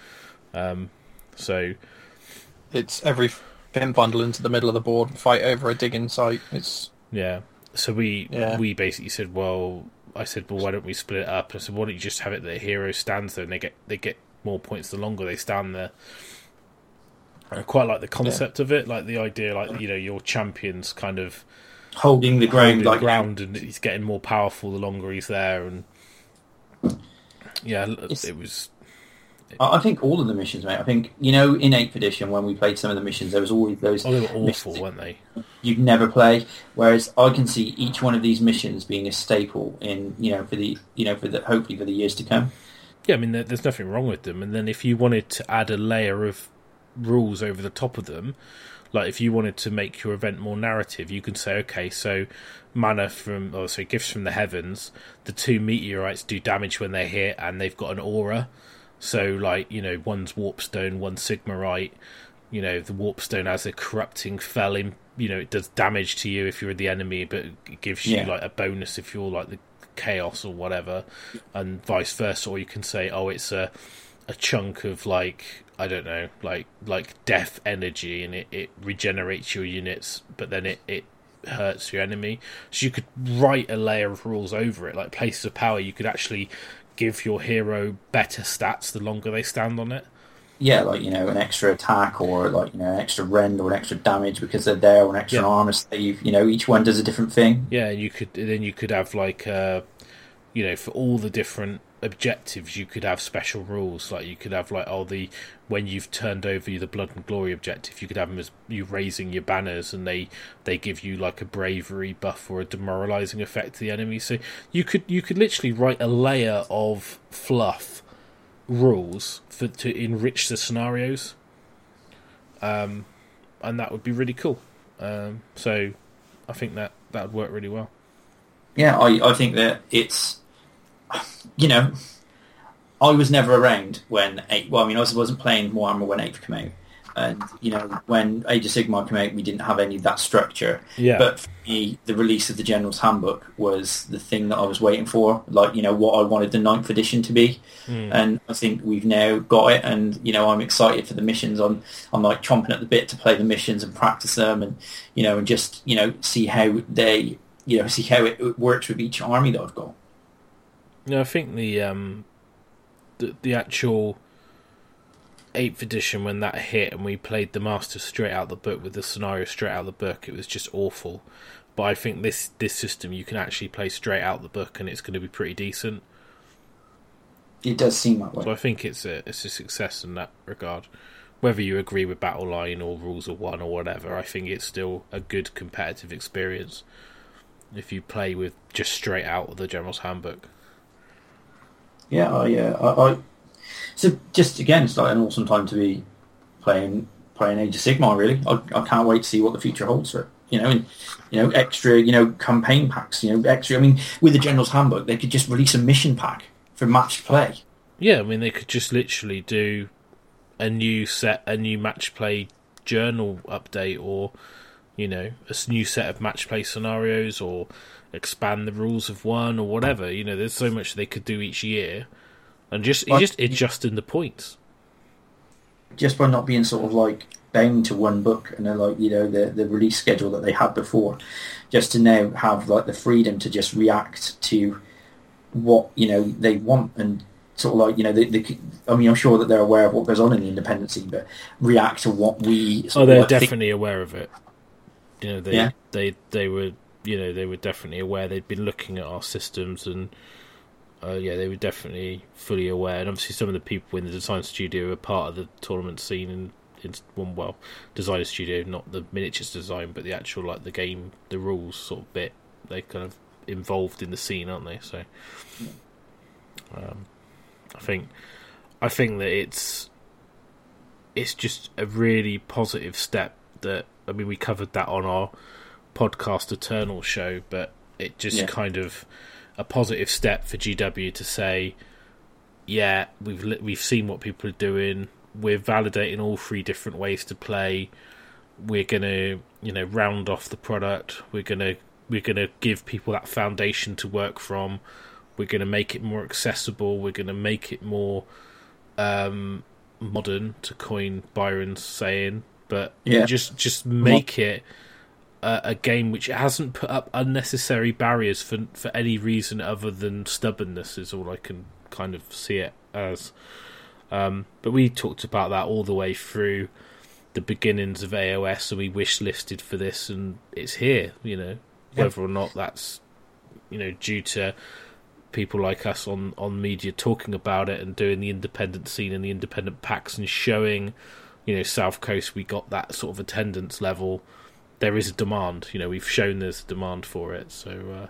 Um, so It's every pin bundle into the middle of the board and fight over a digging site. It's Yeah. So we Yeah. we basically said, well, I said, well, why don't we split it up? I said, why don't you just have it that a hero stands there and they get they get more points the longer they stand there. I quite like the concept of it, like the idea, like you know, your champion's kind of holding the ground holding the like ground, and he's getting more powerful the longer he's there, and yeah, It's- it was I I think all of the missions, mate. I think you know in Eighth Edition when we played some of the missions, there was always those oh, they were awful, weren't they? you'd never play. Whereas I can see each one of these missions being a staple in you know for the you know for the hopefully for the years to come. Yeah, I mean, there, there's nothing wrong with them. And then if you wanted to add a layer of rules over the top of them, like if you wanted to make your event more narrative, you can say, okay, so mana from, or sorry, gifts from the heavens, the two meteorites do damage when they hit, and they've got an aura. So, like, you know, one's warpstone, one's sigmarite. You know, the warpstone has a corrupting fell in. You know, it does damage to you if you're the enemy, but it gives you Yeah. like a bonus if you're like the chaos or whatever, and vice versa. Or you can say, oh, it's a a chunk of like I don't know, like like death energy, and it, it regenerates your units, but then it it hurts your enemy. So you could write a layer of rules over it, like places of power. You could actually give your hero better stats the longer they stand on it. Yeah, like you know an extra attack or like you know an extra rend or an extra damage because they're there or an extra Yeah. armor save. You know each one does a different thing. Yeah, and you could then you could have like uh you know, for all the different objectives, you could have special rules. Like you could have like oh the when you've turned over the blood and glory objective, you could have them as you raising your banners, and they they give you like a bravery buff or a demoralizing effect to the enemy. So you could you could literally write a layer of fluff rules for to enrich the scenarios. Um, and that would be really cool. Um, so I think that that would work really well. Yeah, I, I think that it's you know, I was never around when eight. Well, I mean, I wasn't playing Warhammer when eight came out, and you know, when Age of Sigmar came out, we didn't have any of that structure. Yeah. But for me, the release of the General's Handbook was the thing that I was waiting for. Like, you know, what I wanted the ninth edition to be, Hmm. and I think we've now got it. And you know, I'm excited for the missions. I'm I'm like chomping at the bit to play the missions and practice them, and you know, and just you know, see how they you know see how it works with each army that I've got. No, I think the um, the the actual eighth edition when that hit and we played the master straight out the book with the scenario straight out the book, it was just awful. But I think this this system you can actually play straight out the book and it's going to be pretty decent. It does seem that way. So I think it's a it's a success in that regard. Whether you agree with Battle Line or Rules of One or whatever, I think it's still a good competitive experience if you play with just straight out of the General's Handbook. Yeah, I, uh, I, I, so just again, it's like an awesome time to be playing playing Age of Sigmar. Really, I, I can't wait to see what the future holds for it. You know, and you know, extra, you know, campaign packs. You know, extra. I mean, with the General's Handbook, they could just release a mission pack for match play. Yeah, I mean they could just literally do a new set, a new match play journal update, or you know, a new set of match play scenarios, or expand the rules of one, or whatever. You know, there's so much they could do each year, and just just adjusting the points. just by not being sort of like bound to one book and then like you know the the release schedule that they had before just to now have like the freedom to just react to what you know they want and sort of like you know they, I mean I'm sure that they're aware of what goes on in the independency but react to what we Oh, they're think- definitely aware of it. You know, they Yeah. they they were you know they were definitely aware. They'd been looking at our systems and. Uh, yeah, they were definitely fully aware, and obviously some of the people in the design studio are part of the tournament scene in, in one well, designer studio, not the miniatures design, but the actual like the game, the rules sort of bit. They kind of involved in the scene, aren't they? So, um, I think, I think that it's, it's just a really positive step. That I mean, we covered that on our podcast Eternal show, but it just Yeah. kind of a positive step for GW to say, yeah, we've we've seen what people are doing. We're validating all three different ways to play. We're gonna, you know, round off the product. We're gonna we're gonna give people that foundation to work from. We're gonna make it more accessible. We're gonna make it more um, modern, to coin Byron's saying. But Yeah. just just make it a, a game which hasn't put up unnecessary barriers for for any reason other than stubbornness is all I can kind of see it as. Um, but we talked about that all the way through the beginnings of AOS, and we wish listed for this, and it's here. You know, whether or not that's you know due to people like us on on media talking about it and doing the independent scene and the independent packs and showing, you know, South Coast we got that sort of attendance level. There is a demand. You know, we've shown there's a demand for it. So uh,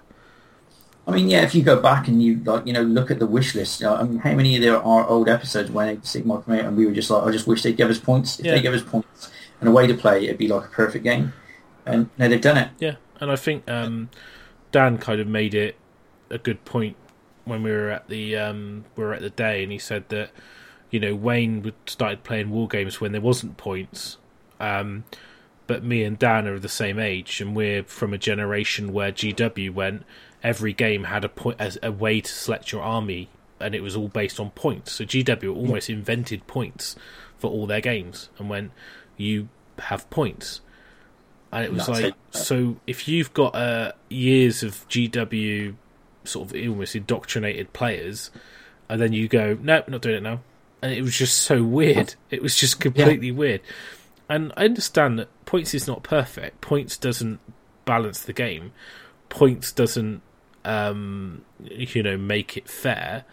I mean, yeah, if you go back and you like, you know, look at the wish list. I mean, how many of there are old episodes when Sigmar came out, and we were just like, I just wish they'd give us points. If Yeah. they give us points and a way to play, it'd be like a perfect game. And no, they've done it. Yeah, and I think um, Dan kind of made it a good point when we were at the um, we were at the day, and he said that you know Wayne would started playing war games when there wasn't points, um, but me and Dan are the same age, and we're from a generation where GW went every game had a point as a way to select your army, and it was all based on points. So GW almost invented points for all their games, and when you have points and it was That's like it. so if you've got uh, years of GW sort of almost indoctrinated players, and then you go, no, not doing it now, and it was just so weird. It was just completely weird. And I understand that points is not perfect. Points doesn't balance the game. Points doesn't um, you know, make it fair.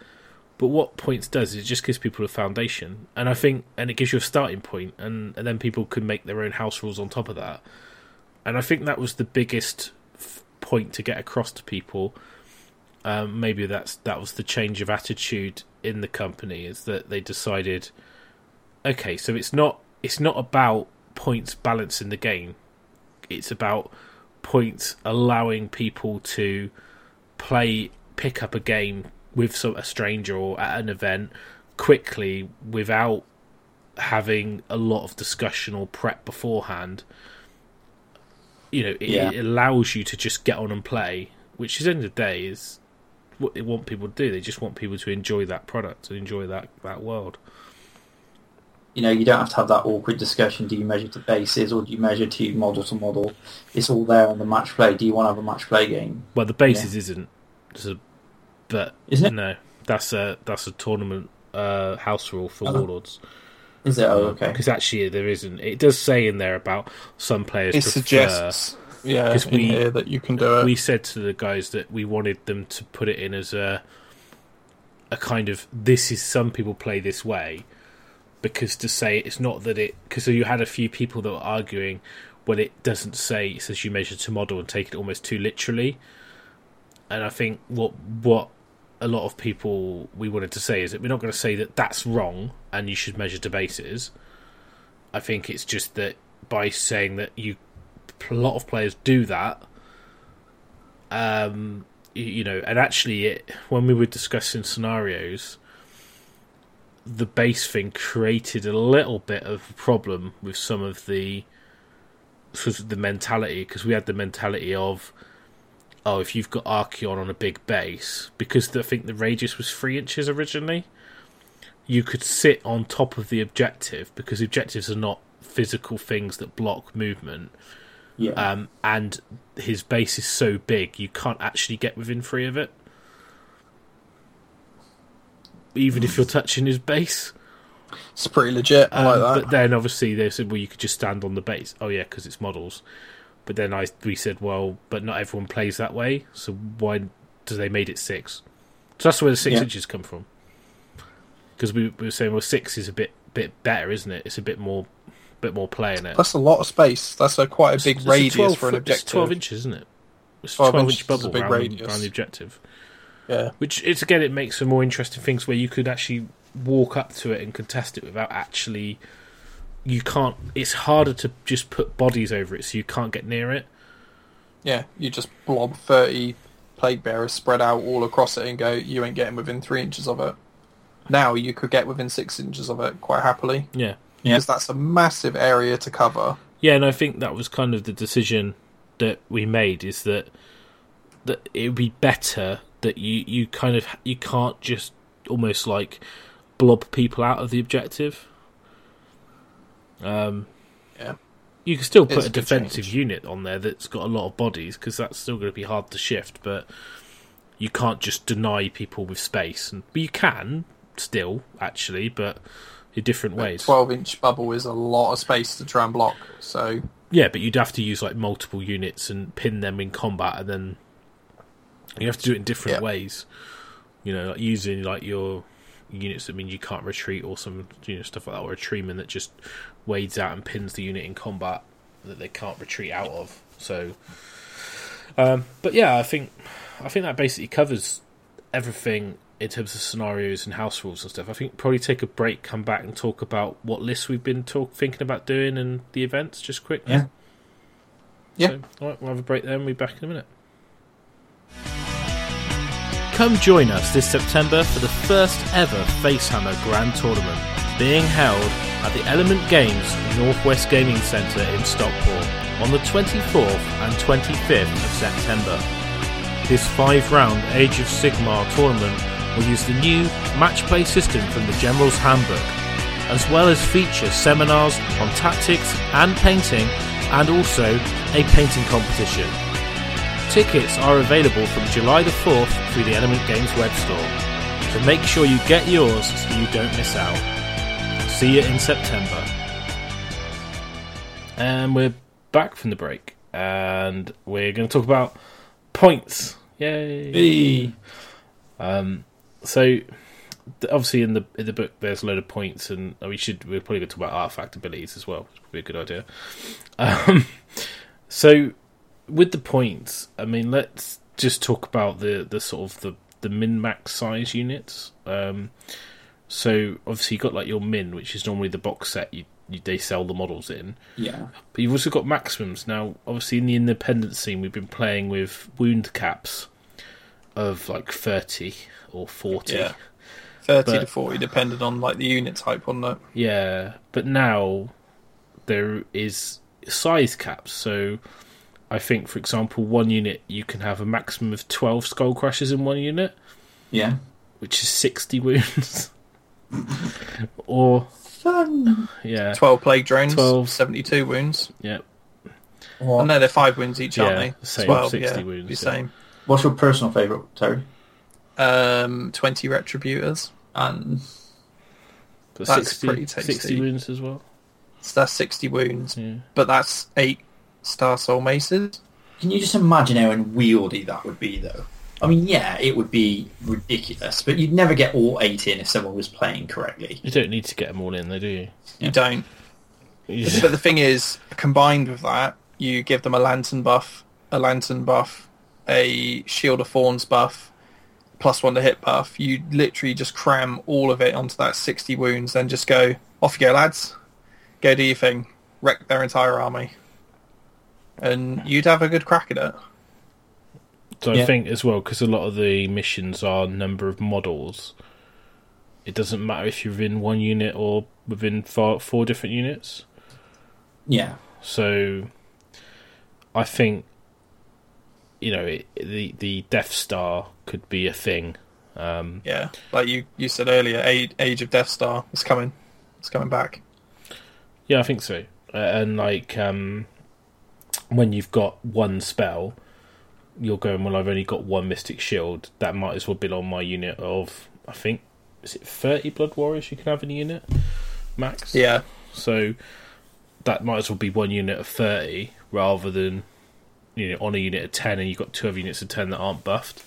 But what points does is it just gives people a foundation, and I think, and it gives you a starting point, and, and then people can make their own house rules on top of that. And I think that was the biggest f- point to get across to people. Um, maybe that's that was the change of attitude in the company is that they decided, okay, so it's not it's not about points balancing the game. It's about points allowing people to play, pick up a game with some, a stranger or at an event quickly without having a lot of discussion or prep beforehand. You know, it, Yeah. it allows you to just get on and play, which at the end of the day is what they want people to do. They just want people to enjoy that product and enjoy that, that world. You know, you don't have to have that awkward discussion. Do you measure to bases or do you measure to model to model? It's all there on the match play. Do you want to have a match play game? Well, the bases isn't, a, but Isn't it? no, that's a that's a tournament uh, house rule for Oh. warlords. Is it? Oh, okay. Because actually, there isn't. It does say in there about some players It prefer. suggests, yeah, 'Cause in we- here that you can do it. We said to the guys that we wanted them to put it in as a a kind of this is some people play this way because to say it's not that it because you had a few people that were arguing well it doesn't say it says you measure to model and take it almost too literally and I think what what a lot of people we wanted to say is that we're not going to say that that's wrong and you should measure to bases. I think it's just that by saying that you a lot of players do that, um, you, you know, and actually, it when we were discussing scenarios, the base thing created a little bit of a problem with some of the sort of the mentality because we had the mentality of oh, if you've got Archaon on a big base, because I think the radius was three inches originally, you could sit on top of the objective because objectives are not physical things that block movement. Yeah. Um, and his base is so big, you can't actually get within three of it. Even if you're touching his base. It's pretty legit. I Um, like that. But then obviously they said, well, you could just stand on the base. Oh yeah, because it's models. But then I we said, well, but not everyone plays that way. So why do they made it six? So that's where the six Yeah. inches come from. Because we, we were saying, well, six is a bit bit better, isn't it? It's a bit more bit more play in it. That's a lot of space. That's a quite a big It's a radius 12 for an foot- It's objective. twelve inches, isn't it? It's 12 twelve, inches inch is a bubble big around, radius. around the objective. Yeah, Which it's again, it makes for more interesting things where you could actually walk up to it and contest it without actually. You can't. It's harder to just put bodies over it, so you can't get near it. yeah. You just blob thirty plague bearers spread out all across it and go. You ain't getting within three inches of it. Now you could get within six inches of it quite happily Yeah, Yeah. because that's a massive area to cover. yeah, and I think that was kind of the decision that we made is that that it would be better that you you kind of you can't just almost like blob people out of the objective. Um, Yeah. you can still put It's a defensive change. unit on there that's got a lot of bodies because that's still going to be hard to shift, but you can't just deny people with space. And but you can still actually, but in different ways. Twelve inch bubble is a lot of space to try and block. So Yeah, but you'd have to use like multiple units and pin them in combat, and then you have to do it in different Yeah. ways. You know, like using like your units that mean you can't retreat, or some you know stuff like that, or a treeman that just wades out and pins the unit in combat that they can't retreat out of. So, um, but yeah, I think I think that basically covers everything in terms of scenarios and house rules and stuff. I think probably take a break, come back and talk about what lists we've been talk thinking about doing and the events just quickly. Yeah. Yeah. So, all right, we'll have a break there and we'll be back in a minute. Come join us this September for the first ever Facehammer Grand Tournament, being held at the Element Games Northwest Gaming Centre in Stockport on the 24th and 25th of September. This five round Age of Sigmar tournament will use the new match play system from the General's Handbook, as well as feature seminars on tactics and painting, and also a painting competition. Tickets are available from July the 4th through the Element Games web store, so make sure you get yours so you don't miss out. See you in September. And we're back from the break, and we're going to talk about points. Yay! Hey. Um, so obviously in the in the book there's a load of points, and we should we're probably going to talk about artifact abilities as well. Which would be a good idea. Um, so with the points, I mean, let's just talk about the the sort of the the min max size units. Um, so obviously you got like your min, which is normally the box set you, you they sell the models in. Yeah. But you've also got maximums. Now, obviously, in the independent scene, we've been playing with wound caps of like 30 or 40. Yeah. Thirty But- to forty, depending on like the unit type, on that. Yeah, but now there is size caps. So I think, for example, one unit you can have a maximum of 12 Skullcrushers in one unit, Yeah. which is 60 wounds. or, Fun. yeah, Twelve plague drones, 12. seventy-two wounds. yeah. Oh no, they're five wounds each, aren't Yeah, they? same, Twelve, 60 yeah, wounds, The yeah. same. What's your personal favourite, Terry? Um, twenty retributors. And But That's 60, pretty tasty. 60 wounds as well. So that's sixty wounds, Yeah. but that's eight star soul maces. can you just imagine how unwieldy that would be, though? I mean, yeah, it would be ridiculous, but you'd never get all eight in if someone was playing correctly. You don't need to get them all in, though, do you? You don't. You just- But the thing is, combined with that, you give them a lantern buff, a lantern buff, a shield of thorns buff, plus one to hit buff. You literally just cram all of it onto that sixty wounds, then just go off you go, lads. Go do your thing. Wreck their entire army, and you'd have a good crack at it. So I think as well because a lot of the missions are number of models. It doesn't matter if you're within one unit or within four, four different units. Yeah. So I think you know it, the the Death Star could be a thing. Um, Yeah, like you you said earlier, Age, Age of Death Star is coming. It's coming back. yeah, I think so. Uh, and like um, when you've got one spell, you're going well. I've only got one Mystic Shield. That might as well be on my unit of I think is it thirty Blood Warriors you can have in a unit max. Yeah, So that might as well be one unit of 30 rather than you know on a unit of 10 and you've got two other units of 10 that aren't buffed.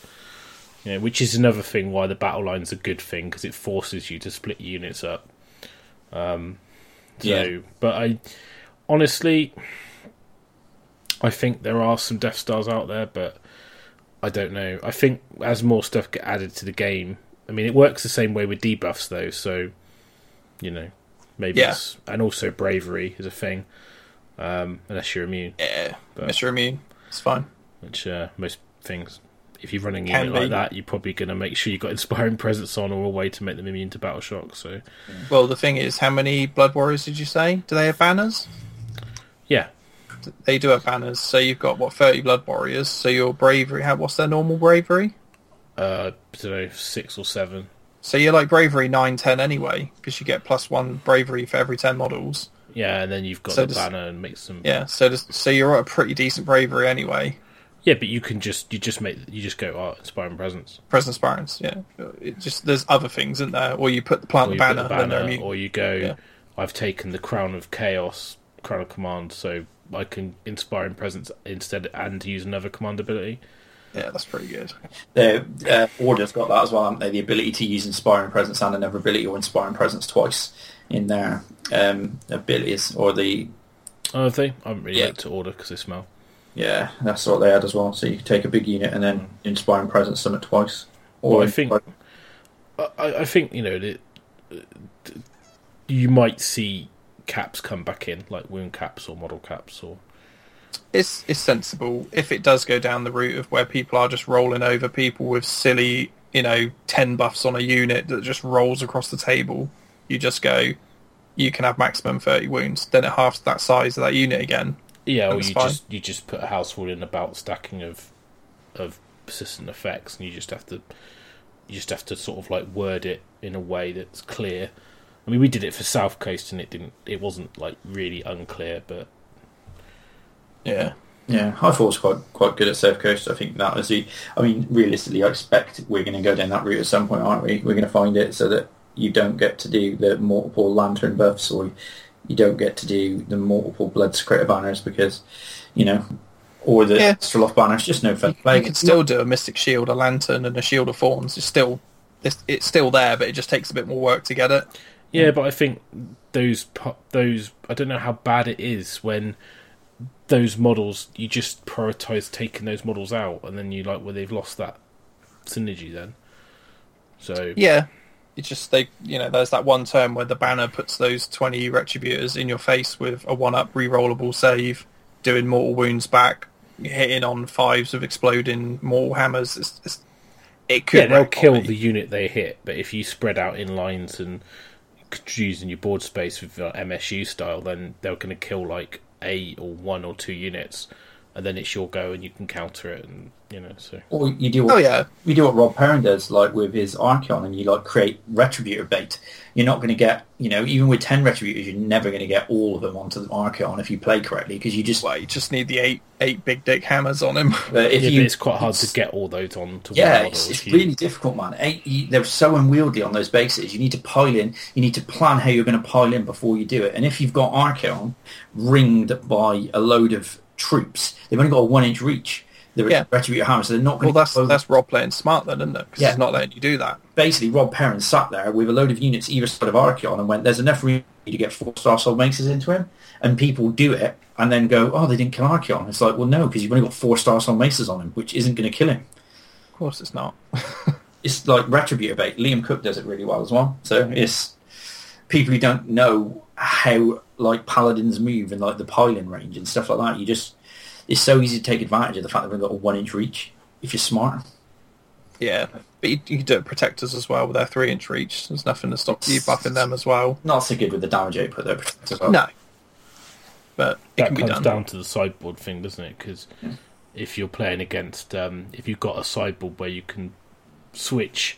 You know, which is another thing why the battle line's a good thing because it forces you to split your units up. Um, so, Yeah. but I honestly, I think there are some Death Stars out there, but I don't know. I think as more stuff get added to the game, I mean, it works the same way with debuffs though. So, you know, maybe Yeah. it's and also bravery is a thing, um, unless you're immune, yeah. But- Mr. Immune, it's fine. which uh, most things. If you're running a Can unit like that, you're probably going to make sure you've got inspiring presence on or a way to make them immune to battle shock. So, Well, the thing is, how many Blood Warriors did you say? Do they have banners? yeah, They do have banners. So you've got what thirty Blood Warriors. So your bravery, how what's their normal bravery? uh, I don't know, six or seven. So you're like bravery nine ten anyway, because you get plus one bravery for every ten models. Yeah, and then you've got So the banner and makes them. Yeah. So so you're at a pretty decent bravery anyway. Yeah, but you can just you just make you just go oh, inspiring presence, Presence barons. Yeah. It just there's other things in there, or you put the plant the banner, the banner, or you go. Yeah. I've taken the crown of chaos, crown of command, so I can inspiring presence instead and use another command ability. Yeah, that's pretty good. The uh, Order's got that as well, haven't they? The ability to use Inspiring Presence and another ability or Inspiring Presence twice in their um, abilities. Or the... Oh, have they? I haven't really Yeah. looked to order because they smell. Yeah, that's what they had as well. So you could take a big unit and then Inspiring Presence them at twice. Or Well, I think- I, I I think you know that uh, you might see caps come back in, like wound caps or model caps, or It's it's sensible if it does go down the route of where people are just rolling over people with silly, you know, ten buffs on a unit that just rolls across the table. You just go, you can have maximum thirty wounds. Then it halves that size of that unit again. yeah, or you fine. just you just put a house rule in about stacking of of persistent effects, and you just have to you just have to sort of like word it in a way that's clear. I mean, we did it for South Coast, and it didn't. It wasn't like really unclear, but Yeah. Yeah, I thought it was quite quite good at South Coast. I think that was the. I mean, realistically, I expect we're going to go down that route at some point, aren't we? We're going to find it so that you don't get to do the multiple lantern buffs, or you don't get to do the multiple Bloodsecrator banners because, you know, or the Yeah. Astrolith banner. It's just no fun. play. You can still do a Mystic Shield, a Lantern, and a Shield of Thorns. It's still it's, it's still there, but it just takes a bit more work to get it. Yeah, but I think those those I don't know how bad it is when those models you just prioritize taking those models out, and then you like well they've lost that synergy then. So Yeah, it's just they you know there's that one turn where the banner puts those twenty retributors in your face with a one up re-rollable save, doing mortal wounds back, hitting on fives of exploding mortal hammers. It's, it's, it could yeah, they'll kill the unit they hit, but if you spread out in lines and using your board space with uh, MSU style, then they're going to kill like eight or one or two units, and then it's your go and you can counter it, and you know so. Or you do what Oh yeah, you do what Rob Perrin does, like with his Archaon, and you like create Retributor bait. You're not going to get, you know, even with ten Retributors, you're never going to get all of them onto the Archaon if you play correctly, because you just well you just need the eight eight big dick hammers on him. uh, if yeah, you but it's quite hard to get all those on to Yeah, model. it's, it's you- really difficult, man. Eight, you, they're so unwieldy on those bases. You need to pile in. You need to plan how you're going to pile in before you do it. And if you've got Archaon ringed by a load of troops, they've only got a one inch reach. The Yeah. Retributor Hammer, so they're not Well, going that's to that's Rob playing smart then, isn't it? Because Yeah. he's not letting you do that. basically Rob Perrin sat there with a load of units either side of Archaon and went, "There's enough room to get four star soul maces into him." And people do it and then go, "Oh, they didn't kill Archaon." It's like, well, no, because you've only got four star soul maces on him, which isn't going to kill him. Of course, it's not. it's like Retributor bait. Liam Cook does it really well as well. So it's people who don't know how like paladins move and like the piling range and stuff like that. You just it's so easy to take advantage of the fact that they've got a one inch reach if you're smart. Yeah, but you, you can do it protectors as well with their three inch reach. There's nothing to stop you buffing them as well. Not so good with the damage output though. as well. No, but it that can be comes done. down to the sideboard thing, doesn't it? Because if you're playing against, um, if you've got a sideboard where you can switch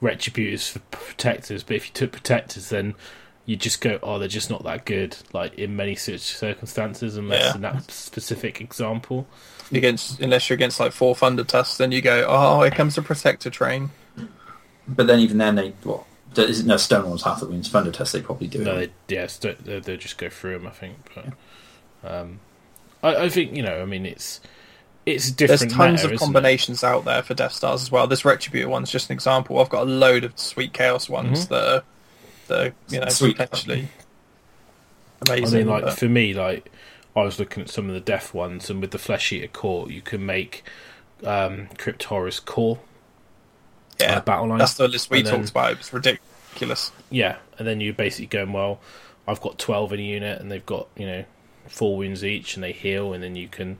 retributors for protectors, but if you took protectors, then you just go, oh, they're just not that good. Like in many such circumstances, unless Yeah. in that specific example. against unless you're against like four Thundertusk, then you go, oh, here comes the protector train. But then even then they well there isn't no Stonewall's half the wounds. Thundertusk they probably do. No, it. they, yes, they, they, they just go through them. I think, but um, I, I think you know, I mean, it's it's different. There's tons meta, of isn't it? combinations out there for Death Stars as well. This Retributor one's just an example. I've got a load of sweet Chaos ones Mm-hmm. that are, that are, you know, Sweet. potentially I mean, like but- for me, like I was looking at some of the deaf ones, and with the Flesh Eater Court, you can make um, Crypt Horror's core yeah, uh, battle line. that's the list we and then- talked about. It's ridiculous. Yeah, and then you're basically going, well, I've got twelve in a unit, and they've got you know four wounds each, and they heal, and then you can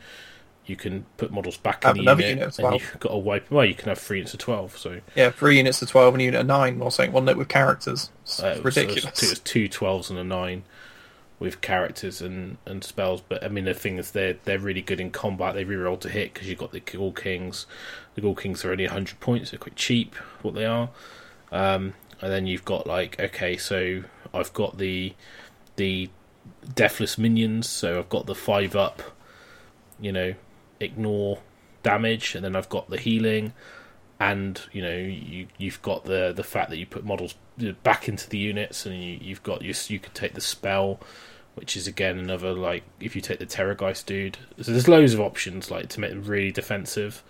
you can put models back in the another unit, unit and you've got to wipe. Well, you can have three units of twelve, so Yeah, three units of twelve and a unit of nine or something, wasn't it, with characters? It's Uh, it was- it was ridiculous. two- It was two 12s and a nine with characters and, and spells. But I mean, the thing is, they're they're really good in combat. They reroll to hit because you've got the Ghoul Kings. The Ghoul Kings are only 100 points. They're quite cheap, what they are. Um, and then you've got like okay, so I've got the the deathless minions. So I've got the five up. You know, ignore damage, and then I've got the healing and you know you you've got the the fact that you put models back into the units and you, you've got your you could take the spell which is again another like if you take the Terrorgeist dude so there's loads of options like to make them really defensive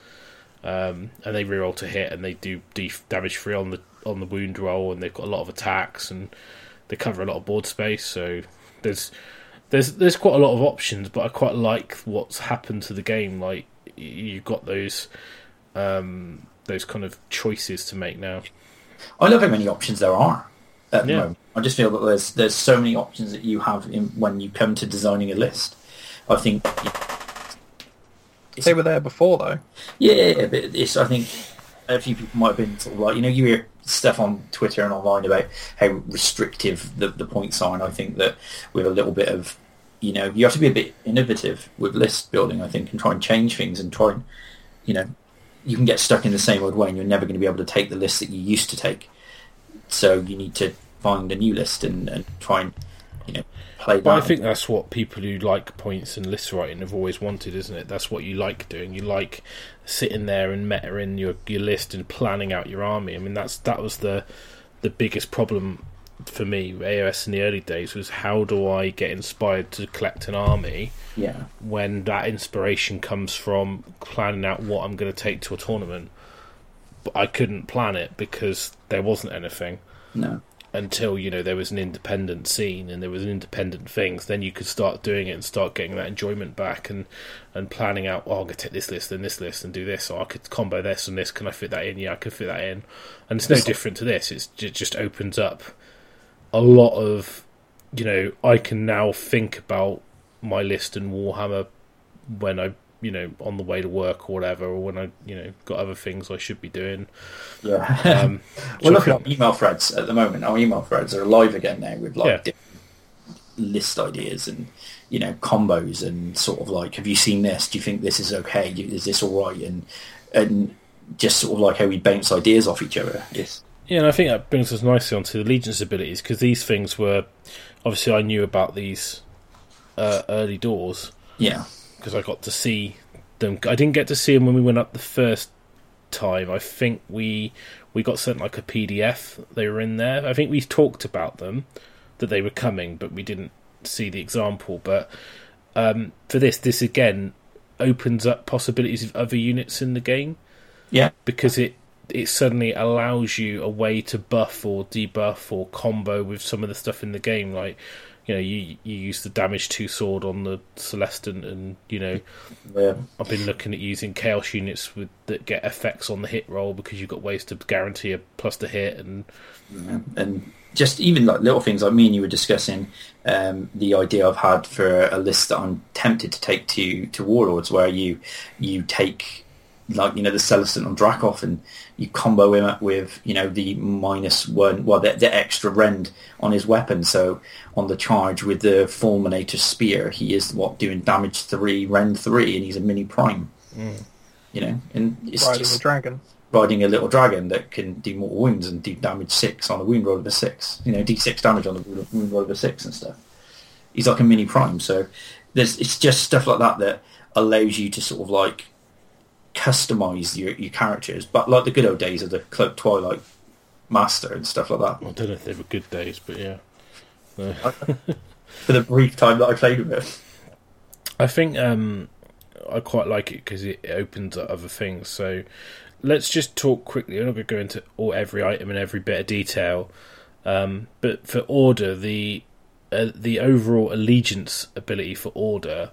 um, and they reroll to hit and they do def- damage free on the on the wound roll and they've got a lot of attacks and they cover a lot of board space so there's there's there's quite a lot of options but I quite like what's happened to the game like you've got those um, those kind of choices to make now. I love how many options there are at the Yeah. moment. I just feel that there's there's so many options that you have in, when you come to designing a list. I think They were there before though. Yeah, but it's. I think a few people might have been sort of like you know you hear stuff on Twitter and online about how restrictive the the points are, and I think that with a little bit of you know you have to be a bit innovative with list building. I think and try and change things and try and you know you can get stuck in the same old way, and you're never going to be able to take the list that you used to take. So you need to find a new list and, and try and you know play. But I think that's what people who like points and list writing have always wanted, isn't it? That's what you like doing. You like sitting there and meta in your your list and planning out your army. I mean, that's that was the the biggest problem for me, AOS in the early days was how do I get inspired to collect an army Yeah. when that inspiration comes from planning out what I'm going to take to a tournament. But I couldn't plan it because there wasn't anything No. until you know there was an independent scene and there was an independent things. Then you could start doing it and start getting that enjoyment back and and planning out. Oh, I'm to take this list and this list and do this. Or I could combo this and this. Can I fit that in? Yeah, I could fit that in. And it's no different to this. It's, it just opens up a lot of you know. I can now think about my list and Warhammer when I you know on the way to work or whatever, or when I you know got other things I should be doing. Yeah. Um, well, so look I at email threads at the moment. Our email threads are alive again now with like Yeah. different list ideas and you know combos and sort of like, have you seen this? Do you think this is okay? Is this all right? And and just sort of like how we bounce ideas off each other. Yes. Yeah, and I think that brings us nicely onto the allegiance abilities because these things were obviously I knew about these uh, early doors Yeah. because I got to see them. I didn't get to see them when we went up the first time. I think we we got sent like a PDF. They were in there. I think we talked about them that they were coming, but we didn't see the example. But um, for this, this again opens up possibilities of other units in the game Yeah. because it it suddenly allows you a way to buff or debuff or combo with some of the stuff in the game. Like, you know, you you use the damage two sword on the Celestant, and you know, Yeah. I've been looking at using chaos units with that get effects on the hit roll because you've got ways to guarantee a plus to hit, and and just even like little things like me and you were discussing um, the idea I've had for a list that I'm tempted to take to to warlords where you you take like you know the Celestant on Dracoth and you combo him up with you know the minus one well the, the extra rend on his weapon so on the charge with the fulminator spear he is what doing damage three rend three and he's a mini prime mm. you know and it's riding just the dragon. riding a little dragon that can do more wounds and do damage six on a wound roll of a six. You know, d six damage on a wound wound roll of a six and stuff. He's like a mini prime, so there's it's just stuff like that that allows you to sort of like customize your your characters, but like the good old days of the Cloak Twilight Master and stuff like that. I don't know if they were good days, but yeah. For the brief time that I played with it, I think um, I quite like it because it, it opens up other things. So let's just talk quickly. I'm not going to go into all every item and every bit of detail, um, but for order, the uh, the overall allegiance ability for order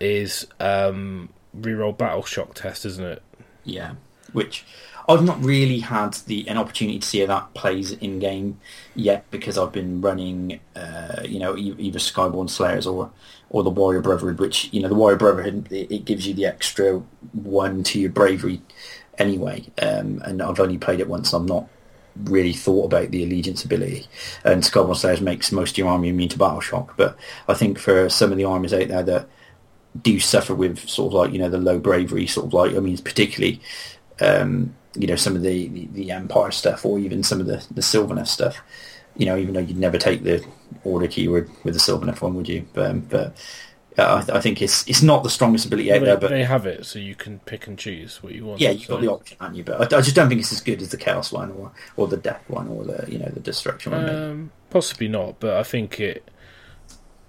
is um, reroll battle shock test, isn't it? Yeah, which I've not really had the an opportunity to see how that plays in game yet because I've been running, uh, you know, either Skyborne Slayers or or the Warrior Brotherhood, which you know the Warrior Brotherhood it, it gives you the extra one to your bravery anyway, um, and I've only played it once. I'm not really thought about the allegiance ability, and Skyborne Slayers makes most of your army immune to battle shock. But I think for some of the armies out there that do suffer with sort of like you know the low bravery sort of like I mean particularly um, you know some of the, the, the Empire stuff or even some of the the Sylvaneth stuff. You know, even though you'd never take the order keyword with the Sylvaneth one, would you? But, um, but uh, I, I think it's it's not the strongest ability out they, there, but they have it, so you can pick and choose what you want. yeah, you've so. got the option, haven't you? But I, I just don't think it's as good as the Chaos one or or the Death one or the you know the Destruction one. Um, possibly not, but I think it.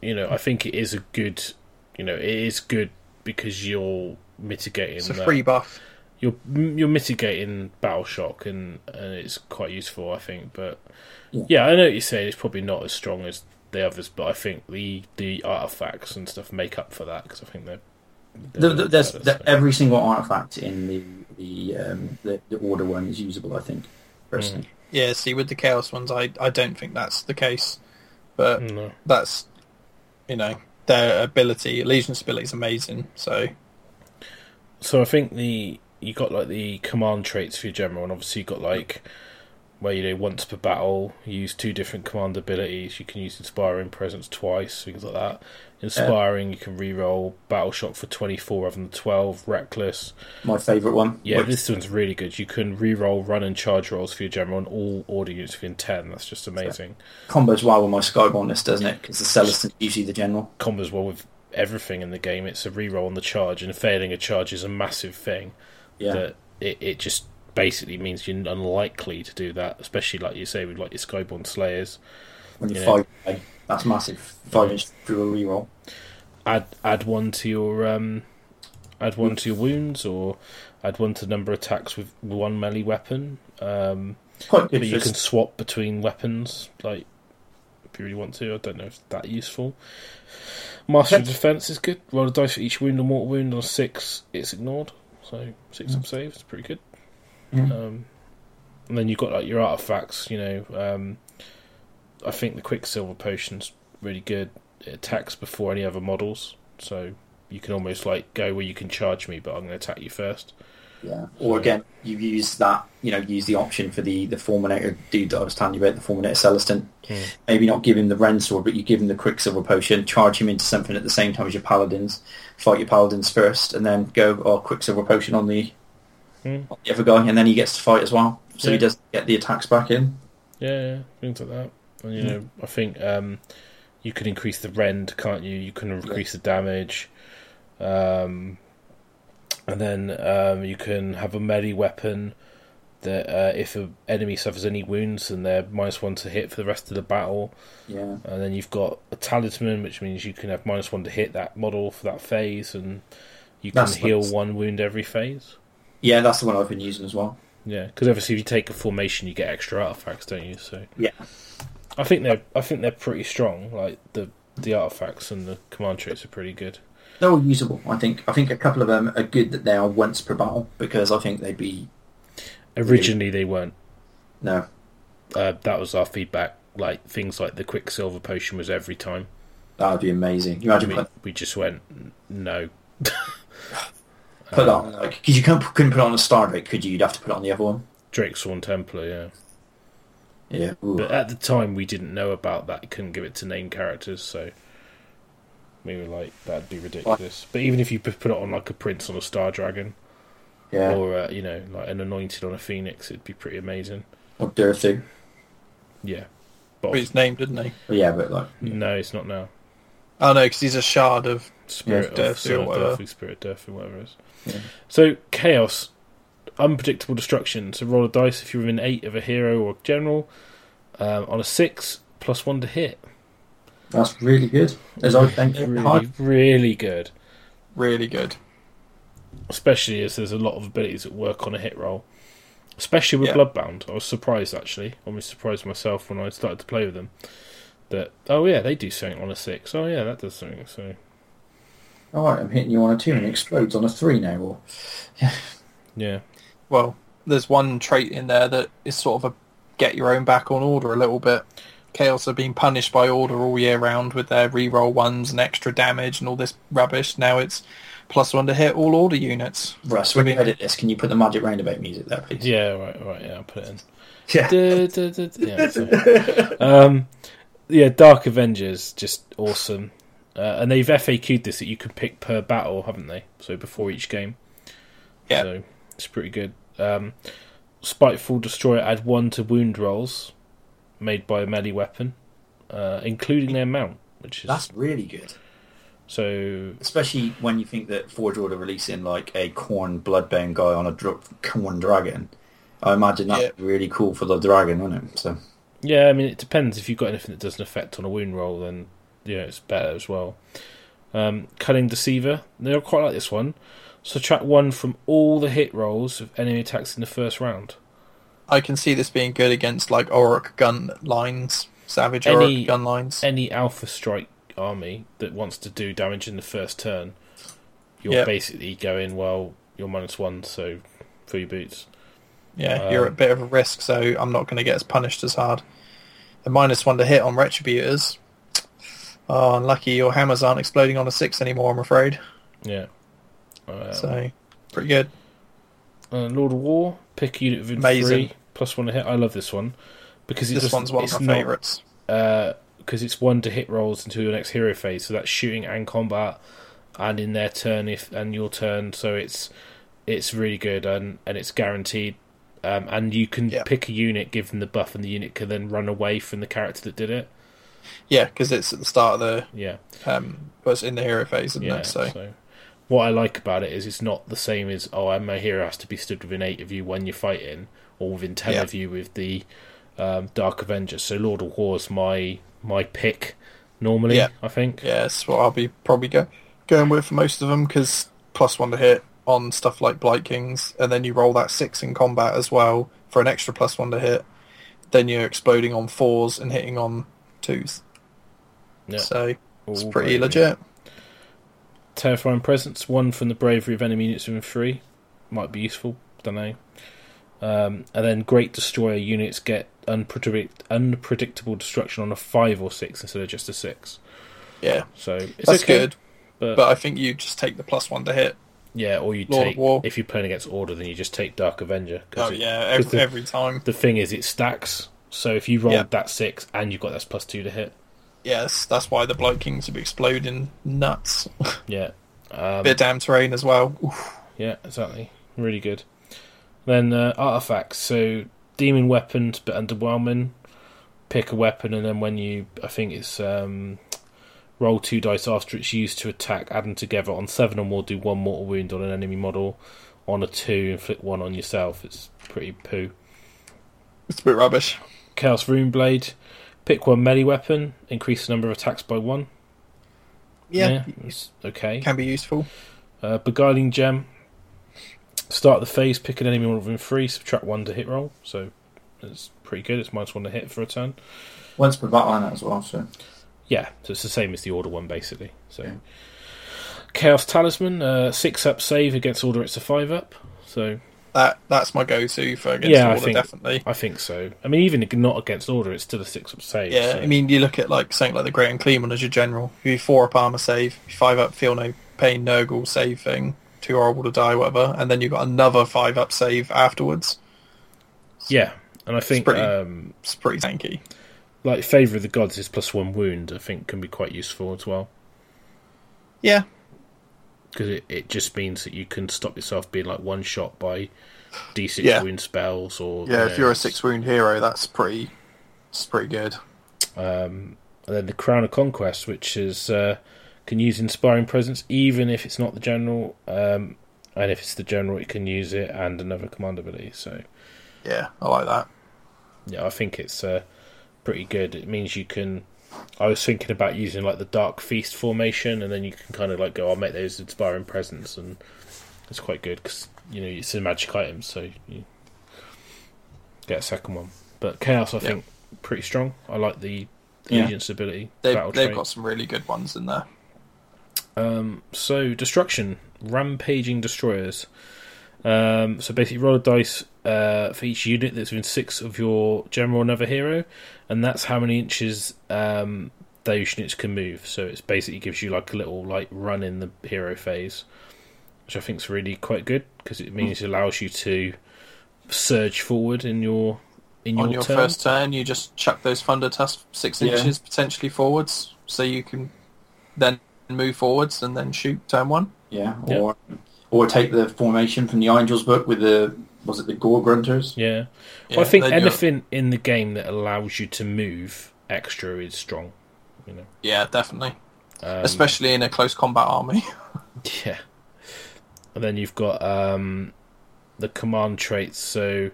You know, I think it is a good. You know, it is good because you're mitigating. It's a that- free buff. You're you're mitigating battle shock, and and it's quite useful, I think. But Yeah. yeah, I know what you're saying. It's probably not as strong as the others, but I think the the artifacts and stuff make up for that because I think they're. they're The, the, there's better, the, so. every single artifact in the the, um, the the Order one is usable. I think personally. Yeah, see, with the chaos ones, I I don't think that's the case, but No. that's you know their ability, Allegiance ability is amazing. So So I think the you got like the command traits for your general, and obviously you got like where you know once per battle, you use two different command abilities. You can use inspiring presence twice, things like that. Inspiring, you can re-roll battle shock for twenty four rather than twelve. Reckless, My favourite one. yeah, Which- this one's really good. You can re-roll run and charge rolls for your general, on all order units within ten. That's just amazing. combos well with my Skyborne list, doesn't it? Because the Celestant's usually the general. Combos well with everything in the game. It's a re-roll on the charge, and failing a charge is a massive thing. Yeah. that it, it just basically means you're unlikely to do that, especially like you say with like your Skyborne Slayers. When you five, that's massive. Five inch through a reroll. Add add one to your um, add one to your wounds, or add one to the number of attacks with one melee weapon. Um, but you can swap between weapons, like if you really want to. I don't know if it's that useful. Master of Defense is good. Roll a dice for each wound or mortal wound. On six, it's ignored. So six up saves, it's pretty good. Yeah. Um, and then you've got like your artifacts. You know, um, I think the Quicksilver potion's really good. It attacks before any other models, so you can almost like go where you can charge me, but I'm going to attack you first. Yeah. Or again, you use that, you know, use the option for the, the Fulminator dude that I was telling you about, the Fulminator Celestant. Hmm. Maybe not give him the Ren Sword, but you give him the Quicksilver Potion, charge him into something at the same time as your Paladins, fight your Paladins first, and then go, oh, Quicksilver Potion on the, Hmm. on the other guy, and then he gets to fight as well. So Yeah. he does get the attacks back in. Yeah, yeah, things like that. And you Yeah. know, I think um, you can increase the rend, can't you? You can increase the damage, um, and then um, you can have a melee weapon that uh, if an enemy suffers any wounds, then they're minus one to hit for the rest of the battle. Yeah. And then you've got a talisman, which means you can have minus one to hit that model for that phase, and you can That's heal one wound every phase. Yeah, that's the one I've been using as well. Yeah, because obviously if you take a formation, you get extra artifacts, don't you? So Yeah. I think they're I think they're pretty strong. Like the the artifacts and the command traits are pretty good. They're all usable, I think. I think a couple of them are good that they are once per battle, because I think they'd be, Originally they weren't. no, Uh, that was our feedback. Like things like the Quicksilver potion was every time. that would be amazing. You imagine We, put, we just went no. put that on, like, because you couldn't, couldn't put it on a Stardrake, could you? You'd have to put it on the other one. Drakesworn Templar, yeah. Yeah. Ooh. But at the time we didn't know about that. You couldn't give it to name characters, so we were like that'd be ridiculous. But even if you put it on like a prince on a Star Dragon, yeah. or uh, you know like an anointed on a phoenix, it'd be pretty amazing. Or Durthu. Yeah. But But he's named, didn't he? But yeah, but like, no, it's not now. Oh no, because he's a shard of Spirit Yeah, of Durthu or uh, whatever. Durthu, Spirit Durthu, whatever it is. Yeah. So chaos, unpredictable destruction. So roll a dice if you're within eight of a hero or a general. Um, on a six, plus one to hit. that's really good. As I think, Really, hard. really good. really good. Especially as there's a lot of abilities that work on a hit roll. Especially with Yeah. Bloodbound. I was surprised actually. I was surprised myself when I started to play with them. That oh yeah, they do something on a six. Oh yeah, that does something. So All right, I'm hitting you on a two and it explodes on a three now. Or yeah. Well, there's one trait in there that is sort of a get your own back on order a little bit. Chaos have been punished by order all year round with their reroll ones and extra damage and all this rubbish. Now it's plus one to hit all order units. Russ, when you edit this, can you put the Magic Roundabout music there, please? Yeah, right, right, yeah, I'll put it in. Yeah. Duh, duh, duh, duh, yeah, um, yeah, Dark Avengers, just awesome. Uh, and they've FAQ'd this that you can pick per battle, haven't they? So before each game. Yeah. So it's pretty good. Um, Spiteful Destroyer add one to wound rolls made by a melee weapon, uh, including their mount, which is That's really good. so. Especially when you think that Forge Order releasing like a Khorne bloodbound guy on a dr- Khorne dragon. I imagine that's Yeah. really cool for the dragon, wouldn't it? So Yeah, I mean it depends. If you've got anything that doesn't affect on a wound roll, then yeah, it's better as well. Um, Cunning Deceiver, they are quite like this one. Subtract one from all the hit rolls of enemy attacks in the first round. I can see this being good against like Auric gun lines, Savage Any- Auric gun lines. Any Alpha Strike army that wants to do damage in the first turn, you're Yep. basically going well. You're minus one, so your boots. Yeah, Um, you're at a bit of a risk, so I'm not going to get as punished as hard. The minus one to hit on Retributors. Oh, unlucky your hammers aren't exploding on a six anymore, I'm afraid. Yeah. Um, So, pretty good. uh, Lord of War, pick a unit Amazing. three plus one to hit. I love this one because it This one's one of my favourites. because it's one to hit rolls until your next hero phase, so that's shooting and combat, and in their turn if and your turn, so it's it's really good and and it's guaranteed, um, and you can pick a unit, give them the buff, and the unit can then run away from the character that did it. Yeah, because it's at the start of the Yeah, um, well, it's in the hero phase, isn't yeah. it? So, So what I like about it is it's not the same as oh, my hero has to be stood within eight of you when you're fighting, or within ten Yeah. of you with the um, Dark Avengers. So Lord of War's my my pick normally. Yeah. I think. Yeah, that's what I'll be probably go, going with for most of them because plus one to hit on stuff like Blight Kings, and then you roll that six in combat as well for an extra plus one to hit. Then you're exploding on fours and hitting on twos. Yeah. So it's All pretty bravery. legit. Terrifying presence. One from the bravery of enemy units within three might be useful. Don't know. Um, and then great destroyer units get unpredict- unpredictable destruction on a five or six instead of just a six. Yeah, So it's that's okay, good. But, But I think you just take the plus one to hit. yeah, or you Lord take War. if you're playing against Order, then you just take Dark Avenger. Oh it- yeah, every, the, every time. the thing is, it stacks. So if you roll Yeah. that six and you've got that plus two to hit, Yes, that's why the Blight Kings are exploding nuts. yeah, um, Bit of damn terrain as well. Oof. Yeah, exactly. Really good. Then uh, artifacts. So demon weapons, but underwhelming. Pick a weapon, and then when you, I think it's um, roll two dice after it's used to attack. Add them together on seven or more. Do one mortal wound on an enemy model. On a two, inflict one on yourself. It's pretty poo. It's a bit rubbish. Chaos Rune Blade. Pick one melee weapon. Increase the number of attacks by one. Yeah, it's okay. can be useful. Uh, Beguiling Gem. Start the phase, pick an enemy within three, subtract one to hit roll. So it's pretty good. It's minus one to hit for a turn. Once per battle line as well. So Yeah, so it's the same as the order one basically. So Yeah. Chaos Talisman, uh, six up save against order. It's a five up. So That that's my go-to for against Yeah, I order, think- definitely. I think so. I mean, even if not against order, it's still a six up save. Yeah, so- I mean, you look at like something like the Great Unclean one as your general. You four up armor save, five up feel no pain, Nurgle save thing, too horrible to die, whatever, and then you've got another five up save afterwards. yeah, and I think pretty- um, It's pretty tanky. like Favor of the Gods is plus one wound. I think can be quite useful as well. Yeah, because it, it just means that you can stop yourself being like one shot by d6 Yeah. wound spells or yeah. you If you're a six wound hero, that's pretty. It's pretty good. um, and then the crown of conquest which is uh, can use inspiring presence even if it's not the general um, and if it's the general it can use it and another command ability so Yeah, I like that. yeah I think it's uh, pretty good it means you can I was thinking about using like the dark feast formation and then you can kind of like go I'll make those inspiring presence and it's quite good because you know it's a magic item so you get a second one but chaos I Yeah. think pretty strong I like the Yeah. agent's ability They've they've trait. got some really good ones in there. Um, so destruction, rampaging destroyers. Um, so basically, roll a dice uh, for each unit that's within six of your general or another hero, and that's how many inches um, those units can move. So it's basically gives you like a little like run in the hero phase, which I think is really quite good because it means it allows you to surge forward in your in your, On your turn. first turn, you just chuck those Thundertusks six Yeah. inches potentially forwards, so you can then move forwards and then shoot turn one. yeah, Yeah. or or take the formation from the Angels book with the was it the Gore-gruntas? Yeah. Yeah, well, I think then you're- anything in the game that allows you to move extra is strong. You know. Yeah, definitely. Um, Especially in a close combat army. Yeah. And then you've got um, the command traits. So,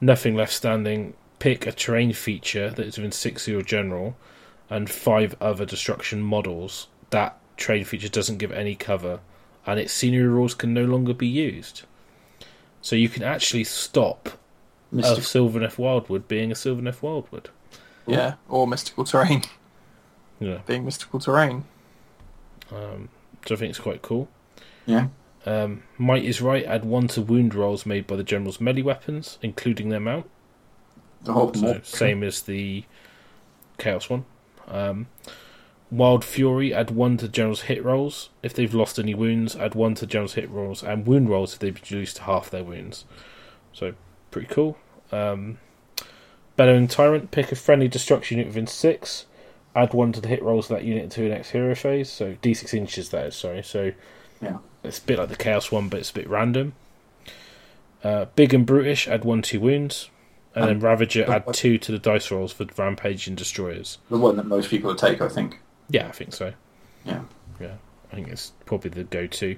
nothing left standing. Pick a terrain feature that is within six of your general, and five other destruction models. That terrain feature doesn't give any cover, and its scenery rules can no longer be used. So you can actually stop a Mystic- Sylvaneth Wildwood being a Sylvaneth Wildwood. yeah, or mystical terrain. Yeah. Being mystical terrain. Um, so I think it's quite cool. yeah, Um, Might is right. Add one to wound rolls made by the general's melee weapons, including their mount. the whole So same as the chaos one. Um, Wild Fury. Add one to general's hit rolls if they've lost any wounds. Add one to general's hit rolls and wound rolls if they've reduced to half their wounds. So pretty cool. Um, Bellowing Tyrant. Pick a friendly destruction unit within six. Add one to the hit rolls of that unit until the next hero phase. So d6 inches. That is sorry. So Yeah. it's a bit like the chaos one, but it's a bit random. Uh, big and brutish. Add one to wounds. And then Um, Ravager but add two to the dice rolls for Rampaging Destroyers. the one that most people would take, I think. Yeah, I think so. Yeah. Yeah. I think it's probably the go-to.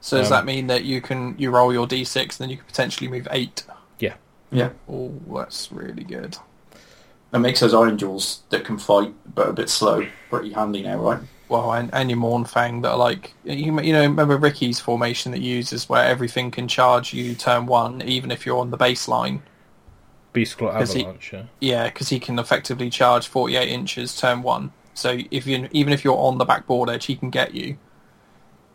So does Um, that mean that you can you roll your d6 and then you can potentially move eight? Yeah, Yeah. Oh, that's really good. It makes those Ironjawz that can fight but a bit slow pretty handy now, right? Well, and, and your Mournfang that are like you, you know remember Ricky's formation that uses where everything can charge you turn one even if you're on the baseline. Beast Claw Does he- Avalanche. yeah. Yeah, because he can effectively charge 48 inches turn one. So if you even if you're on the backboard edge, he can get you.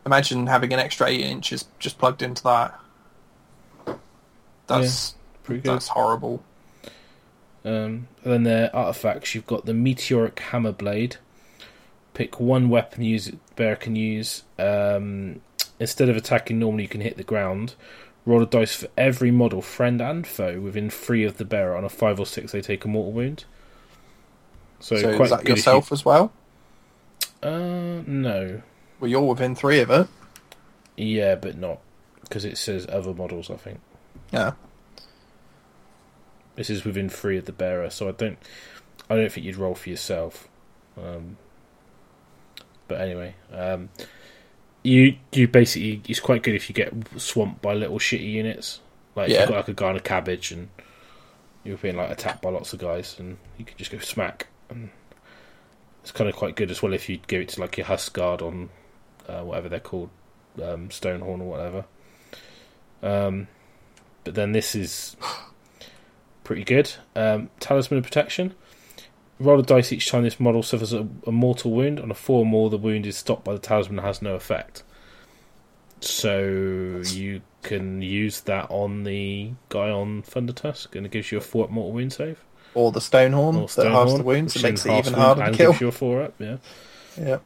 Imagine having an extra eight inches just plugged into that. That's Pretty good. that's horrible. Um, and then their artifacts, you've got the Meteoric Hammer Blade. Pick one weapon use bearer can use. Um, instead of attacking normally, you can hit the ground. Roll a dice for every model, friend and foe, within three of the bearer. On a five or six, they take a mortal wound. So, So, quite is that yourself as well? Uh, no. Well, you're within three of it. Yeah, but not because it says other models. I think Yeah. this is within three of the bearer, so I don't. I don't think you'd roll for yourself. Um, but anyway, um, you you basically it's quite good if you get swamped by little shitty units. Like Yeah. you've got like a guy on a cabbage and you're being like attacked by lots of guys, and you could just go smack. And it's kind of quite good as well if you give it to like your Huskard on uh, whatever they're called, um, Stonehorn or whatever. Um, but then this is pretty good. Um, Talisman of Protection. Roll a dice each time this model suffers a, a mortal wound. On a four or more, the wound is stopped by the talisman and has no effect. So you can use that on the guy on Thundertusk, and it gives you a four up mortal wound save. Or the Stonehorn Or that halves the wounds and makes it even harder to kill. Gives you a four up, yeah. Yeah.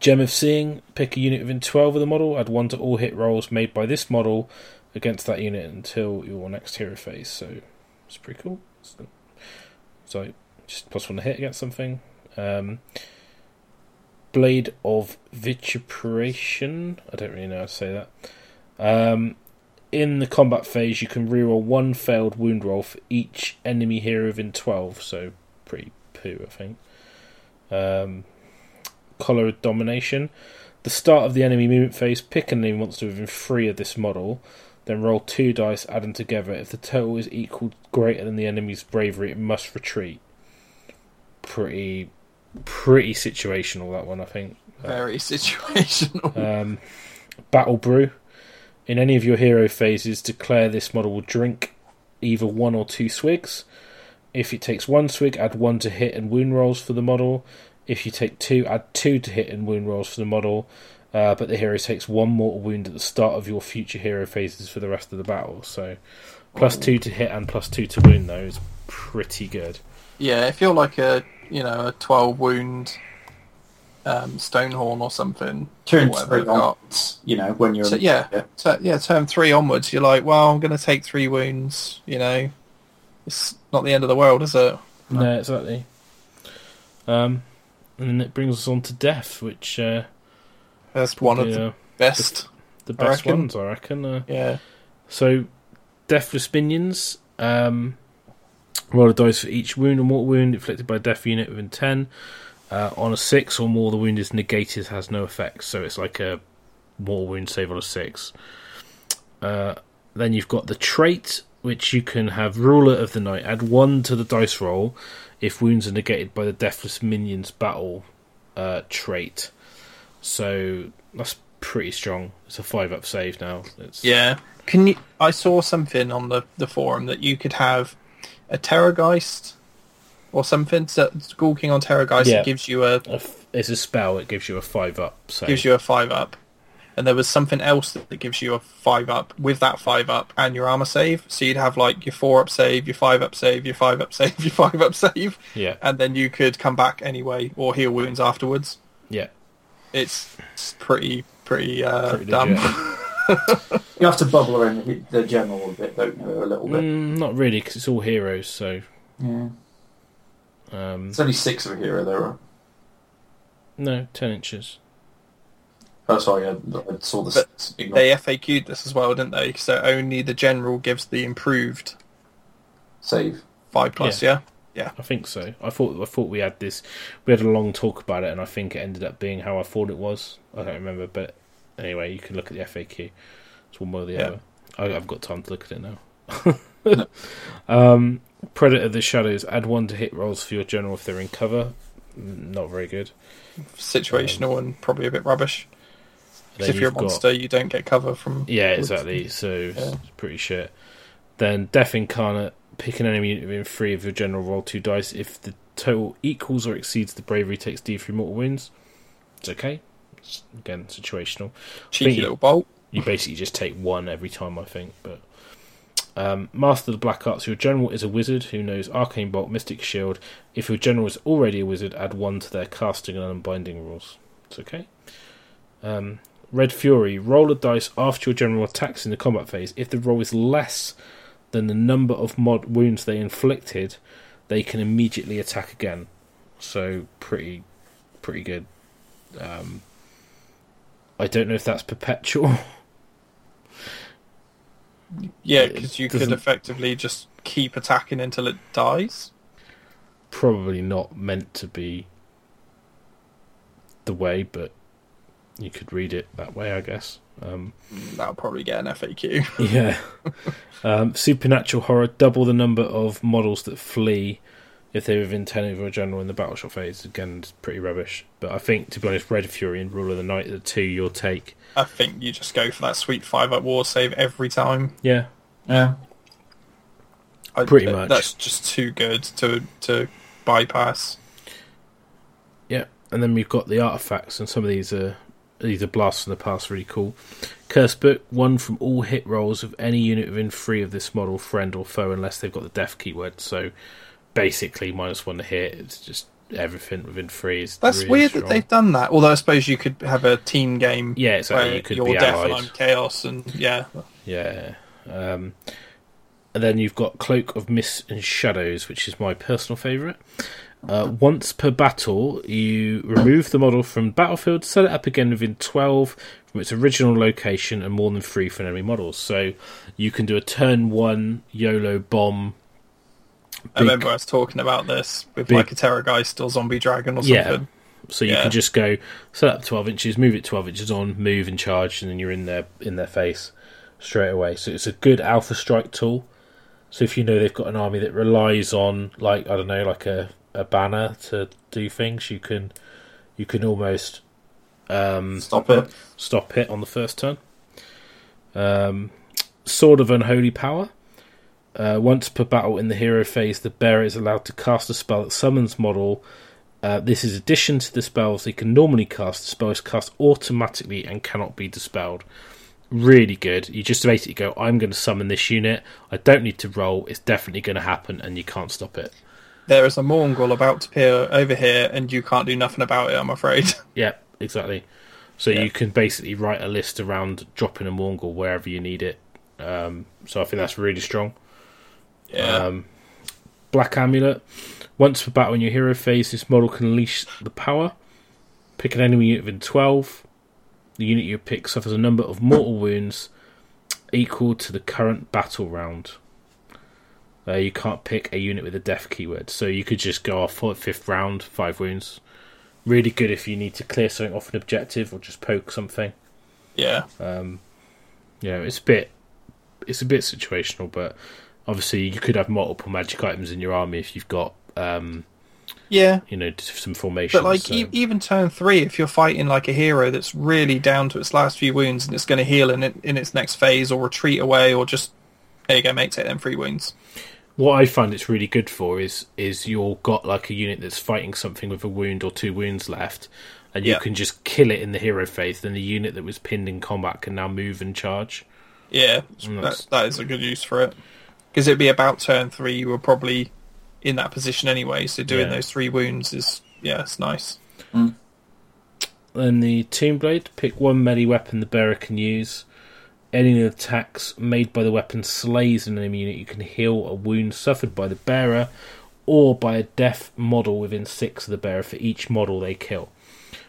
Gem of Seeing. Pick a unit within 12 of the model. Add 1 to all hit rolls made by this model against that unit until your next hero phase. So it's pretty cool. So, so just plus 1 to hit against something. Um, Blade of Vituperation. I don't really know how to say that. Um, in the combat phase, you can reroll one failed wound roll for each enemy hero within 12. So pretty poo, I think. Um, Collar of Domination. The start of the enemy movement phase, pick an enemy monster within three of this model, then roll two dice, add them together. If the total is equal greater than the enemy's bravery, it must retreat. Pretty, pretty situational that one, I think. Very situational. Um, Battle Brew. In any of your hero phases, declare this model will drink either one or two swigs. If it takes one swig, add one to hit and wound rolls for the model. If you take two, add two to hit and wound rolls for the model. Uh, but the hero takes one mortal wound at the start of your future hero phases for the rest of the battle. So, plus two to hit and plus two to wound, though, is pretty good. yeah, if you're like a you know a 12 wound um, Stonehorn or something, Turn or whatever three you've got. onwards, you know, when you're So, yeah. yeah. So yeah, term three onwards, you're like, well, I'm going to take three wounds. You know, it's not the end of the world, is it? No, exactly. Um, and then it brings us on to death, which uh, That's one of yeah, the best. the I best reckon. ones, I reckon. Uh, Yeah. So, Deathless Minions. Um, roll a dice for each wound or mortal wound inflicted by a death unit within 10. Uh, on a 6 or more, the wound is negated, has no effect. So it's like a mortal wound save on a 6. Uh, then you've got the trait, which you can have Ruler of the Night. Add 1 to the dice roll if wounds are negated by the Deathless Minions battle uh, trait. So that's pretty strong. It's a 5 up save now. It's, Yeah. Can you? I saw something on the the forum that you could have a Terrorgeist or something. So Ghoul King on Terrorgeist Yeah. it gives you a a f- it's a spell. It gives you a five up. So gives you a five up, and there was something else that gives you a five up with that five up and your armor save. So you'd have like your four up save, your five up save, your five up save, your five up save, yeah, and then you could come back anyway or heal wounds afterwards. yeah, It's, it's pretty pretty, uh, pretty dumb. You have to bubble around the, the general a bit, don't you? A little bit. Mm, not really, because it's all heroes. So Yeah. Um, It's only six of a hero there. Right? no, ten inches. Oh, sorry, I, I saw the But six. They FAQ'd this as well, didn't they? So only the general gives the improved Save. five plus. Yeah, Yeah. I think so. I thought I thought we had this. We had a long talk about it, and I think it ended up being how I thought it was. I don't remember, but anyway, you can look at the FAQ. It's one way or the Yeah. other. I, I've got time to look at it now. um, Predator: The Shadows. Add one to hit rolls for your general if they're in cover. Not very good. Situational um, and probably a bit rubbish. 'Cause Then if you're a you've got- monster, you don't get cover from. Yeah, exactly. So it's Yeah. pretty shit. Then Death Incarnate, pick an enemy unit within three of your general roll two dice. If the total equals or exceeds the bravery, takes D3 mortal wounds. It's okay. It's, again, situational. cheeky little bolt. You basically just take one every time, I think. But um, Master of the Black Arts, your general is a wizard who knows Arcane Bolt, Mystic Shield. If your general is already a wizard, add one to their casting and unbinding rules. It's okay. Um, Red Fury, roll a dice after your general attacks in the combat phase. If the roll is less than the number of mod wounds they inflicted, they can immediately attack again. So pretty, pretty good. Um, I don't know if that's perpetual. Yeah, because you could effectively just keep attacking until it dies. Probably not meant to be the way, but you could read it that way, I guess. Um, That'll probably get an FAQ. Yeah. um, supernatural horror, double the number of models that flee if they're within 10 of a general in the battleshock phase. Again, it's pretty rubbish. But I think, to be honest, Red Fury and Rule of the Night are the two you'll take. I think you just go for that sweet five up war save every time. Yeah. Yeah. I, Pretty th- much. That's just too good to to bypass. Yeah. And then we've got the artifacts, and some of these are. These are blasts from the past, really cool. Curse book, one from all hit rolls of any unit within three of this model, friend or foe, unless they've got the death keyword. So basically, minus one to hit. It's just everything within three is. That's really weird strong. that they've done that. Although I suppose you could have a team game Yeah, exactly. where You could you're be death and. I'm chaos, and yeah, Yeah. Um, and then you've got Cloak of Mist and Shadows, which is my personal favourite. Uh, once per battle, you remove the model from battlefield, set it up again within 12 from its original location, and more than three for enemy models. So you can do a turn one YOLO bomb. I remember us talking about this with Big- like a Terrorgeist or Zombie Dragon or Yeah. something. So you Yeah. can just go set up 12 inches, move it 12 inches on, move and charge, and then you're in their in their face straight away. So it's a good alpha strike tool. So if you know they've got an army that relies on like I don't know, like a, a banner to do things, you can you can almost um, Stop it. stop it on the first turn. Um, Sword of Unholy Power. Uh, once per battle in the hero phase, the bearer is allowed to cast a spell that summons model. Uh, this is addition to the spells they can normally cast. The spell is cast automatically and cannot be dispelled. Really good. You just basically go, I'm going to summon this unit. I don't need to roll. It's definitely going to happen, and you can't stop it. There is a Mourngul about to appear over here, and you can't do nothing about it. I'm afraid. Yeah, exactly. So Yeah. you can basically write a list around dropping a Mourngul wherever you need it. Um, so I think that's really strong. Yeah, Um, Black Amulet. Once per battle in your hero phase, this model can unleash the power. Pick an enemy unit within 12. The unit you pick suffers a number of mortal wounds equal to the current battle round. Uh, you can't pick a unit with a death keyword, so you could just go off for fifth round, five wounds. Really good if you need to clear something off an objective or just poke something. yeah. Um, you know, it's a bit, it's a bit situational, but obviously you could have multiple magic items in your army if you've got, um, Yeah, you know, some formations. but like so- e- even turn three, if you're fighting like a hero that's really down to its last few wounds and it's going to heal in it, in its next phase or retreat away or just there you go, mate, take them three wounds. what I find it's really good for is is you've got like a unit that's fighting something with a wound or two wounds left, and you Yeah. can just kill it in the hero phase. Then the unit that was pinned in combat can now move and charge. Yeah, that, that is a good use for it because it'd be about turn three. You were probably in that position anyway, so doing Yeah. those three wounds is yeah, it's nice. Mm. Then the Tomb Blade, pick one melee weapon the bearer can use. Any attacks made by the weapon slays an enemy unit. You can heal a wound suffered by the bearer or by a deaf model within six of the bearer for each model they kill.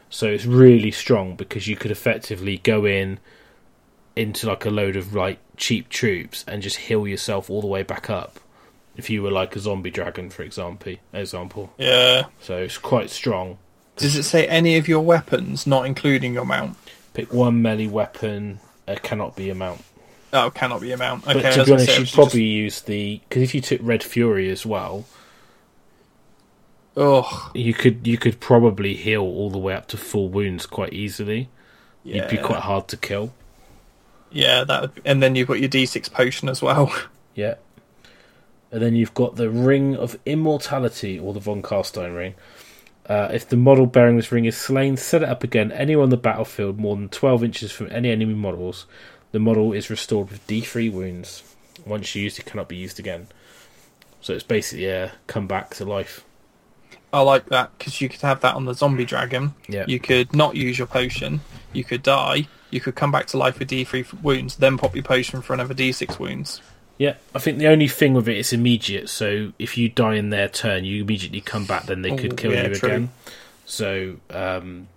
So it's really strong because you could effectively go in into like a load of like cheap troops and just heal yourself all the way back up If you were like a zombie dragon, for example, example, Yeah. so it's quite strong. Does it say any of your weapons, not including your mount? Pick one melee weapon. Uh, cannot be a mount. Oh, cannot be a mount. Okay, But to be honest, say, you'd it should probably use the because if you took Red Fury as well, Just... Oh, you could you could probably heal all the way up to full wounds quite easily. yeah. You'd be quite hard to kill. Yeah, that. And then you've got your D6 potion as well. Yeah. And then you've got the Ring of Immortality, or the Von Karstein Ring. Uh, if the model bearing this ring is slain, set it up again anywhere on the battlefield more than 12 inches from any enemy models. The model is restored with D3 wounds. Once used, it cannot be used again. So it's basically a come back to life. I like that because you could have that on the zombie dragon. Yeah. You could not use your potion. You could die. You could come back to life with D3 wounds, then pop your potion for another D6 wounds. Yeah, I think the only thing with it is immediate. So if you die in their turn, you immediately come back. Then they could kill yeah, you true. again. So um,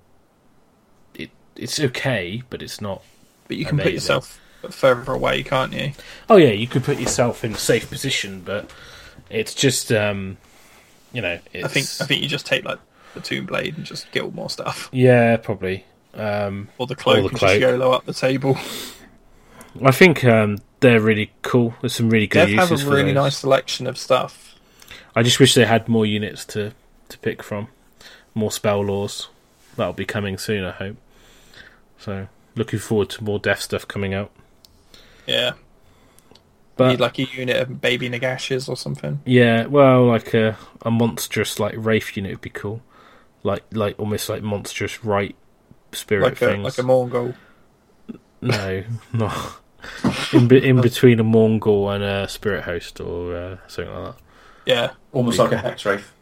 it it's okay, but it's not. But you can put yourself further away, can't you? Oh yeah, you could put yourself in a safe position, but it's just um, you know. It's, I think I think you just take like the tomb blade and just get all more stuff, yeah, probably. Um, or the cloak the and cloak. just YOLO up the table. I think um, they're really cool. There's some really good Dev have a for really those. nice selection of stuff. I just wish they had more units to to pick from, more spell lores. That'll be coming soon, I hope. So looking forward to more death stuff coming out. Yeah, But need like a unit of baby Nagashes or something. yeah, well, like a a monstrous like wraith unit would be cool. Like like almost like monstrous right spirit Like a things. like a Mourngul. No, not in be- in between a Mourngul and a spirit host or uh, something like that. Yeah, Almost like a hex wraith.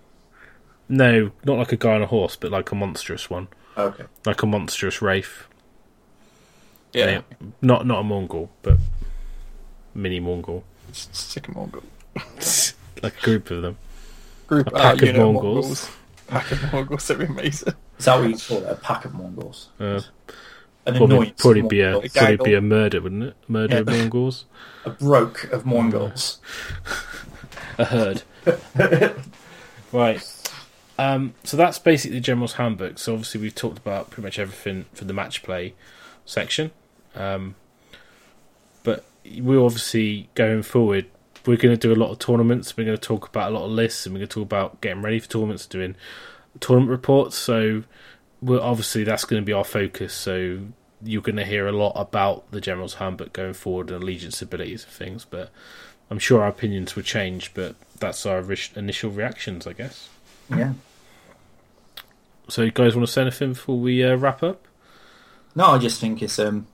No, not like a guy on a horse, but like a monstrous one, Okay. like a monstrous wraith. yeah. not not a Mourngul, but mini Mourngul, Stick a Mourngul. like a group of them. Group A pack uh, of unit Mournguls. Pack of Mournguls. That'd be amazing. Is that what you call it? A pack of Mournguls? Uh, An probably annoyance probably be a Mournguls. probably be a murder, wouldn't it? Murder of Mournguls. a broke of Mournguls. A herd. right. Um, so that's basically the General's Handbook. So obviously we've talked about pretty much everything for the match play section. Um, but we're obviously going forward. We're going to do a lot of tournaments. We're going to talk about a lot of lists, and we're going to talk about getting ready for tournaments, doing tournament reports. So we're obviously that's going to be our focus. So you're going to hear a lot about the General's Handbook going forward and allegiance abilities and things. But I'm sure our opinions will change. But that's our initial reactions, I guess. Yeah. So you guys want to say anything before we uh, wrap up? No, I just think it's um,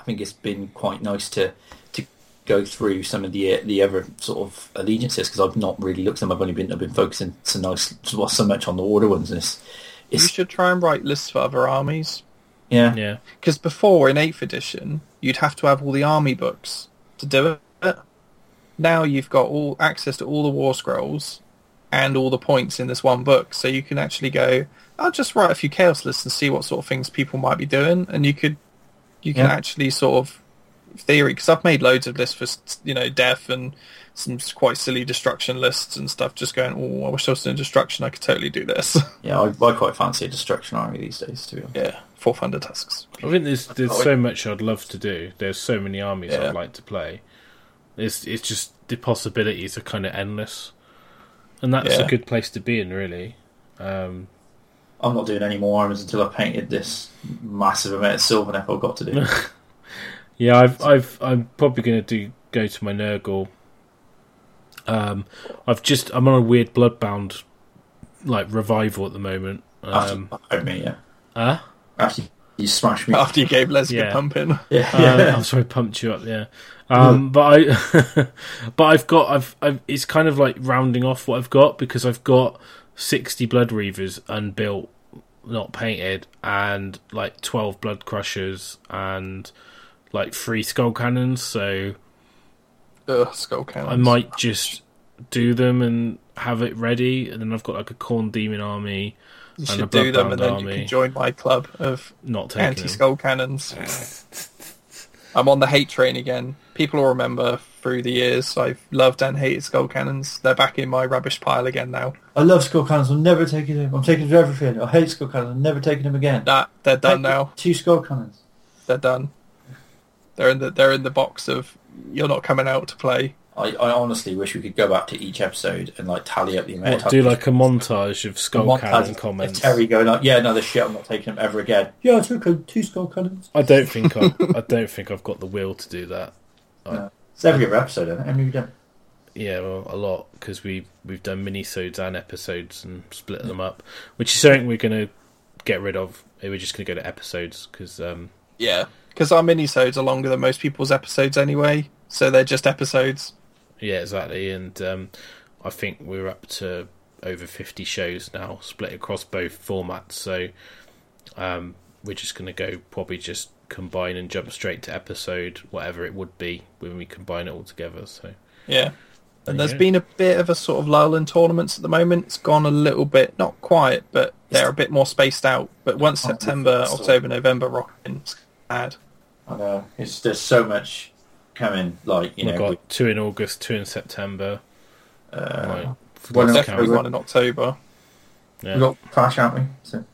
I think it's been quite nice to to go through some of the the other sort of allegiances because I've not really looked at them. I've only been I've been focusing so nice well, so much on the order ones. And it's, You should try and write lists for other armies. yeah, Yeah. Because before in eighth edition, you'd have to have all the army books to do it. Now you've got all access to all the war scrolls and all the points in this one book, so you can actually go. I'll just write a few chaos lists and see what sort of things people might be doing, and you could, you can Yeah. actually sort of theory. Because I've made loads of lists for you know death and some quite silly destruction lists and stuff. Just going, oh, I wish I was doing destruction. I could totally do this. yeah. I, I quite fancy a destruction army these days. To be honest. yeah, four Thundertusks. I think there's there's so much I'd love to do. There's so many armies Yeah. I'd like to play. It's it's just the possibilities are kind of endless, and that's Yeah. a good place to be in, really. Um, I'm not doing any more armies until I've painted this massive amount of silver that I've got to do. yeah, I've I've I'm probably going to do go to my Nurgle. Um, I've just I'm on a weird Bloodbound like revival at the moment. Um, After, me, yeah. huh? After you smashed me. After you gave Lesbian Yeah. pumping. yeah, Uh, yeah. I'm sorry, pumped you up. Yeah, um, but I, but I've got, I've, I've, it's kind of like rounding off what I've got because I've got sixty Bloodreavers unbuilt, not painted, and like twelve Bloodcrushers and like three skull cannons. So Ugh, skull cannons. I might just do them and have it ready, and then I've got like a Khorne demon army, You and should do them, and then army. you can join my club of not anti-skull cannons. I'm on the hate train again. People will remember through the years I've loved and hated skull cannons. They're back in my rubbish pile again now. I love skull cannons. I'm never taking them. I'm taking them to everything. I hate skull cannons. I'm never taking them again. That they're done now. Two skull cannons. They're done. They're in the they're in the box of you're not coming out to play. I, I honestly wish we could go back to each episode and like tally up the amount of What, do like a montage of skull Montage cannon comments. Terry going like, yeah, no, this shit. I'm not taking them ever again. Yeah, I took uh, two skull cannons. I don't think I, I don't think I've got the will to do that. No. It's every other episode, isn't it? How many have we done? Yeah, well, a lot because we we've done mini-sodes and episodes and split them up, which is something we're going to get rid of. We're just going to go to episodes because um, Yeah, because our minisodes are longer than most people's episodes anyway, so they're just episodes. yeah, exactly. And um, I think we're up to over fifty shows now, split across both formats. So um, we're just going to go probably just combine and jump straight to episode, whatever it would be when we combine it all together. So Yeah. And there's Yeah. been a bit of a sort of lull in tournaments at the moment. It's gone a little bit, not quiet, but they're a bit more spaced out. But once Oh, September, so- October, November rock in, it's bad. I know. It's there's so much coming. Like you we've know, got two in August, two in September. uh, Like, one in Definitely one in October. Yeah. we got Clash, haven't we? So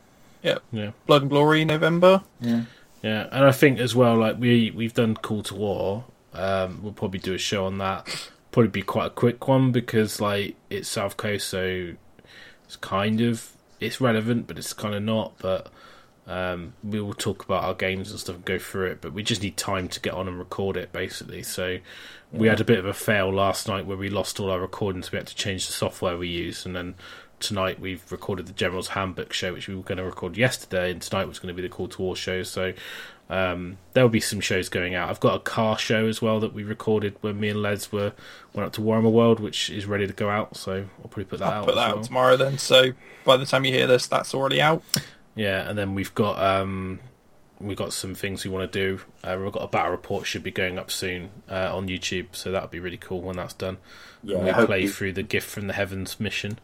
yeah. Blood and Glory, November. yeah. Yeah, and I think as well, like we we've done Call to War. Um, we'll probably do a show on that. Probably be quite a quick one because like it's South Coast, so it's kind of it's relevant, but it's kind of not. But um, we will talk about our games and stuff and go through it. But we just need time to get on and record it, basically. So we had a bit of a fail last night where we lost all our recordings. We had to change the software we use, and then tonight we've recorded the General's Handbook show, which we were going to record yesterday, and tonight was going to be the Call to War show. So um, there'll be some shows going out. I've got a car show as well that we recorded when me and Les were went up to Warhammer World, which is ready to go out. So I'll probably put that I'll out. put as that well. out tomorrow then. So by the time you hear this, that's already out. Yeah, and then we've got um, we've got some things we want to do. Uh, we've got a battle report should be going up soon uh, on YouTube, so that'll be really cool when that's done. Yeah, And we I play you- through the Gift from the Heavens mission.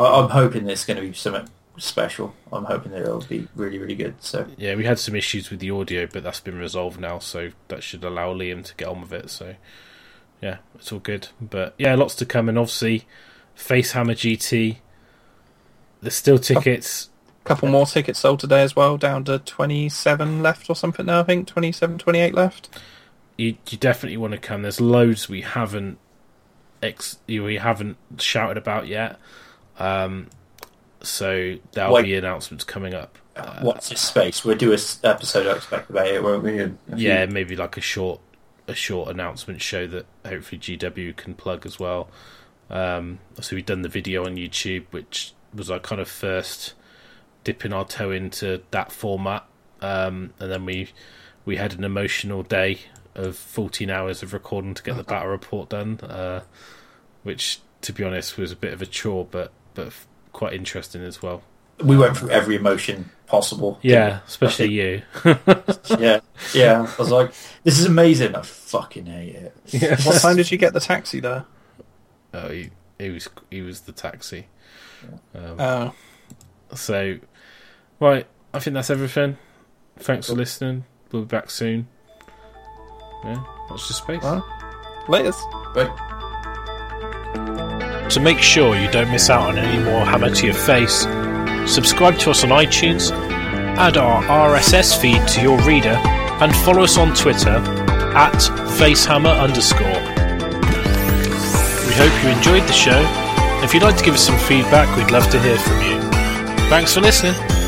I, I'm hoping there's going to be something special. I'm hoping that it'll be really, really good. So Yeah, we had some issues with the audio, but that's been resolved now, so that should allow Liam to get on with it. So, yeah, it's all good. But yeah, lots to come, and obviously, Facehammer GT. There's still tickets. A couple more tickets sold today as well, down to 27 left or something now, I think. 27, 28 left. You, you definitely want to come. There's loads we haven't ex we haven't shouted about yet. Um, so there'll Wait. be announcements coming up. Uh, what's this space? We'll do a s- episode. I expect about it, won't we? Few- yeah, maybe like a short a short announcement show that hopefully GW can plug as well. Um, so we've done the video on YouTube, which was our kind of first dipping our toe into that format, um, and then we we had an emotional day of 14 hours of recording to get the battle report done, uh, which to be honest was a bit of a chore, but but f- quite interesting as well. We went through every emotion possible. Yeah, especially you. yeah, yeah. I was like, "This is amazing." I fucking hate it. What time did you get the taxi there? Oh, he, he was he was the taxi. Um, Oh, so, right, I think that's everything. Thanks for listening. We'll be back soon. Yeah, watch the space. well, latest. Right. To make sure you don't miss out on any more Hammer to Your Face, subscribe to us on iTunes, add our RSS feed to your reader, and follow us on Twitter at facehammer underscore. We hope you enjoyed the show. If you'd like to give us some feedback, we'd love to hear from you. Thanks for listening.